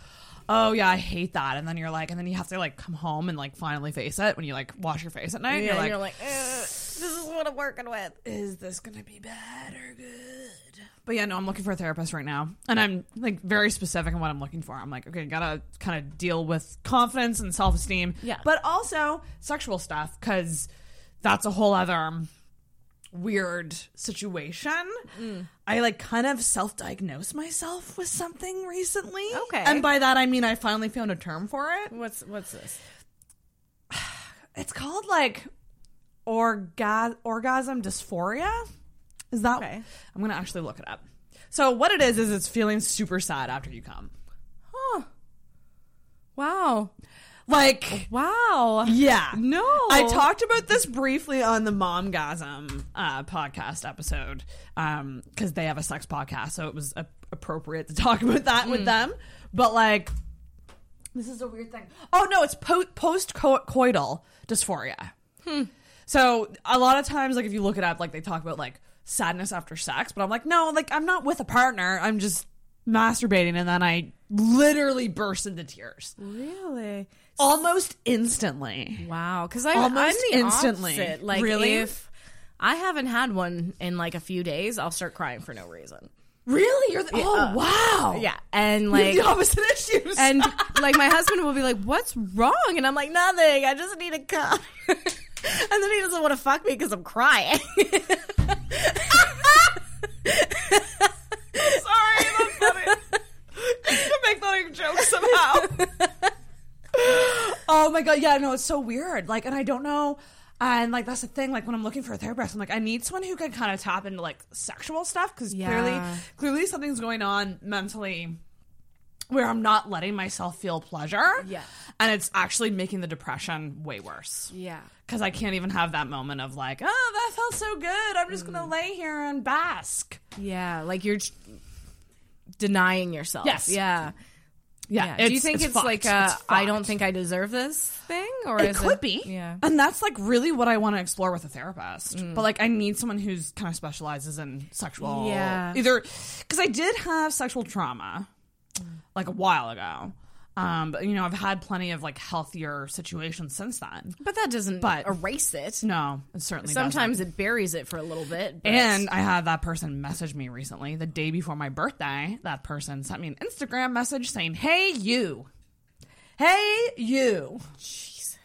Oh yeah, I hate that. And then you're like, and then you have to like come home and like finally face it when you like wash your face at night.
Yeah,
you're like,
"Ugh, this is what I'm working with.
is this gonna be bad or good? But yeah, no, I'm looking for a therapist right now, and I'm like very specific on what I'm looking for. I'm like, okay, gotta kind of deal with confidence and self esteem,
Yeah.
but also sexual stuff because that's a whole other weird situation.
Mm.
I like kind of self diagnosed myself with something recently.
Okay.
and by that I mean I finally found a term for it.
What's what's this?
It's called like orga- orgasm dysphoria. Is that?
Okay.
I'm gonna actually look it up. So what it is is it's feeling super sad after you come.
Huh. Wow.
Like
Wow.
yeah.
No.
I talked about this briefly on the Momgasm uh, podcast episode um, because they have a sex podcast, so it was a- appropriate to talk about that with mm. them. But like, this is a weird thing. Oh no, it's po- post coital dysphoria. Hmm. So a lot of times, like if you look it up, like they talk about like sadness after sex, but I'm like, no, like I'm not with a partner. I'm just masturbating, and then I literally burst into tears
Really?
Almost instantly.
Wow. Because I'm, I'm
Almost
the
instantly.
opposite. Like
Really?
if I haven't had one in like a few days, I'll start crying for no reason.
Really? You're the, oh
uh,
wow.
Yeah. And
You
like
have the opposite issues.
and like my husband will be like, "What's wrong?" And I'm like, "Nothing. I just need a cup." and then he doesn't want to fuck me because I'm crying.
sorry, that's funny. You make that a joke somehow. Oh my god, yeah, no, it's so weird. Like, and I don't know. And like that's the thing. Like when I'm looking for a therapist, I'm like, I need someone who can kind of tap into like sexual stuff because clearly,
Yeah.
clearly clearly something's going on mentally where I'm not letting myself feel pleasure.
Yeah.
and it's actually making the depression way worse.
yeah.
because I can't even have that moment of like, oh, that felt so good. I'm just gonna mm. lay here and bask.
Yeah. Like you're denying yourself.
Yes.
Yeah.
Yeah,
Do you think
it's
it's, like a
It's
I don't think I deserve this thing, or
it
is
could
it,
be.
Yeah.
And that's like really what I want to explore with a therapist.
Mm.
But like I need someone who's kind of specializes in sexual
Yeah.
either cuz I did have sexual trauma like a while ago. Um but you know, I've had plenty of like healthier situations since then.
But that doesn't
But-
erase it.
No, it certainly
Sometimes
doesn't.
it buries it for a little bit. But
And I had that person message me recently, the day before my birthday. That person sent me an Instagram message saying, Hey, you. Hey, you. Jesus.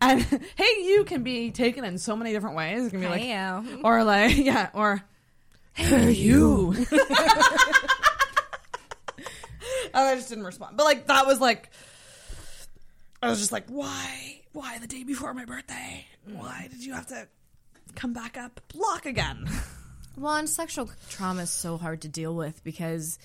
And hey, you can be taken in so many different ways. It can be like,
Hey-o.
or like, yeah, or hey, you. and I just didn't respond. But like, that was like, I was just like, why? Why the day before my birthday? Why did you have to come back up block again?
Well, and sexual trauma is so hard to deal with because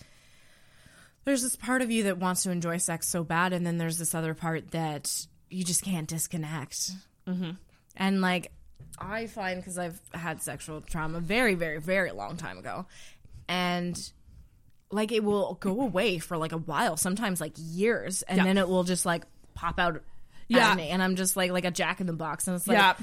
there's this part of you that wants to enjoy sex so bad, and then there's this other part that you just can't disconnect.
Mm-hmm.
And like, I find because I've had sexual trauma very, very, very long time ago, and like it will go away for like a while, sometimes like years, and
Yeah.
then it will just like pop out.
Yeah.
me, and I'm just like like a jack in the box, and it's like,
Yeah.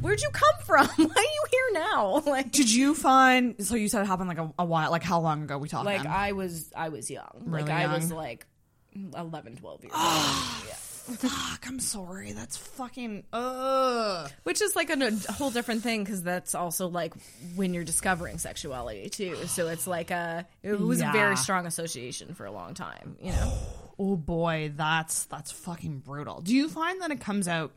where'd you come from? Why are you here now? Like,
Did you find? So you said it happened like a, a while. Like how long ago we talking?
like I was I was young.
Really
like I was
young?
like 11, 12 years old.
Fuck, I'm sorry. That's fucking. Ugh.
Which is like a, a whole different thing because that's also like when you're discovering sexuality too. So it's like a it was a very strong association for a long time. You know,
Oh boy, that's that's fucking brutal. Do you find that it comes out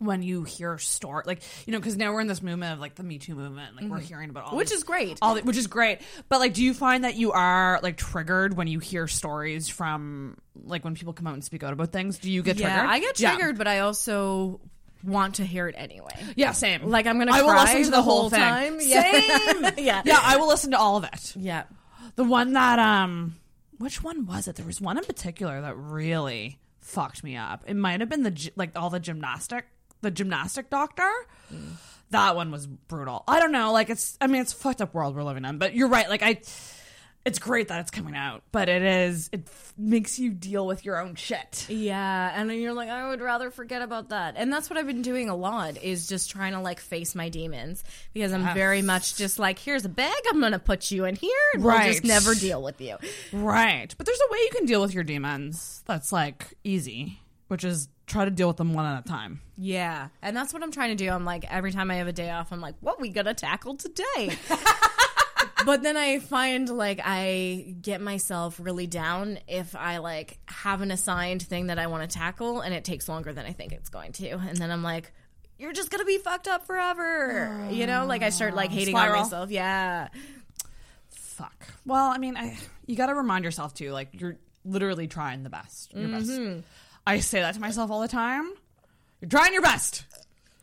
when you hear story like you know because now we're in this movement of like the Me Too movement, like we're
Mhm.
hearing about all
Which
these-
is great.
all the, which is great. But like, do you find that you are like triggered when you hear stories from like when people come out and speak out about things? Do you get
yeah,
triggered?
I get
Yeah.
triggered, but I also want to hear it anyway.
Yeah, same.
Like I'm gonna
I will listen to the,
the
whole
whole
thing.
time. Yeah.
Same.
Yeah.
yeah. I will listen to all of it.
Yeah.
The one that um, which one was it? There was one in particular that really fucked me up. It might have been the like all the gymnastic, the gymnastic doctor. That one was brutal. I don't know. Like it's. I mean, it's a fucked up world we're living in. But you're right. Like I. It's great that it's coming out, but it is. It f- makes you deal with your own shit.
Yeah, and then you're like, I would rather forget about that. And that's what I've been doing a lot is just trying to like face my demons because I'm
Yes.
very much just like, here's a bag, I'm gonna put you in here, and we'll
Right.
just never deal with you.
Right. But there's a way you can deal with your demons that's like easy, which is try to deal with them one at a time.
Yeah, and that's what I'm trying to do. I'm like, every time I have a day off, I'm like, what we gonna tackle today? but then I find like I get myself really down if I like have an assigned thing that I want to tackle and it takes longer than I think it's going to. And then I'm like, you're just gonna be fucked up forever. You know, like I start like hating on myself. Yeah.
Fuck. Well, I mean, I you got to remind yourself too, like you're literally trying the best. Your best.
Mm-hmm.
I say that to myself all the time. You're trying your best.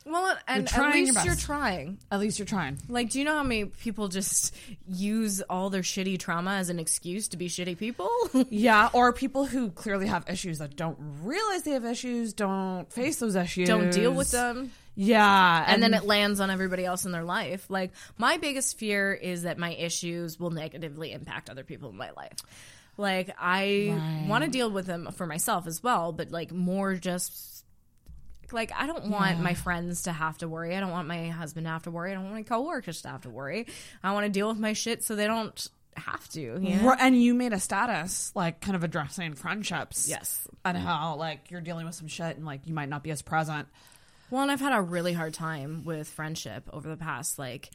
Well, and at
your
least you're trying.
At least you're trying.
Like, do you know how many people just use all their shitty trauma as an excuse to be shitty people?
Yeah, or people who clearly have issues that don't realize they have issues, don't face those issues,
don't deal with them.
Yeah,
And, then it lands on everybody else in their life. Like, my biggest fear is that my issues will negatively impact other people in my life. Like, I
Right.
want to deal with them for myself as well, but like, more just. Like I don't want
Yeah.
my friends to have to worry. I don't want my husband to have to worry. I don't want my coworkers to have to worry. I want to deal with my shit so they don't have to. You know?
And you made a status like kind of addressing friendships.
Yes.
And how like you're dealing with some shit and like you might not be as present.
Well, and I've had a really hard time with friendship over the past like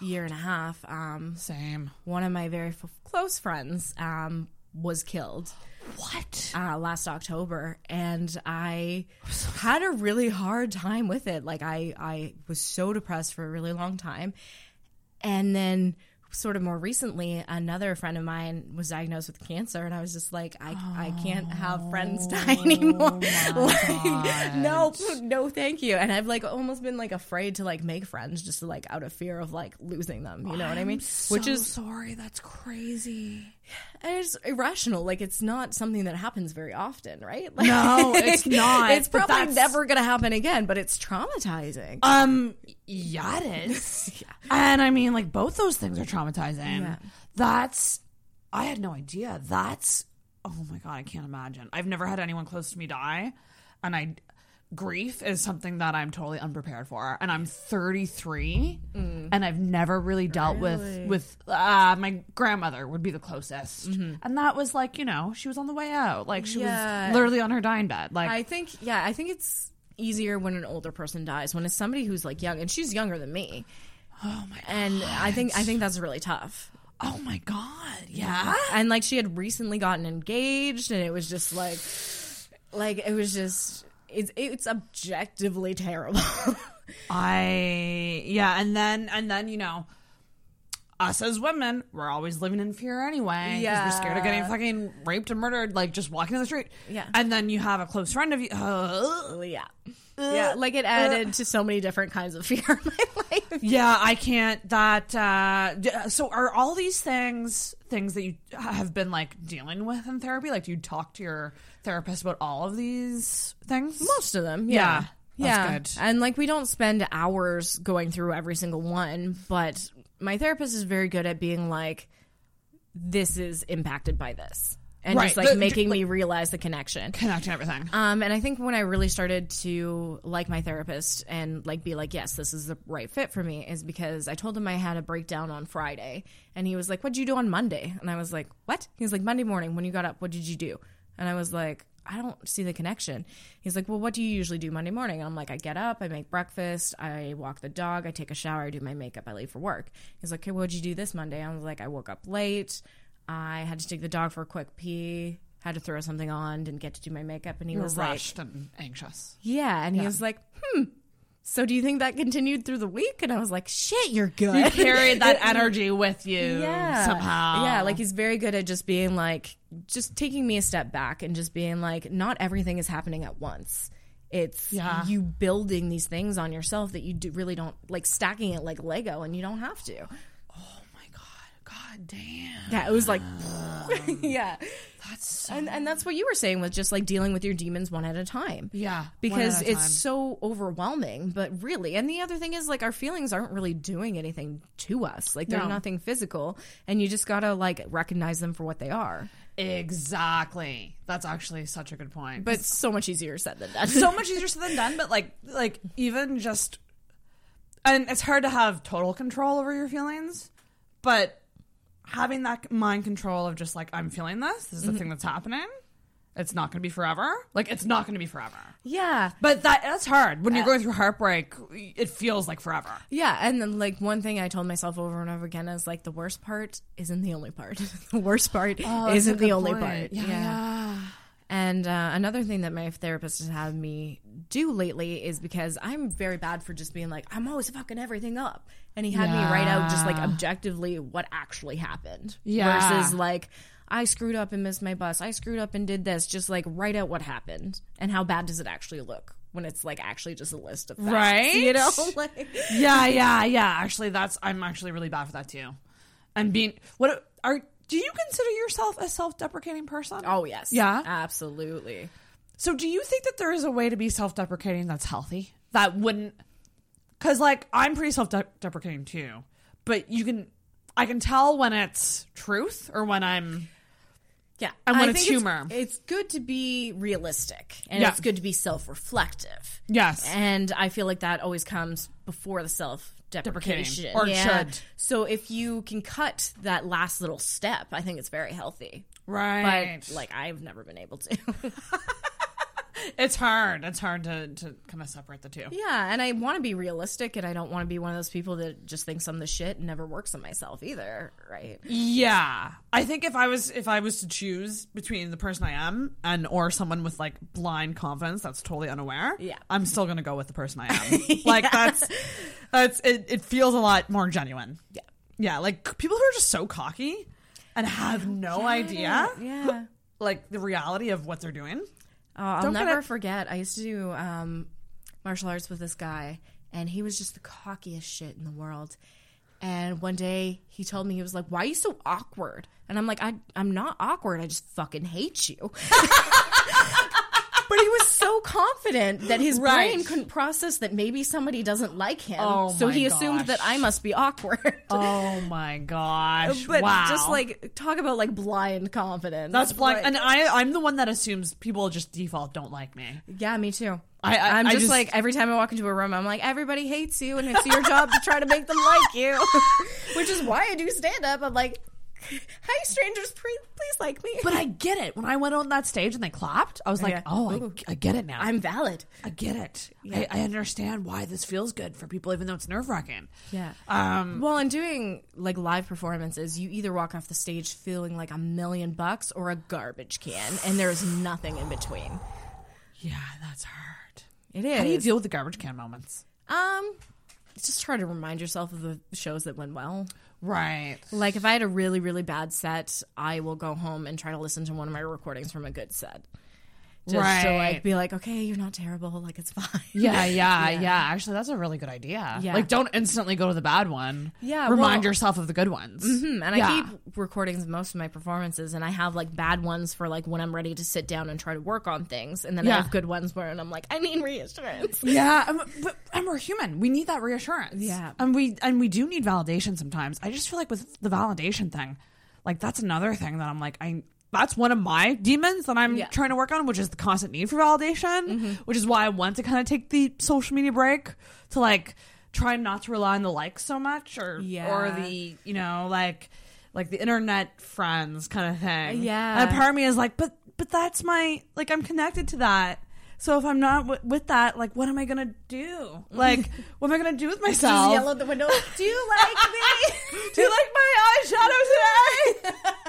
year and a half. Um,
Same.
One of my very f- close friends um, was killed.
What?
Uh, last October, and I had a really hard time with it. Like I, I was so depressed for a really long time, and then sort of more recently, another friend of mine was diagnosed with cancer, and I was just like, I, I can't have friends die anymore. like, no, no, thank you. And I've like almost been like afraid to like make friends just to, like out of fear of like losing them. You know what I mean? Which is
sorry. That's crazy.
And it's irrational. Like it's not something that happens very often, right? Like,
No, it's not,
It's probably never going to happen again. But it's traumatizing.
Um, yeah, it is. And I mean, like both those things are traumatizing.
Yeah.
That's I had no idea. That's oh my god, I can't imagine. I've never had anyone close to me die, and I grief is something that I'm totally unprepared for. And I'm 33,
Mm.
and I've never really dealt
Really?
with with uh, my grandmother would be the closest,
Mhm.
and that was like you know she was on the way out, like she
Yeah.
was literally on her dying bed, like
I think, yeah, I think it's easier when an older person dies. When it's somebody who's like young, and she's younger than me.
Oh my!
And I think I think that's really tough.
Oh my god! Yeah.
And like she had recently gotten engaged, and it was just like, like it was just it's it's objectively terrible.
I yeah, and then and then you know, us as women, we're always living in fear anyway. Yeah, we're scared of getting fucking raped and murdered, like just walking in the street.
Yeah.
and then you have a close friend of you. Uh,
yeah, yeah, like it added to so many different kinds of fear in my life.
yeah, I can't. That uh, so are all these things things that you have been like dealing with in therapy? Like, do you talk to your therapist about all of these things?
Most of them,
yeah,
yeah,
That's good.
And like we don't spend hours going through every single one, but my therapist is very good at being like, "This is impacted by this." And
Right.
just like
The-
making me realize the connection,
connecting everything.
Um, and I think when I really started to like my therapist and like be like, yes, this is the right fit for me, is because I told him I had a breakdown on Friday, and he was like, "What'd you do on Monday?" And I was like, "What?" He was like, "Monday morning when you got up, what did you do?" And I was like, "I don't see the connection." He's like, "Well, what do you usually do Monday morning?" And I'm like, "I get up, I make breakfast, I walk the dog, I take a shower, I do my makeup, I leave for work." He's like, "Okay, what'd you do this Monday?" I was like, "I woke up late, I had to take the dog for a quick pee." Had to throw something on, didn't get to do my makeup, and he
You were
was like,
rushed and anxious.
yeah, and he was like, "Hmm." So do you think that continued through the week? And I was like, "Shit, you're good."
You carried that energy with you
yeah.
somehow.
Yeah, like he's very good at just being like, just taking me a step back and just being like, not everything is happening at once. It's
Yeah.
you building these things on yourself that you do, really don't like stacking it like Lego, and you don't have to.
God damn.
Yeah, it was like, yeah.
That's so
and and that's what you were saying with just like dealing with your demons one at a time.
Yeah,
because
one at a
it's
time.
so overwhelming. But really, and the other thing is like our feelings aren't really doing anything to us. Like they're
No.
nothing physical, and you just gotta like recognize them for what they are.
Exactly. That's actually such a good point.
But so much easier said than done.
so much easier said than done. But like, like even just, and it's hard to have total control over your feelings, but having that mind control of just like I'm feeling this. This is the
Mhm.
thing that's happening. It's not going to be forever. Like it's not going to be forever.
Yeah.
But that that's hard when you're
Uh,
going through heartbreak. It feels like forever.
Yeah, and then like one thing I told myself over and over again is like the worst part isn't the only part. the worst part
Oh, that's a
isn't the
good
only
point.
part.
Yeah, yeah.
And uh, another thing that my therapist has had me do lately is because I'm very bad for just being like I'm always fucking everything up, and he had me write out just like objectively what actually happened.
Yeah.
Versus like I screwed up and missed my bus. I screwed up and did this. Just like write out what happened and how bad does it actually look when it's like actually just a list of facts,
right?
You know, like
yeah, yeah, yeah. Actually, that's I'm actually really bad for that too. And being what are do you consider yourself a self-deprecating person?
Oh yes,
Yeah,
absolutely.
So, do you think that there is a way to be self-deprecating that's healthy? That wouldn't, because like I'm pretty self-deprecating too, but you can, I can tell when it's truth or when I'm,
Yeah,
and when
I
it's
think
humor.
It's, good to be realistic, and
Yeah.
it's good to be self-reflective.
Yes.
and I feel like that always comes before the self-deprecation,
Or it
yeah.
should.
So if you can cut that last little step, I think it's very healthy.
Right.
But like I've never been able to.
it's hard. It's hard to to kind of separate the two.
yeah, and I want to be realistic, and I don't want to be one of those people that just thinks I'm the shit and never works on myself either. Right?
Yeah, I think if I was if I was to choose between the person I am and or someone with like blind confidence that's totally unaware,
Yeah.
I'm still gonna go with the person I am. Like that's that's it. It feels a lot more genuine.
Yeah,
yeah. Like people who are just so cocky and have no idea,
Yeah.
like the reality of what they're doing.
Uh, I'll never
it-
forget. I used to do um, martial arts with this guy, and he was just the cockiest shit in the world. And one day he told me he was like, "Why are you so awkward?" And I'm like, I, "I'm not awkward. I just fucking hate you." but he was so confident that his
Right.
brain couldn't process that maybe somebody doesn't like him.
Oh
so he assumed
gosh.
that I must be awkward.
Oh my gosh!
but
wow.
just like talk about like blind confidence.
that's blind
Like-
and I, I'm the one that assumes people just default don't like me.
yeah, me too.
I,
I'm
I
just, like every time I walk into a room, I'm like everybody hates you, and it's your job to try to make them like you. Which is why I do stand up. I'm like, hi strangers, please, please like me.
But I get it. When I went on that stage and they clapped, I was like,
Yeah.
oh,
Ooh.
I, I get it now.
I'm valid.
I get it. I, I understand why this feels good for people, even though it's nerve wracking.
Yeah.
Um,
Well, in doing like live performances, you either walk off the stage feeling like a million bucks or a garbage can, and there's nothing in between.
yeah, that's hard.
It is.
How do you deal with the garbage can moments?
Um, just try to remind yourself of the shows that went well.
Right.
Like if I had a really really bad set, I will go home and try to listen to one of my recordings from a good set. Just to
Right.
like be like, okay, you're not terrible, like it's fine.
Yeah, yeah, yeah, Actually, that's a really good idea.
Yeah.
Like, don't instantly go to the bad one.
Yeah,
Remind
well-
yourself of the good ones.
Mhm, And
Yeah.
I keep recordings of most of my performances, and I have like bad ones for like when I'm ready to sit down and try to work on things, and then
Yeah.
I have good ones where I'm like, I need reassurance.
Yeah, um, but and we're human. We need that reassurance.
Yeah.
and we and we do need validation sometimes. I just feel like with the validation thing, like that's another thing that I'm like I. That's one of my demons that I'm
Yeah.
trying to work on, which is the constant need for validation. Mm-hmm. Which is why I want to kind of take the social media break to like try not to rely on the likes so much, or or the you know like like the internet friends kind of thing.
Yeah.
and part of me is like, but but that's my like I'm connected to that. So if I'm not w- with that, like, what am I gonna do? Like, what am I gonna do with myself?
Just yell at the window. Do you like me?
Do you like my eyeshadow today?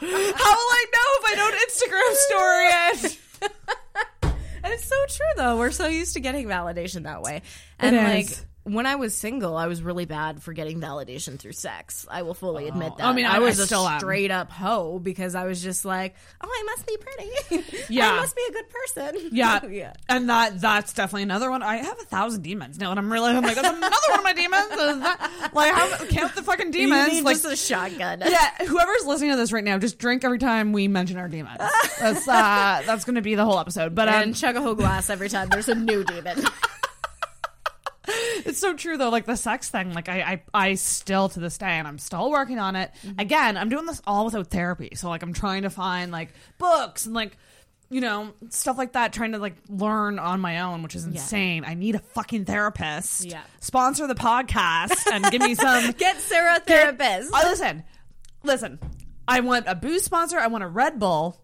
How will I know if I don't Instagram story it?
And it's so true though. We're so used to getting validation that way. And like. When I was single, I was really bad for getting validation through sex. I will fully admit that.
I mean, I-
I was
I
a
still am.
straight up hoe because I was just like, oh, I must be pretty.
Yeah.
I must be a good person.
Yeah,
yeah.
and that that's definitely another one. I have a thousand demons now, and I'm really I'm like that's another one of my demons. Is that- like, how, count the fucking demons.
You need
like,
just a shotgun.
yeah, whoever's listening to this right now, just drink every time we mention our demons. That's uh, that's going to be the whole episode. But um,
and chug a whole glass every time there's a new demon.
it's so true though. Like the sex thing, like I, I, I still to this day, and I'm still working on it. Mm-hmm. Again, I'm doing this all without therapy. So like I'm trying to find like books and like. You know, stuff like that, trying to like learn on my own, which is insane. I need a fucking therapist.
Yeah.
Sponsor the podcast and give me some.
Get Sarah a therapist.
I listen, listen. I want a booze sponsor. I want a Red Bull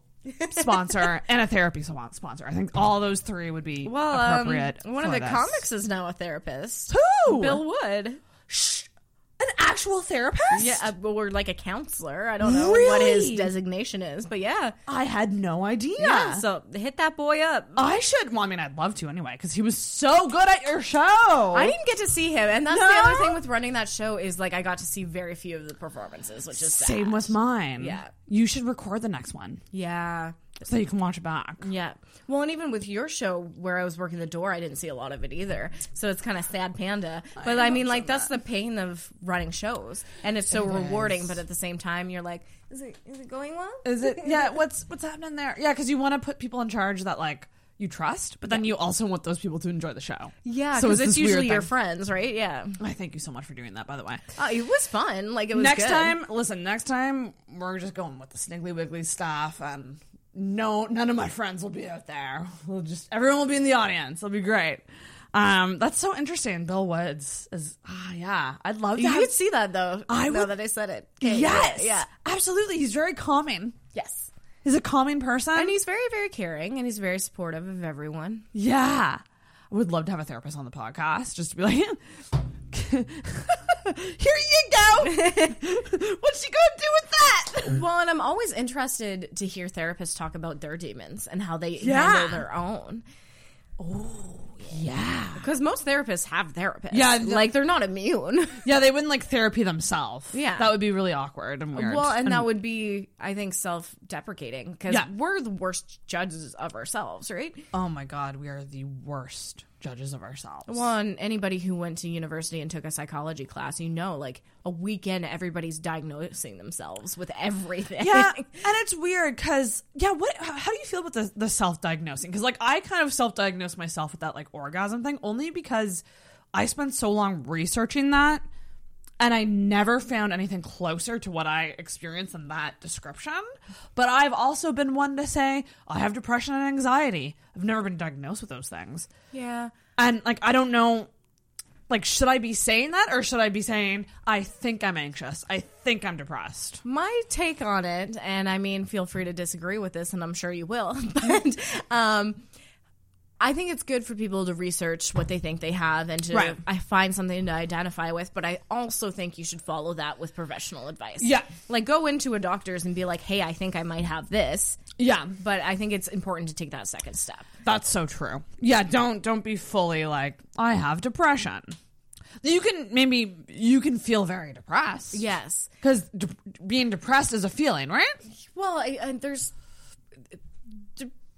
sponsor and a therapy sponsor. I think all those three would be
Well, um,
appropriate.
one of the
this.
comics is now a therapist.
Who?
Bill Wood.
an actual therapist.
Yeah, uh, we're like a counselor. I don't know what his
Really?
designation is, but yeah.
I had no idea.
Yeah, so hit that boy up.
I should. Well, I mean, I'd love to anyway because he was so good at your show.
I didn't get to see him, and that's the
No?
other thing with running that show is like I got to see very few of the performances, which is
Same
sad.
with mine.
Yeah.
you should record the next one
Yeah,
so you can watch it back.
yeah. Well, and even with your show where I was working the door, I didn't see a lot of it either. So it's kind of sad, panda. But I, mean, like that's the pain of running shows, and it's so
It
rewarding.
is.
But at the same time, you're like, is it is it going well?
Is it? Yeah. What's what's happening there? Yeah, because you want to put people in charge that like you trust, but then you also want those people to enjoy the show.
Yeah,
So
because
it's
it's, usually your friends, right? Yeah.
I thank you so much for doing that. By the way,
Uh, it was fun. Like it was
next
good.
time, listen. Next time, we're just going with the Sniggly Wiggly stuff, and no, none of my friends will be out there. We'll just everyone will be in the audience. It'll be great. Um, that's so interesting. Bill Woods is ah yeah. I'd love to.
You
have,
could see that though.
I
now
would-
that I said it. Okay,
yes,
Yeah.
absolutely. He's very calming.
Yes.
He's a calming person,
And he's very, very caring, and he's very supportive of everyone.
Yeah. I would love to have a therapist on the podcast just to be like, here you go. What's she going to do with that?
Well, and I'm always interested to hear therapists talk about their demons and how they
Yeah.
handle their own. Oh, yeah. Because most therapists have therapists.
Yeah,
like they're not immune.
Yeah, they wouldn't like therapy themselves.
Yeah.
that would be really awkward and weird.
Well, and, that would be, I think, self deprecating because
Yeah.
we're the worst judges of ourselves, right?
oh my god, we are the worst judges of ourselves.
Well, and anybody who went to university and took a psychology class, you know, like a weekend, everybody's diagnosing themselves with everything.
yeah, and it's weird because yeah, what? How how do you feel about the the self diagnosing? Because like I kind of self diagnosed myself with that like orgasm thing only because I spent so long researching that, and I never found anything closer to what I experienced in that description. But I've also been one to say I have depression and anxiety. I've never been diagnosed with those things,
yeah.
and like I don't know. Like, should I be saying that or should I be saying, I think I'm anxious? I think I'm depressed?
My take on it, and I mean, feel free to disagree with this, and I'm sure you will, but um, I think it's good for people to research what they think they have and to
Right.
I find something to identify with. But I also think you should follow that with professional advice.
Yeah.
like go into a doctor's and be like, "Hey, I think I might have this."
Yeah.
but I think it's important to take that second step.
That's so true. Yeah, don't don't be fully like I have depression. You can maybe you can feel very depressed.
Yes,
because de- being depressed is a feeling, right?
Well, I, and there's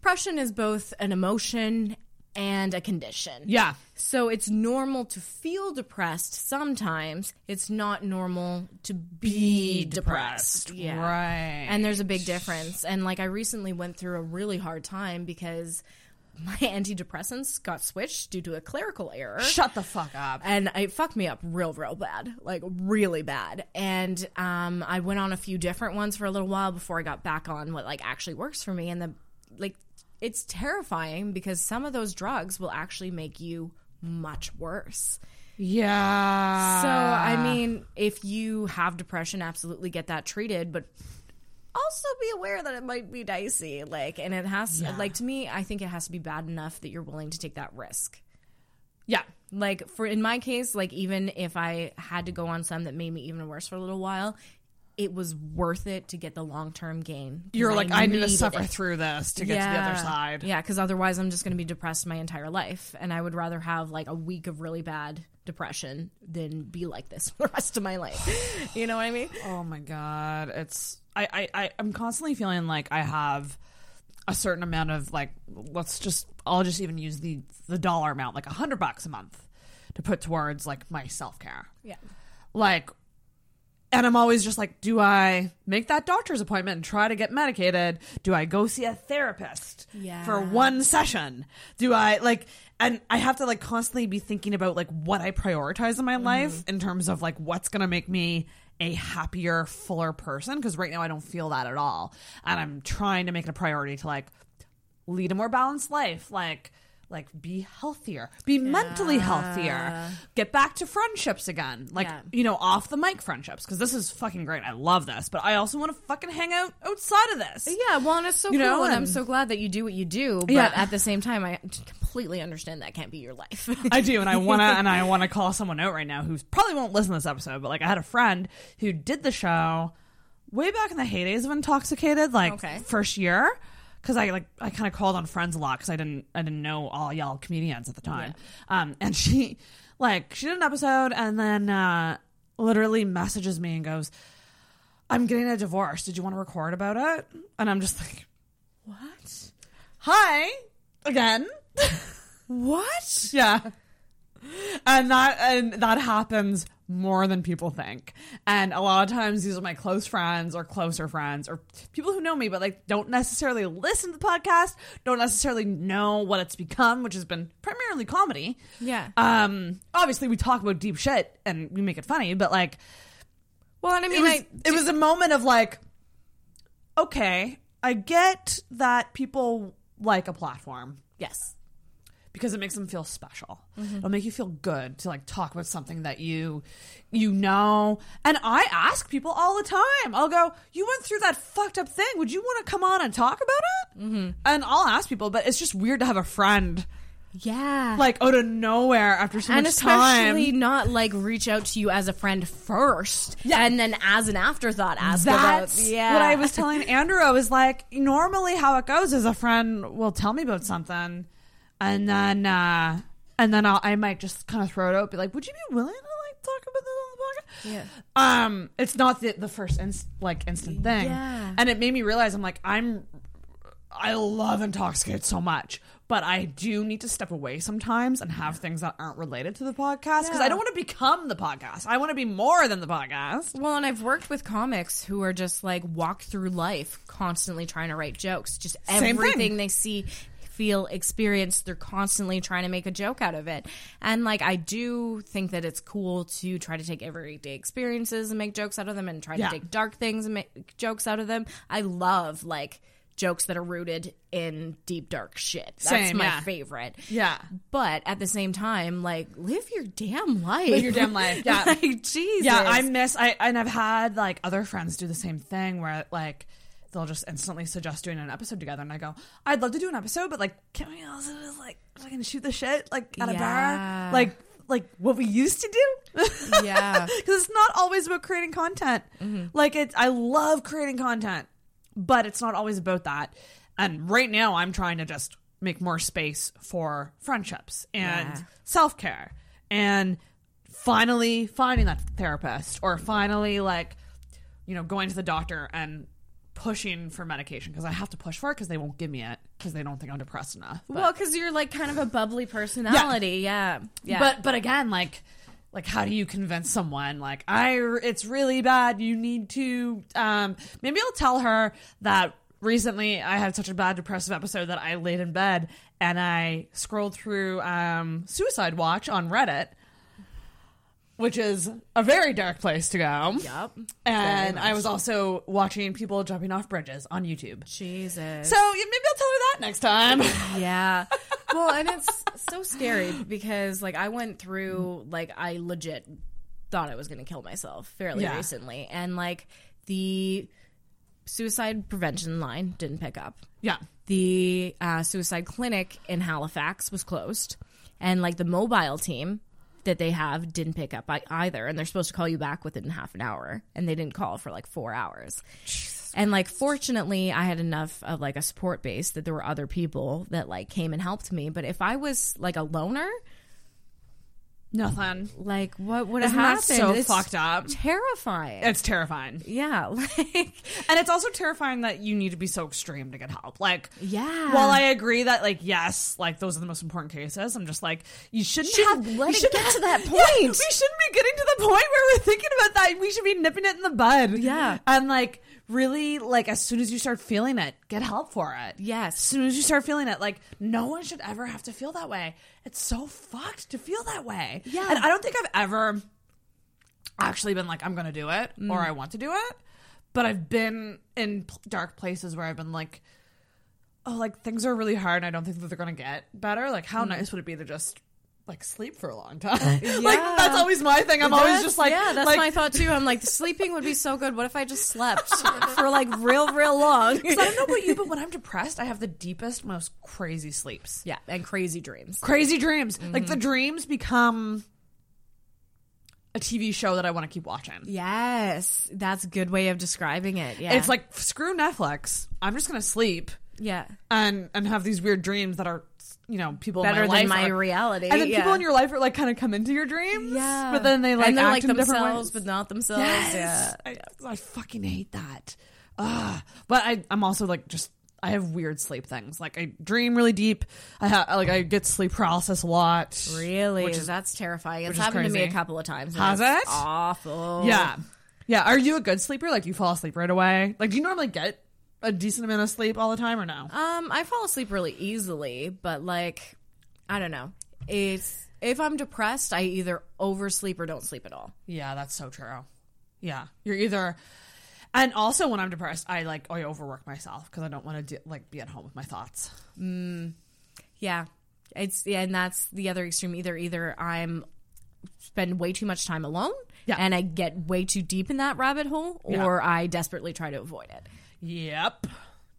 depression is both an emotion and a condition.
Yeah.
So it's normal to feel depressed sometimes. It's not normal to be, depressed. Yeah.
Right.
And there's a big difference. And like I recently went through a really hard time because my antidepressants got switched due to a clerical error.
Shut the fuck up.
And it fucked me up real, real bad. Like really bad. And um I went on a few different ones for a little while before I got back on what like actually works for me. And the like it's terrifying because some of those drugs will actually make you much worse.
Yeah.
So, I mean, if you have depression, absolutely get that treated, but also be aware that it might be dicey. Like, and it has,
Yeah.
like, to me, I think it has to be bad enough that you're willing to take that risk.
Yeah.
Like, for in my case, like, even if I had to go on some that made me even worse for a little while, it was worth it to get the long term gain.
You're like, I need to suffer
it.
through this to get to the other side.
Yeah, because otherwise I'm just going to be depressed my entire life, and I would rather have like a week of really bad depression than be like this for the rest of my life. you know what I mean?
Oh my god, it's I, I I I'm constantly feeling like I have a certain amount of like let's just I'll just even use the the dollar amount like a hundred bucks a month to put towards like my self care.
Yeah.
Like, and I'm always just like, do I make that doctor's appointment and try to get medicated? Do I go see a therapist
Yeah.
for one session? Do I like, and I have to like constantly be thinking about like what I prioritize in my mm-hmm. life in terms of like what's going to make me a happier, fuller person. Cause right now I don't feel that at all. And I'm trying to make it a priority to like lead a more balanced life. Like, like be healthier, be mentally healthier, get back to friendships again. Like,
Yeah.
you know, off the mic friendships. Cause this is fucking great. I love this, but I also want to fucking hang out outside of this.
Yeah, well, and it's so
You
cool,
know,
and I'm so glad that you do what you do. But
Yeah.
at the same time, I completely understand that can't be your life.
I do, and I wanna and I wanna call someone out right now who probably won't listen to this episode, but like I had a friend who did the show way back in the heydays of Intoxicated, like
Okay.
first year. Because I like I kind of called on friends a lot because I didn't I didn't know all y'all comedians at the time, um, and she like she did an episode and then uh, literally messages me and goes, "I'm getting a divorce. Did you want to record about it?" And I'm just like, "What? Hi again."
what?
Yeah. And that and that happens more than people think. And a lot of times these are my close friends or closer friends or people who know me but like don't necessarily listen to the podcast, don't necessarily know what it's become, which has been primarily comedy.
Yeah.
Um obviously we talk about deep shit and we make it funny, but like
well, and I mean,
it was,
I-
it was a moment of like okay, I get that people like a platform
yes.
Because it makes them feel special.
Mhm.
It'll make you feel good to like talk about something that you you know. And I ask people all the time. I'll go, "You went through that fucked up thing. Would you want to come on and talk about it?" Mm-hmm. And I'll ask people, but it's just weird to have a friend,
yeah,
like out of nowhere after so
and
much
especially
time.
not like reach out to you as a friend first, and then as an afterthought ask
That's
about. Yeah,
what I was telling Andrew. I was like, normally how it goes is a friend will tell me about something, and then uh, and then I'll, I might just kind of throw it out, be like, "Would you be willing to like talk about this on the podcast?"
Yeah.
Um, it's not the the first inst- like instant thing,
Yeah.
and it made me realize I'm like I'm I love intoxicated so much, but I do need to step away sometimes and have things that aren't related to the podcast because I don't want to become the podcast. I want to be more than the podcast.
Well, and I've worked with comics who are just like walk through life constantly trying to write jokes. Just everything they see, feel, experience, they're constantly trying to make a joke out of it. And like, I do think that it's cool to try to take everyday experiences and make jokes out of them and try
Yeah.
to take dark things and make jokes out of them. I love like jokes that are rooted in deep dark shit. That's
Same,
my
yeah.
favorite.
Yeah.
But at the same time, like live your damn life.
Live your damn life. Yeah.
like Jesus.
Yeah, I miss I and I've had like other friends do the same thing where like they'll just instantly suggest doing an episode together and I go, I'd love to do an episode, but like can we also just like fucking shoot the shit like at a bar? Like like what we used to do?
Yeah.
Because it's not always about creating content. Mm-hmm. Like it's I love creating content, but it's not always about that. And right now I'm trying to just make more space for friendships and
Yeah.
self care and finally finding that therapist or finally like you know going to the doctor and pushing for medication because I have to push for it because they won't give me it because they don't think I'm depressed enough. But-
Well, because you're like kind of a bubbly personality. Yeah. Yeah.
but but again, like like how do you convince someone like I it's really bad. You need to um maybe I'll tell her that recently I had such a bad depressive episode that I laid in bed and I scrolled through um Suicide Watch on Reddit. Which is a very dark place to go.
Yep.
And I was also watching people jumping off bridges on YouTube.
Jesus.
So yeah, maybe I'll tell her that next time.
yeah. Well, and it's so scary because like I went through like I legit thought I was going to kill myself fairly
Yeah.
recently and like the suicide prevention line didn't pick up.
Yeah.
The uh, suicide clinic in Halifax was closed and like the mobile team that they have didn't pick up either and they're supposed to call you back within half an hour and they didn't call for like 4 hours. And like fortunately I had enough of like a support base that there were other people that like came and helped me, but if I was like a loner,
Nothing.
like what would have happened?
so
It's
fucked up?
Terrifying.
It's terrifying.
yeah, like
And it's also terrifying that you need to be so extreme to get help. Like,
yeah.
while I agree that, like, yes, like those are the most important cases, I'm just like, you shouldn't
Shouldn't
have.
let it get to that
Yeah,
point.
we shouldn't be getting to the point where we're thinking about that. We should be nipping it in the bud.
Yeah.
and like really, like as soon as you start feeling it, get help for it.
Yes.
As soon as you start feeling it, like no one should ever have to feel that way. It's so fucked to feel that way.
Yeah.
and I don't think I've ever actually been like, I'm going to do it
Mm.
or I want to do it. But I've been in p- dark places where I've been like, oh, like things are really hard and I don't think that they're going to get better. Like,
Mm.
how nice would it be to just like sleep for a long time? like, that's always my thing. I'm always just like,
yeah, that's
like,
my thought too. I'm like, sleeping would be so good. What if I just slept for like real, real long?
'Cause I don't know about you, but when I'm depressed, I have the deepest, most crazy sleeps.
yeah, and crazy dreams.
Crazy dreams. Like
Mm-hmm.
the dreams become a TV show that I want to keep watching.
Yes, that's a good way of describing it. Yeah,
It's like screw Netflix. I'm just gonna sleep
yeah,
and and have these weird dreams that are you know people in
better
my
than my
are-
reality.
And then
yeah.
people in your life are like kind of come into your dreams.
yeah,
but then they like
and they're
act
like
in different
themselves,
ways.
but not themselves.
Yes.
Yeah,
I, I fucking hate that. Ugh. But I, I'm also like just I have weird sleep things. Like I dream really deep. I have like I get sleep paralysis a lot.
really,
Which is-
that's terrifying. It's happened to me a couple of times.
Has it?
Awful.
Yeah. Yeah. Are you a good sleeper? Like you fall asleep right away? Like do you normally get a decent amount of sleep all the time or no?
Um, I fall asleep really easily, but like, I don't know. It's if I'm depressed, I either oversleep or don't sleep at all.
Yeah, that's so true. Yeah. You're either and also when I'm depressed, I like I overwork myself because I don't want to like be at home with my thoughts.
Mm, yeah, it's yeah, and that's the other extreme. Either either I'm spend way too much time alone,
Yeah.
and I get way too deep in that rabbit hole,
Yeah.
or I desperately try to avoid it.
Yep.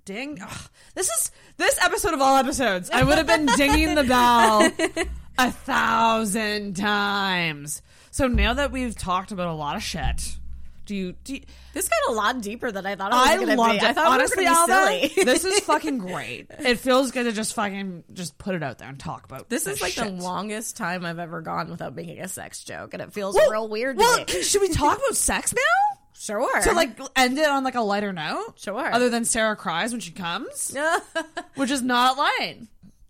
Ding. Ugh. This is this episode of all episodes. I would have been dinging the bell a thousand times. So now that we've talked about a lot of shit, Do you? Do you
This got a lot deeper than I thought it was
I
going to
loved
be.
it.
I thought
Honestly,
it was
Alva,
pretty silly.
this is fucking great. It feels good to just fucking just put it out there and talk about.
This is like the longest time I've ever gone without making a sex joke, and it feels
Well-
real weird.
Well,
me.
should we talk about sex now?
Sure.
To like end it on like a lighter note.
Sure.
Other than Sarah cries when she comes, which is not lying.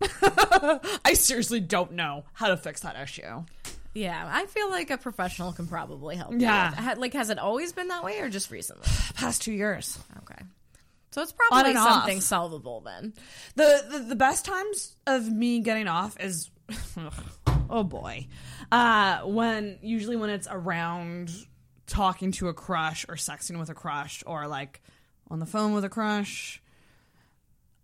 I seriously don't know how to fix that issue.
Yeah, I feel like a professional can probably help.
Yeah.
Ha- like has it always been that way, or just recently?
Past two years.
Okay, so it's probably
and off.
something solvable then.
The, the the best times of me getting off is oh boy. Uh when usually when it's around talking to a crush or sexting with a crush or like on the phone with a crush.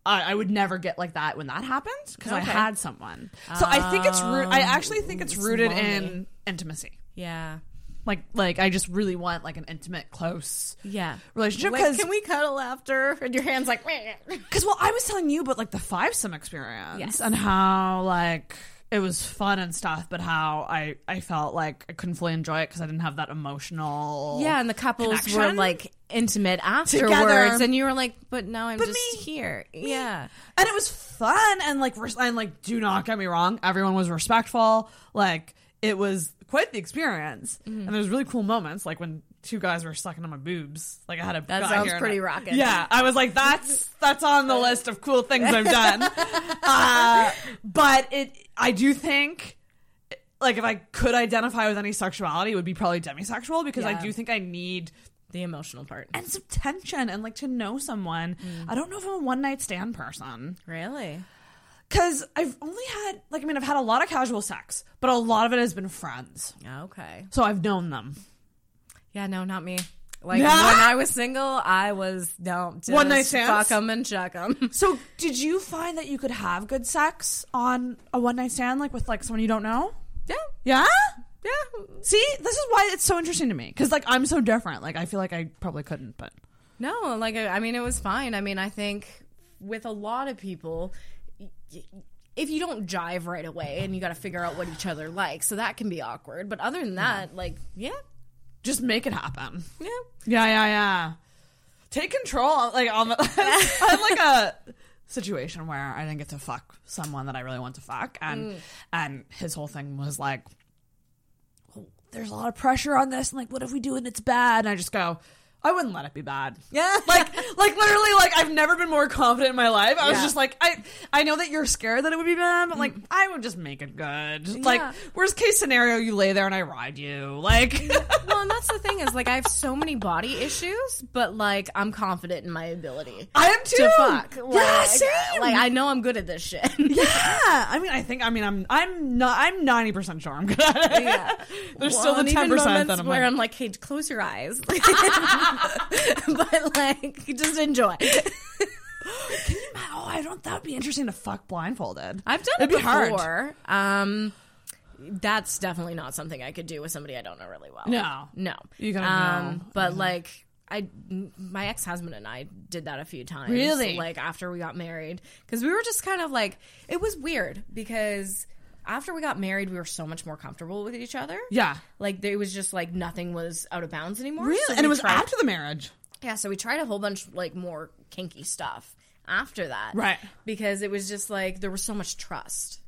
I, I would never get like that when that happened because I
Okay.
had someone. So I think it's root. I um, actually think it's rooted in intimacy.
Yeah,
Like like I just really want like an intimate, close
yeah.
relationship.
Like,
Because
can we cuddle after? And your hands like.
Because well, I was telling you about like the five some experience
Yes.
and how like it was fun and stuff, but how I I felt like I couldn't fully enjoy it because I didn't have that emotional.
Yeah, and the couples were
connection.
like intimate afterwards,
Together.
and you were like, "But now I'm
But
just
me-
here." Yeah,
and it was fun and like res- and like do not get me wrong, everyone was respectful. Like it was quite the experience,
Mm-hmm.
and there's really cool moments like when two guys were sucking on my boobs. Like I had a
That sounds pretty
I-. Yeah, I was like, that's that's on the list of cool things I've done. uh, but it, I do think. Like if I could identify with any sexuality, it would be probably demisexual because I do think I need
the emotional part.
and some tension and like to know someone. I don't know if I'm a one night stand person
Really?
because I've only had like I mean I've had a lot of casual sex, but a lot of it has been friends,
Okay.
so I've known them.
Yeah, no, not me. Like when I was single, I was no just
One night stands?
Fuck them and chuck them.
So did you find that you could have good sex on a one night stand like with like someone you don't know?
Yeah,
Yeah.
yeah.
See, this is why it's so interesting to me because like I'm so different. Like I feel like I probably couldn't, but
No, like I I mean, it was fine. I mean, I think with a lot of people, y- y- if you don't jive right away, and you got to figure out what each other like, so that can be awkward. But other than that, like, yeah,
just make it happen.
yeah,
Yeah, yeah, yeah. Take control. Like on the, I'm like a situation where I didn't get to fuck someone that I really want to fuck, and mm. and his whole thing was like, well, "There's a lot of pressure on this, and like, what if we do it and it's bad?" And I just go. I wouldn't let it be bad.
yeah.
Like, like literally, like I've never been more confident in my life. I was
Yeah.
just like, I, I know that you're scared that it would be bad, but like, mm. I would just make it good. Like,
Yeah.
worst case scenario, you lay there and I ride you. Like,
well, and that's the thing is like I have so many body issues, but like I'm confident in my ability
I am too.
to fuck. Like,
yeah, same.
Like I know I'm good at this shit.
Yeah, I mean, I think, I mean, I'm, I'm not, I'm ninety percent sure I'm good at it.
Yeah.
There's still the
and even
ten percent
moments
that I'm
where
like,
I'm like, hey, close your eyes, but like just enjoy.
oh, I don't. That would be interesting to fuck blindfolded.
I've done
It'd
it
be hard.
before. Um, that's definitely not something I could do with somebody I don't know really well.
No.
no,
You gotta
um,
know.
But like. I, my ex husband and I did that a few times.
Really?
Like after we got married, because we were just kind of like it was weird because after we got married, we were so much more comfortable with each other.
Yeah,
Like it was just like nothing was out of bounds anymore.
really,
So
and it was
tried-
after the marriage.
yeah, so we tried a whole bunch like more kinky stuff after that.
Right.
Because it was just like there was so much trust.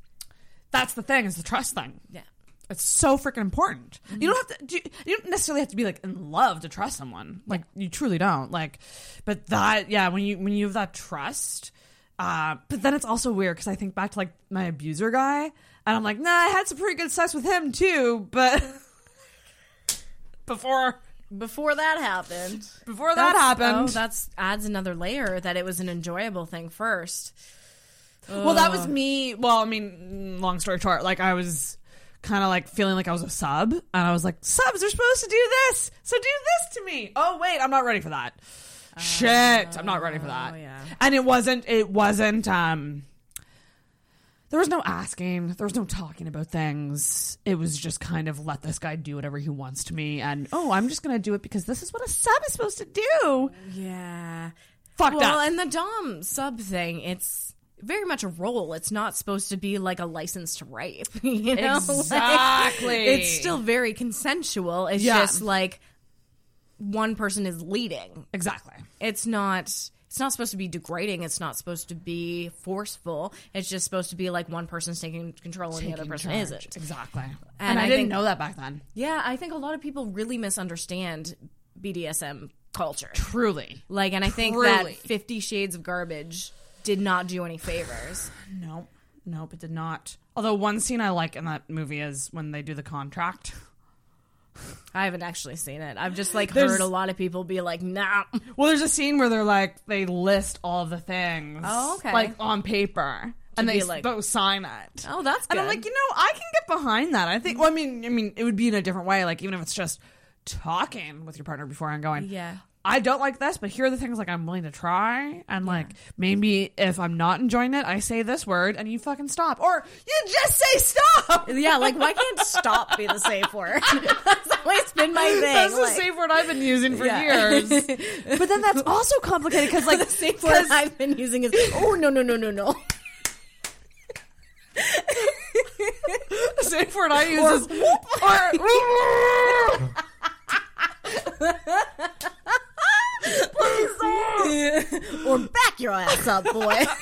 That's the thing. Is the trust thing.
Yeah.
It's so freaking important. You don't have to. do- You don't necessarily have to be like in love to trust someone. Like you truly don't. Like, but that yeah, when you when you have that trust. Uh, but then it's also weird because I think back to like my abuser guy, and I'm like, nah, I had some pretty good sex with him too, but before
Before that happened.
before that
That's-
happened,
Oh, that's adds another layer that it was an enjoyable thing first.
Well, that was me. Well, I mean, long story short, like I was kind of like feeling like I was a sub, and I was like, subs are supposed to do this, so do this to me. Oh wait, I'm not ready for that. Shit, I'm not ready for that.
Oh, yeah.
And it wasn't. It wasn't. Um, there was no asking. There was no talking about things. It was just kind of let this guy do whatever he wants to me, and oh, I'm just gonna do it because this is what a sub is supposed to do.
Yeah.
Fucked
well,
up.
and the Dom sub thing, it's very much a role. It's not supposed to be like a license to rape. You know? Like,
Exactly.
it's still very consensual. It's
Yeah.
just like one person is leading.
Exactly.
It's not it's not supposed to be degrading, it's not supposed to be forceful. It's just supposed to be like one person's taking control and the other person
charge.
isn't.
Exactly.
And,
And, I,
I
didn't
think-
know that back then.
Yeah, I think a lot of people really misunderstand BDSM culture.
Truly.
Like and I think
Truly.
that 50 shades of garbage did not do any favors.
Nope. Nope, it did not. Although one scene I like in that movie is when they do the contract.
I haven't actually seen it. I've just like
There's-
heard a lot of people be like, "Nah."
Well, there's a scene where they're like they list all the things.
Oh, okay.
Like on paper. and
be
they
like-
both sign it.
Oh, that's
And I'm like, you know, I can get behind that. I think. Well, I mean, I mean, it would be in a different way. Like even if it's just talking with your partner before and going,
Yeah.
I don't like this, but here are the things like I'm willing to try, and like maybe if I'm not enjoying it, I say this word and you fucking stop, or you just say stop.
Yeah, like why can't stop be the safe word? that's always been my thing.
That's the
like-
safe word I've been using for
Yeah.
years. but then that's also complicated because like
the safe word I've been using is oh no no no no no.
the safe word I use
Or
is
or back your ass up, boy.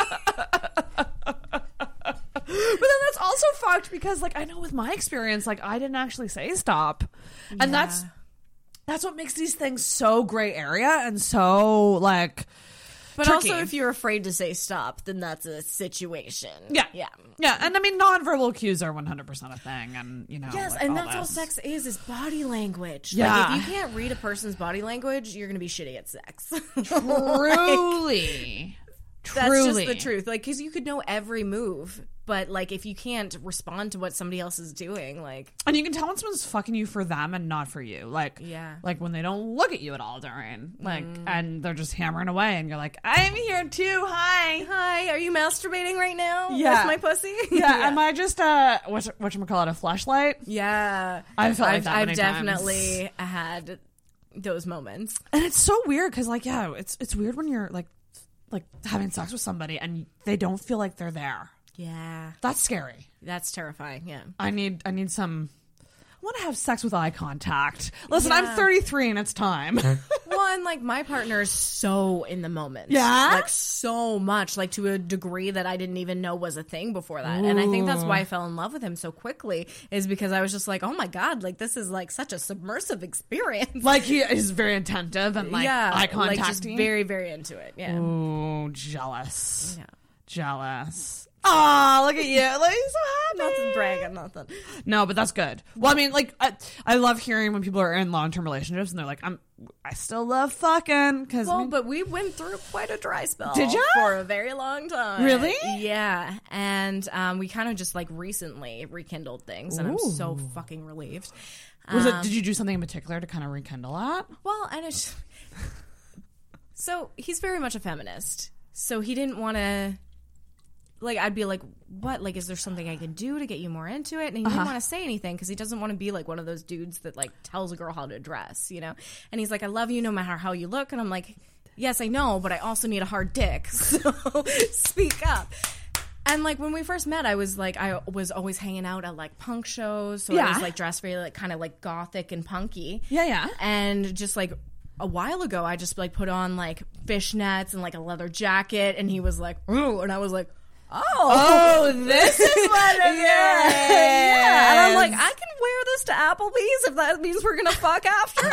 But then that's also fucked because like I know with my experience, like I didn't actually say stop. And that's that's what makes these things so gray area and so like
But
tricky.
also, if you're afraid to say stop, then that's a situation.
Yeah.
yeah,
Yeah, and I mean nonverbal cues are 100% a thing and you know
Yes,
like,
and that's all sex is is body language.
Yeah.
like, if you can't read a person's body language, you're gonna be shitty at sex.
Truly.
That's
Truly.
just the truth. Like, because you could know every move, but like if you can't respond to what somebody else is doing, like
And you can tell when someone's fucking you for them and not for you. Like,
Yeah.
like when they don't look at you at all during, like,
Mm.
and they're just hammering away, and you're like, I'm here too. Hi,
hi, are you masturbating right now?
Yeah.
with my pussy.
Yeah, am I just uh, what what call it, a flashlight?
Yeah,
i felt
i've,
that
I've
many times.
definitely had those moments.
And it's so weird because, like, yeah, it's it's weird when you're like, like having sex with somebody and they don't feel like they're there.
Yeah,
That's scary.
that's terrifying. Yeah.
I need I need some. I want to have sex with eye contact. Listen,
Yeah.
I'm 33 and it's time.
Well, and like my partner is so in the moment.
Yeah?
Like so much, like to a degree that I didn't even know was a thing before that. And I think that's why I fell in love with him so quickly, is because I was just like, oh my God, like this is like such a submersive experience.
like he is very attentive and like
yeah,
eye contact.
like just very, very into it. Yeah.
Ooh, jealous.
Yeah.
Jealous. Oh, look at you. Like, so happy.
Nothing bragging, nothing.
No, but that's good. Well, I mean, like, I, I love hearing when people are in long term relationships and they're like, I'm, I still love fucking. Cause,
Well,
I mean,
but we went through quite a dry spell.
Did you?
For a very long time.
Really?
Yeah. And um, we kind of just like recently rekindled things, and I'm so fucking relieved.
was it,
Um,
did you do something in particular to kind of rekindle that?
Well, and it's so he's very much a feminist. So he didn't want to. Like I'd be like, what? Like, is there something I can do to get you more into it? And he
Uh-huh.
didn't want to say anything because he doesn't want to be like one of those dudes that like tells a girl how to dress, you know. And he's like, I love you no matter how you look. And I'm like, yes, I know, but I also need a hard dick. So speak up. And like when we first met, I was like, I was always hanging out at like punk shows, so I was like dressed very like kind of like gothic and punky.
Yeah, yeah.
And just like a while ago, I just like put on like fishnets and like a leather jacket, and he was like, "Ooh," and I was like, "Oh,
Oh, this is what it
yeah,
is.
yeah." And I'm like, I can wear this to Applebee's if that means we're gonna fuck after.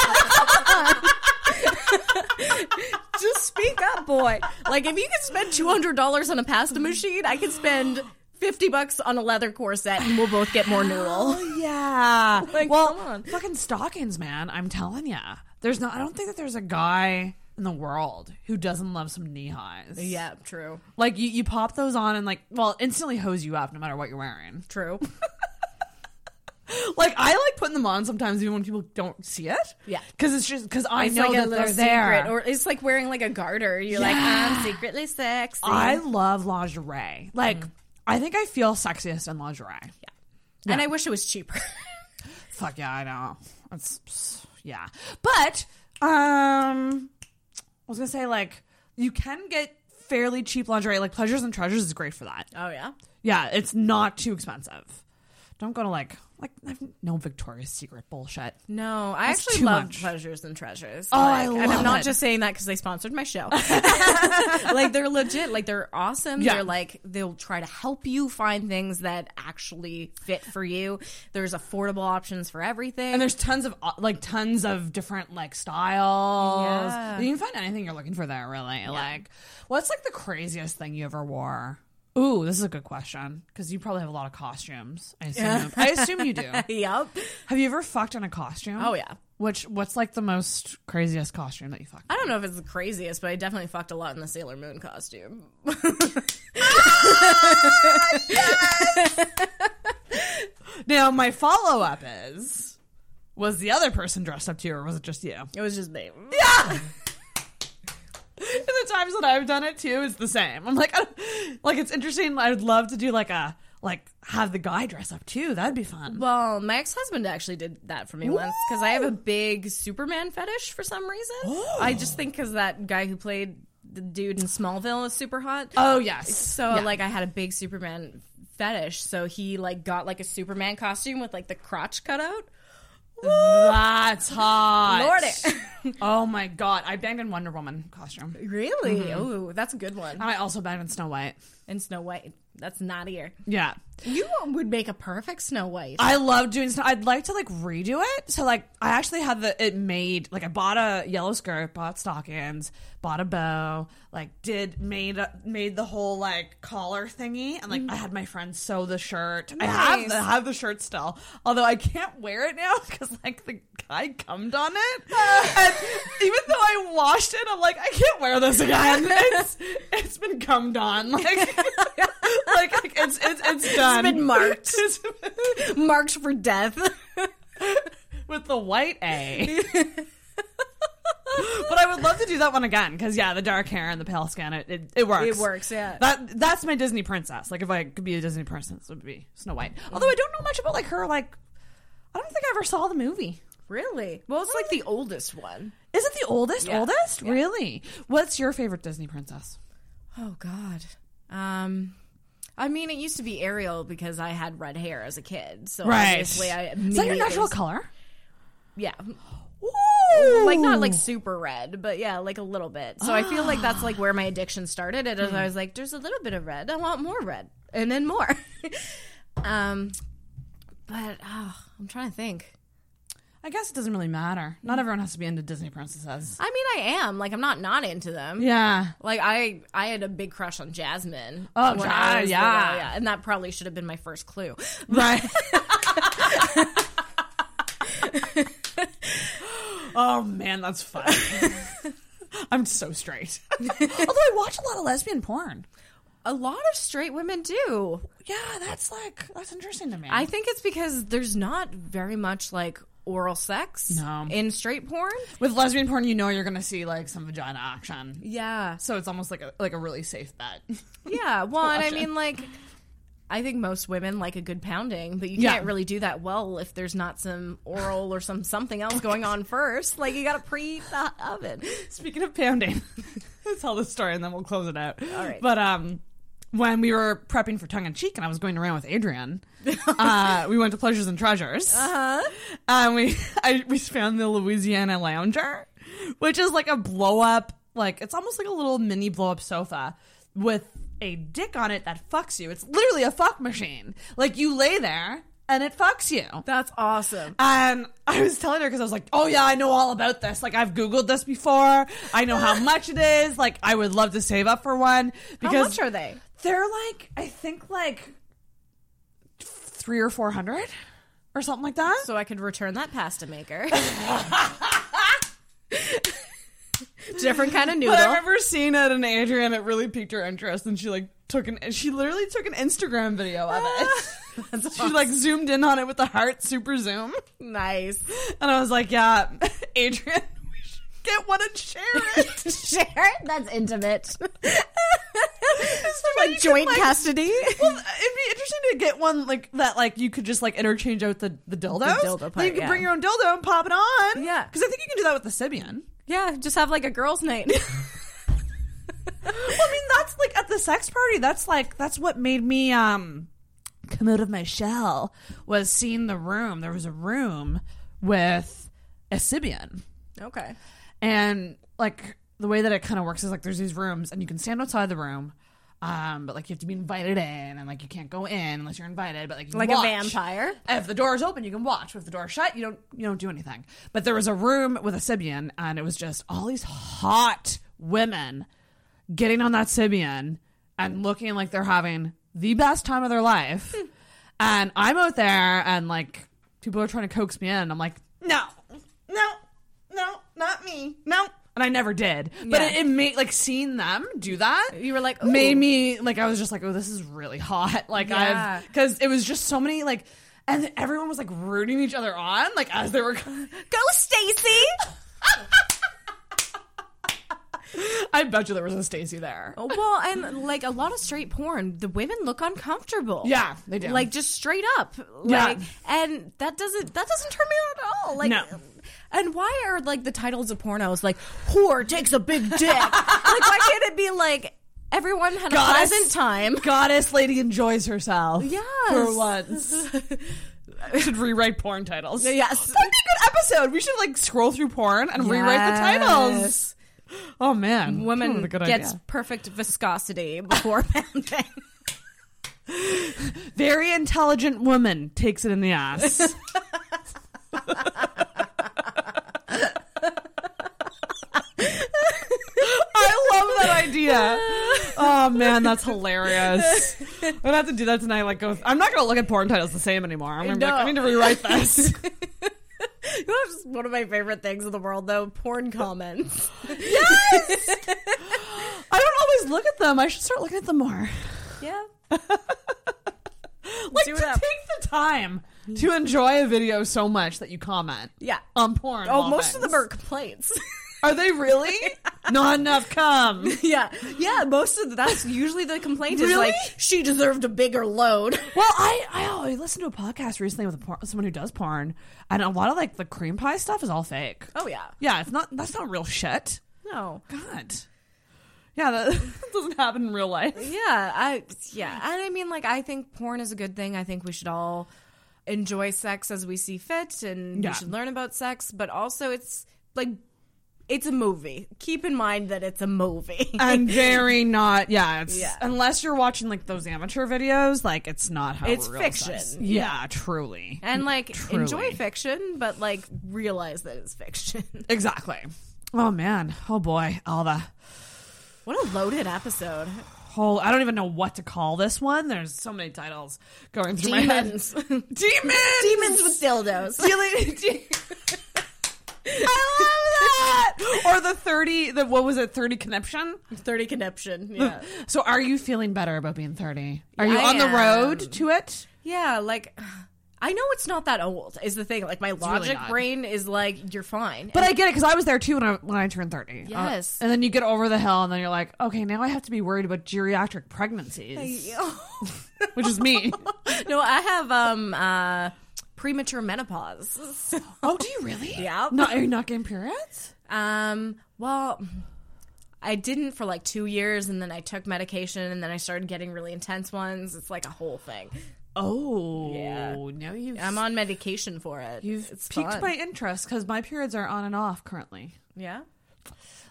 just speak up, boy. Like if you can spend two hundred dollars on a pasta mm. machine, I can spend. 50 bucks on a leather corset and we'll both get more noodle.
Oh, yeah.
Like,
well,
come on.
fucking stockings, man. I'm telling you. There's not, I don't think that there's a guy in the world who doesn't love some knee highs.
Yeah, true.
Like, you, you pop those on and, like, well, instantly hose you up no matter what you're wearing.
True.
Like, I like putting them on sometimes even when people don't see it.
Yeah.
Because it's just, because I
It's
know
like
that they're there.
secret, or it's like wearing like a garter. You're like, I'm secretly sexy.
I love lingerie. Like, I think I feel sexiest in lingerie.
Yeah. And I wish it was cheaper.
Fuck yeah, I know. It's yeah, but um, was gonna say like you can get fairly cheap lingerie. Like Pleasures and Treasures is great for that.
oh yeah.
Yeah, it's not too expensive. Don't go to like like I've no Victoria's Secret bullshit.
No, I
That's
actually love
much.
Pleasures and Treasures.
Oh, I
Like, and
love
I'm not
it.
just saying that because they sponsored my show. like they're legit. Like they're awesome.
Yeah.
They're like they'll try to help you find things that actually fit for you. There's affordable options for everything.
And there's tons of uh, like tons of different like styles.
Yeah.
You can find anything you're looking for there, really. Like, what's like the craziest thing you ever wore? Ooh, this is a good question because you probably have a lot of costumes. I assume. I assume you do.
yep.
Have you ever fucked in a costume?
Oh, yeah.
Which what's like the most craziest costume that you fucked?
I don't know if it's the craziest, but I definitely fucked a lot in the Sailor Moon costume.
Now my follow up is: Was the other person dressed up too, or was it just you?
It was just me.
Yeah. And the times that I've done it too is the same. I'm like, like it's interesting. I would love to do like a like have the guy dress up too. That'd be fun.
Well, my ex husband actually did that for me once because I have a big Superman fetish for some reason. Oh. I just think because that guy who played the dude in Smallville is super hot.
Oh, yes.
So
Yeah.
like I had a big Superman fetish, so he like got like a Superman costume with like the crotch cut out.
That's hot.
Lordy.
oh my god, I banged in Wonder Woman costume.
Really?
Mhm.
Oh, that's a good one.
I also banged in Snow White.
In Snow White. That's naughtier.
Yeah.
You would make a perfect Snow White.
I love doing snow. I'd like to like redo it. So like I actually had the it made like I bought a yellow skirt, bought stockings, bought a bow, like did made a, made the whole like collar thingy, and like I mm. had my friend sew the shirt. I have the, have the shirt still, although I can't wear it now because like the guy cummed on it, and even though I washed it, I'm like I can't wear this again. It's it's been cummed on, like like it's it's it's done.
It's been marked. marked for death.
with the white A. but I would love to do that one again because yeah, the dark hair and the pale skin, it, it, it works.
It works, yeah.
That that's my Disney princess. Like if I could be a Disney princess, it would be Snow White. Although I don't know much about like her. Like I don't think I ever saw the movie.
Really? Well, it's like the oldest one.
Is it the oldest?
Yeah.
Oldest? Really? What's your favorite Disney princess?
Oh God. Um, I mean, it used to be Ariel because I had red hair as a kid. So obviously, I
Is that your natural color?
Yeah. Like not like super red, but yeah, like a little bit. So I feel like that's like where my addiction started. And as I was like, there's a little bit of red. I want more red, and then more. um, but oh, I'm trying to think.
I guess it doesn't really matter. Not mm. everyone has to be into Disney princesses.
I mean, I am like I'm not not into them.
Yeah.
Like I, I had a big crush on Jasmine.
Oh,
when I was
yeah.
little, yeah, and that probably should have been my first clue.
Right. oh man, that's fun. I'm so straight. Although I watch a lot of lesbian porn.
A lot of straight women do.
Yeah, that's like that's interesting to me.
I think it's because there's not very much like oral sex
No.
in straight porn.
With lesbian porn, you know you're gonna see like some vagina action.
Yeah.
So it's almost like a like a really safe bet.
Yeah, well, and I mean, like, I think most women like a good pounding, but you
Yeah.
can't really do that well if there's not some oral or some something else going on first. Like, you got to preheat the oven.
Speaking of pounding, let's tell the story and then we'll close it out.
All right.
But um, when we were prepping for tongue in cheek and I was going around with Adrian, uh, we went to Pleasures and Treasures.
Uh-huh.
And we I, we found the Louisiana Lounger, which is like a blow up, like it's almost like a little mini blow up sofa with a dick on it that fucks you. It's literally a fuck machine. Like you lay there and it fucks you.
That's awesome.
And I was telling her because I was like, oh yeah, I know all about this. Like I've Googled this before. I know how much it is. Like I would love to save up for one. Because
How much are they?
They're like, I think like three or four hundred or something like that.
So I could return that pasta maker. Different kind of noodle.
But I remember seeing it and Adrian, it really piqued her interest, and she like took an she literally took an Instagram video of it. Ah. she like zoomed in on it with the heart super zoom.
Nice.
And I was like, yeah, Adrian, we should get one and share it.
Share it? That's intimate.
like
like joint custody.
Well, it'd be interesting to get one like that, like you could just like interchange out the the dildos.
The dildo part,
you could
yeah.
bring your own dildo and pop it on.
Yeah.
because I think you can do that with the Sybian.
Yeah, just have like a girls' night.
well, I mean, that's like at the sex party. That's like that's what made me um come out of my shell was seeing the room. There was a room with a Sybian.
Okay.
And like the way that it kind of works is like there's these rooms and you can stand outside the room. Um, but like you have to be invited in and like you can't go in unless you're invited, but like you
Like a
watch.
vampire?
If the door is open, you can watch. If the door is shut, you don't you don't do anything. But there was a room with a Sybian and it was just all these hot women getting on that Sybian and looking like they're having the best time of their life. and I'm out there and like people are trying to coax me in. I'm like, no, not me, no. And I never did. But
Yeah.
it, it made like seeing them do that.
You were like,
made me like I was just like, oh, this is really hot. Like
Yeah.
I've because it was just so many like, and everyone was like rooting each other on like as they were.
Go, Stacy.
I bet you there was a Stacy there.
Oh, well, and like a lot of straight porn, the women look uncomfortable.
Yeah, they do.
Like just straight up.
Yeah.
Like and that doesn't that doesn't turn me on at all. Like
No.
And why are like the titles of pornos like whore takes a big dick? like why can't it be like everyone had a
Goddess.
pleasant time?
Goddess lady enjoys herself.
Yes.
for once. I should rewrite porn titles.
Yes.
that'd be a good episode. We should like scroll through porn and rewrite the titles. Oh man,
Woman
a good
gets
idea.
perfect viscosity before pounding.
very intelligent woman takes it in the ass. I love that idea. Oh man, that's hilarious. I'm gonna have to do that tonight. Like, go. I'm not gonna look at porn titles the same anymore. I'm gonna be like, I need to rewrite this.
You know one of my favorite things in the world though? Porn comments.
yes. I don't always look at them. I should start looking at them more.
Yeah.
Like
Do
to
it up.
take the time to enjoy a video so much that you comment.
Yeah.
On porn.
Oh,
all
most of
things.
them are complaints.
Are they really? Not enough cum.
yeah, yeah. Most of that's usually the complaint is
Really?
like she deserved a bigger load.
Well, I I oh, always listened to a podcast recently with a por- someone who does porn, and a lot of like the cream pie stuff is all fake.
Oh yeah,
Yeah, it's not. That's not real shit.
no,
God. Yeah, that, that doesn't happen in real life.
yeah, I yeah, and I mean like I think porn is a good thing. I think we should all enjoy sex as we see fit, and
Yeah.
we should learn about sex. But also, it's like it's a movie. Keep in mind that it's a movie.
and very not. Yeah, it's
Yeah.
unless you're watching like those amateur videos, like it's not how
It's fiction.
sex- Yeah, truly.
and like
Truly.
enjoy fiction, but like realize that it's fiction.
Exactly. Oh man. Oh boy. All the
what a loaded episode.
whole. I don't even know what to call this one. There's so many titles going through my head.
Demons.
Demons.
Demons with dildos.
I love that. Or the thirty. The what was it? Thirty conniption.
30 conniption. Yeah.
So, are you feeling better about being thirty? Are you
I
on the road to it?
Yeah, like I know it's not that old. Is the thing like my
really
logic
not.
brain is like you're fine.
But
And-
I get it because I was there too when I when I turned thirty. Uh,
Yes.
and then you get over the hill, and then you're like, okay, now I have to be worried about geriatric pregnancies, which is me.
no, I have um uh premature menopause.
oh, do you really?
Yeah.
Not are you not getting periods?
Um. Well. I didn't for like two years, and then I took medication, and then I started getting really intense ones. It's like a whole thing.
Oh,
Yeah.
Now you've
I'm on medication for it.
you've
it's
piqued
fun.
my interest because my periods are on and off currently.
yeah.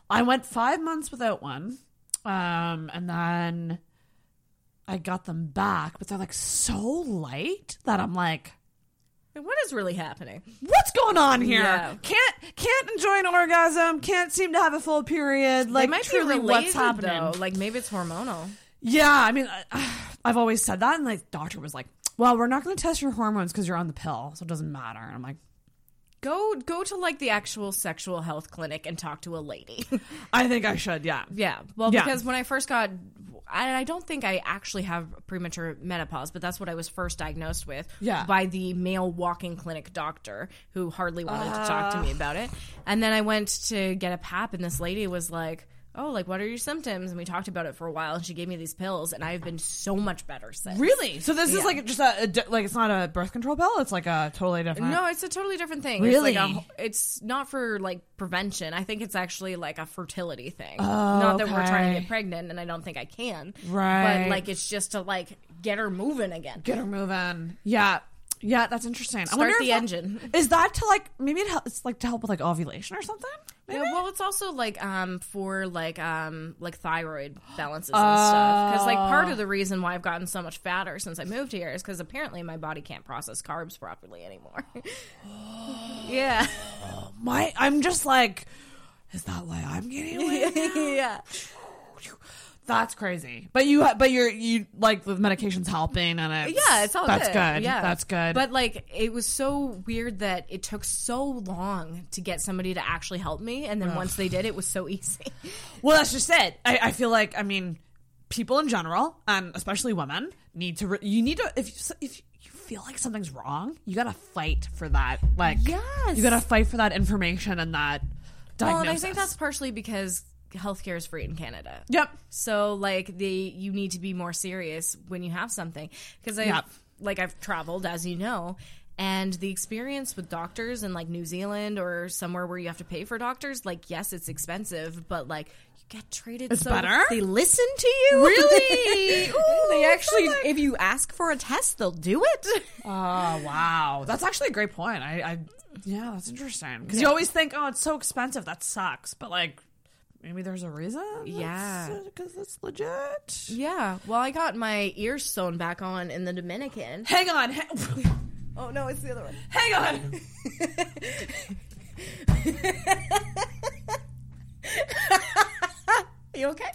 I went five months without one, um, and then I got them back, but they're like so light that I'm like,
What is really happening?
what's going on here?
Yeah.
Can't can't enjoy an orgasm. Can't seem to have a full period. Like
might
truly,
be related,
what's happening?
though. Like maybe it's hormonal.
Yeah, I mean, I, I've always said that, and the doctor was like, "Well, we're not going to test your hormones because you're on the pill, so it doesn't matter." And I'm like,
Go go to like the actual sexual health clinic and talk to a lady.
"I think I should." Yeah,
yeah. Well,
Yeah.
because when I first got I, I don't think I actually have premature menopause, but that's what I was first diagnosed with
Yeah.
by the male walking clinic doctor who hardly wanted to talk to me ah. about it. And then I went to get a pap and this lady was like, "Oh, like what are your symptoms?" And we talked about it for a while and she gave me these pills and I've been so much better since.
Really? So this is
Yeah.
like just a, a di- like it's not a birth control pill. It's like a totally different.
No, it's a totally different thing.
Really?
It's, like a, it's not for like prevention. I think it's actually like a fertility thing.
Oh,
not that we're trying to
okay.
get pregnant, and I don't think I can.
Right.
But like, it's just to like get her moving again.
Get her moving. Yeah. Yeah, that's interesting. I
Start
wonder if
the
that-
engine.
Is that to like maybe it help, it's like to help with like ovulation or something?
Yeah, well, it's also like um for like um like thyroid balances and stuff. Because like part of the reason why I've gotten so much fatter since I moved here is because apparently my body can't process carbs properly anymore. yeah,
My I'm just like is that why I'm gaining weight?
yeah.
That's crazy. But you but you're you like the medication's helping and it's
Yeah, it's all good.
that's
good.
good.
Yeah,
That's good.
But like, it was so weird that it took so long to get somebody to actually help me, and then
Ugh.
once they did, it was so easy.
Well, that's just it. I, I feel like I mean, people in general, and especially women, need to. Re- you need to if you, if you feel like something's wrong, you gotta fight for that. Like,
Yes.
you gotta fight for that information and that
Well,
diagnosis.
and I think that's partially because healthcare is free in Canada.
Yep.
So like the you need to be more serious when you have something because I
Yep.
like I've traveled as you know. And the experience with doctors in like New Zealand or somewhere where you have to pay for doctors, like yes, it's expensive, but like you get treated
It's
so
better?
They listen to you.
Really?
they actually, if you ask for a test, they'll do it.
Oh wow, that's actually a great point. I, I yeah, that's interesting because you always think, oh, it's so expensive, that sucks. But like, maybe there's a reason.
Yeah.
Uh, because it's legit.
Yeah. Well, I got my ears sewn back on in the Dominican.
Hang on.
oh no, it's the other one.
Hang on.
you okay?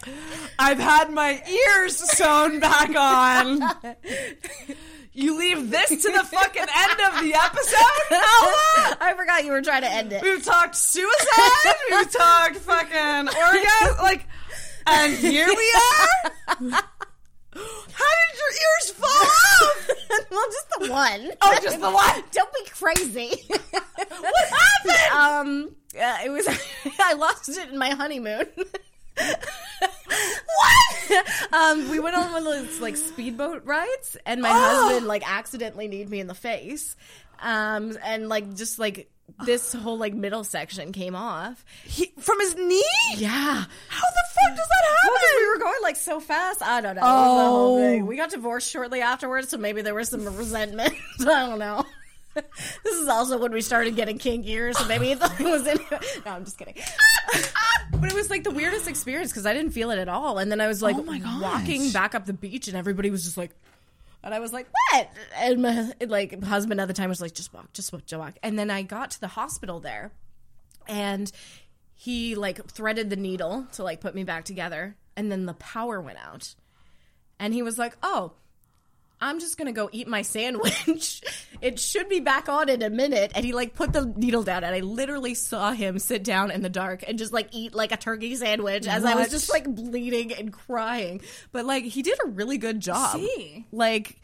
I've had my ears sewn back on. You leave this to the fucking end of the episode, Alva?
I forgot you were trying to end it.
We've talked suicide. We've talked fucking orgasm. Like, and here we are. How did your ears fall off?
well, just the one.
Oh, just the one.
Don't be crazy.
what happened?
Um, uh, it was I lost it in my honeymoon.
What?
Um, we went on one of those like speedboat rides, and my
Oh.
husband like accidentally kneed me in the face. Um, and like just like this whole like middle section came off
he, from his knee.
Yeah.
How the fuck does that happen?
Well, we were going like so fast. I don't know. It the whole
Oh.
We got divorced shortly afterwards, so maybe there was some resentment. I don't know. this is also when we started getting kinkier, so maybe it was in. No, I'm just kidding. but it was like the weirdest experience because I didn't feel it at all, and then I was like
Oh my gosh.
walking back up the beach, and everybody was just like. And I was like, "What?" And my like husband at the time was like, "Just walk, just walk, just walk." And then I got to the hospital there, and he like threaded the needle to like put me back together and then the power went out and he was like oh i'm just gonna go eat my sandwich it should be back on in a minute and he like put the needle down and i literally saw him sit down in the dark and just like eat like a turkey sandwich as i was just like bleeding and crying but like he did a really good job
See?
like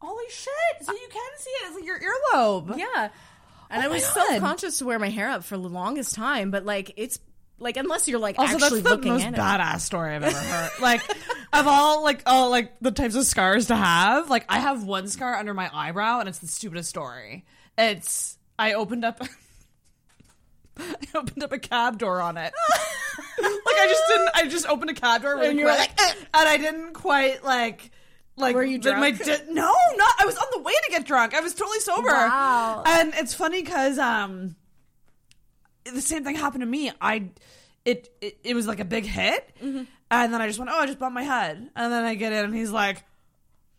Holy shit! So you can see it. It's like your earlobe.
yeah oh and
Oh
i was
God.
self conscious to wear my hair up for the longest time but like it's like unless you're like
Also,
actually
that's the most
at it.
badass story I've ever heard. like, of all like all like the types of scars to have, like I have one scar under my eyebrow, and it's the stupidest story. It's I opened up, I opened up a cab door on it. like I just didn't. I just opened a cab door really
And you were
quick,
like,
and I didn't quite like. Like
Were you
did My,
drunk?
di- no, not. I was on the way to get drunk. I was totally sober.
Wow.
And it's funny because um, the same thing happened to me. I it it, it was like a big hit,
Mm-hmm.
and then I just went, oh, I just bumped my head, and then I get in, and he's like,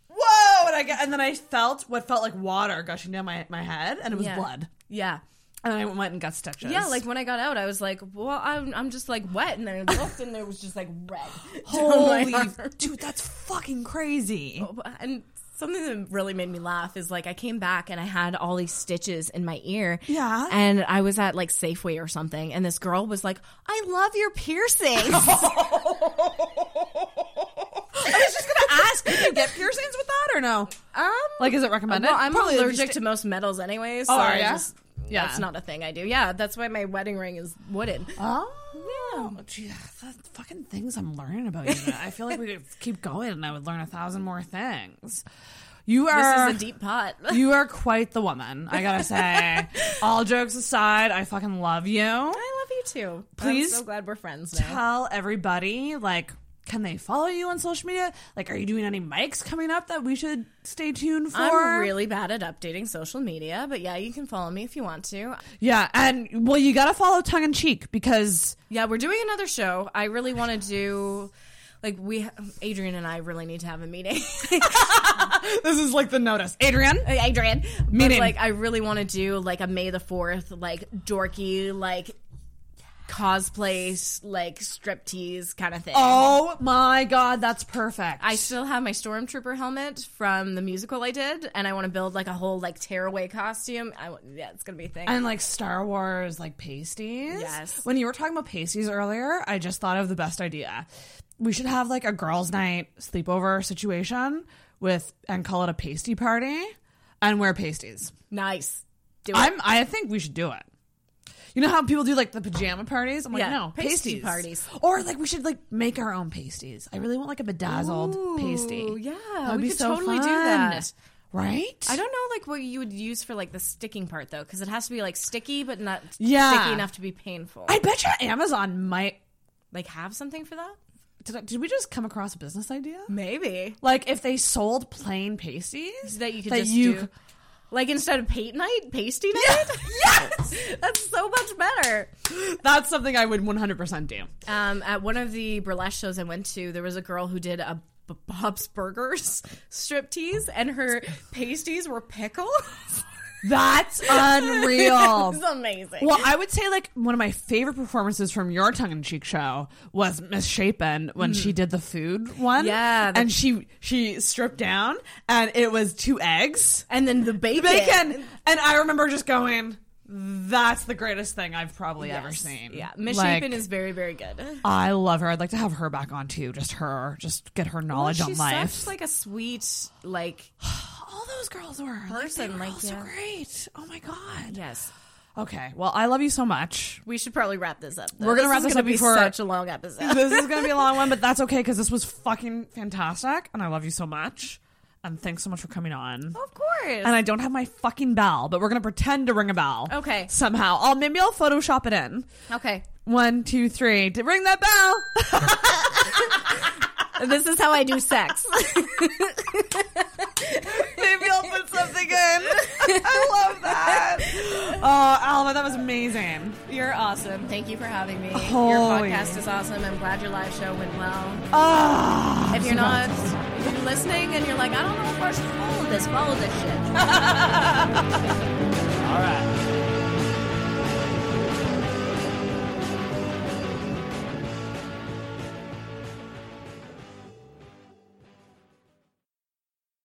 whoa, and I get, and then I felt what felt like water gushing down my my head, and it was
Yeah.
blood,
yeah
and I went and got stitches.
Yeah, like when I got out, I was like, "Well, I'm, I'm just like wet," and then I looked, and there was just like red.
holy dude, that's fucking crazy.
And something that really made me laugh is like I came back and I had all these stitches in my ear.
Yeah.
and I was at like Safeway or something, and this girl was like, "I love your piercings."
I was just gonna ask, can you get piercings with that or no?
um,
Like, is it recommended?
well, I'm
Probably
allergic
sta-
to most metals anyways. So
Oh, are
I just,
Yeah.
that's not a thing I do. Yeah, that's why my wedding ring is wooden.
Oh, Oh, gee, the fucking things I'm learning about you. I feel like we could keep going, and I would learn a thousand more things. You are
This is a deep pot.
you are quite the woman. I gotta say. All jokes aside, I fucking love you.
I love you too.
Please
I'm so glad we're friends now.
Tell everybody like can they follow you on social media? Like, are you doing any mics coming up that we should stay tuned for?
I'm really bad at updating social media, but yeah, you can follow me if you want to.
yeah, and well, you got to follow tongue in cheek because
Yeah, we're doing another show. I really want to do. Like we, Adrian and I really need to have a meeting.
this is like the notice. Adrian,
Adrian,
Meeting.
But like I really want to do like a May the Fourth, like dorky, like cosplay, like striptease kind of thing.
Oh my god, that's perfect.
I still have my stormtrooper helmet from the musical I did, and I want to build like a whole like tearaway costume. I, yeah, it's gonna be a thing.
and like Star Wars like pasties.
Yes.
When you were talking about pasties earlier, I just thought of the best idea. We should have like a girls' night sleepover situation with and call it a pasty party and wear pasties.
nice. Do it.
I'm I think we should do it. You know how people do like the pajama parties? I'm like,
Yeah,
no,
pasty
pasties.
parties.
Or like we should like make our own pasties. I really want like a bedazzled
Ooh,
pasty.
yeah,
that would
we
be
could
so
totally do
fun.
that.
Right?
I don't know like what you would use for like the sticking part though, because it has to be like sticky but not
Yeah.
sticky enough to be painful.
I bet you Amazon might
like have something for that.
did, I- did we just come across a business idea?
Maybe
Like if they sold plain pasties
that you could just do. Like instead of paint night, pasty night.
yes,
That's so much better.
that's something I would 100% do.
Um, at one of the burlesque shows I went to, there was a girl who did a Bob's Burgers striptease, and her pasties were pickles.
That's unreal.
It's amazing.
Well, I would say like one of my favorite performances from your tongue-in-cheek show was Miss Shapen when she did the food one.
Mm. Yeah, the-
and she she stripped down, and it was two eggs
and then the bacon.
bacon, and I remember just going, "That's the greatest thing I've probably ever seen."
Yeah, Miss
Like,
is very, very good.
I love her. I'd like to have her back on too. Just her, just get her knowledge
Well,
on
she's
life.
such like a sweet, like
All those girls were
person,
Like, they were
like,
so
yeah.
great. Oh my god.
yes.
Okay. Well, I love you so much.
We should probably wrap this up. though.
We're gonna wrap this
gonna
up
be
before-
such a long episode.
this is gonna be a long one, but that's okay because this was fucking fantastic, and I love you so much. And thanks so much for coming on.
of course.
And I don't have my fucking bell, but we're gonna pretend to ring a bell.
Okay.
Somehow, I'll maybe I'll Photoshop it in.
okay.
One, two, three. To ring that bell.
This is how I do sex.
maybe I'll put something in. I love that. Oh, Alva, that was amazing.
You're awesome. Thank you for having me. Your podcast is awesome. I'm glad your live show went well.
Ah.
If you're not if you're listening and you're like, I don't know if I should follow this, follow this shit.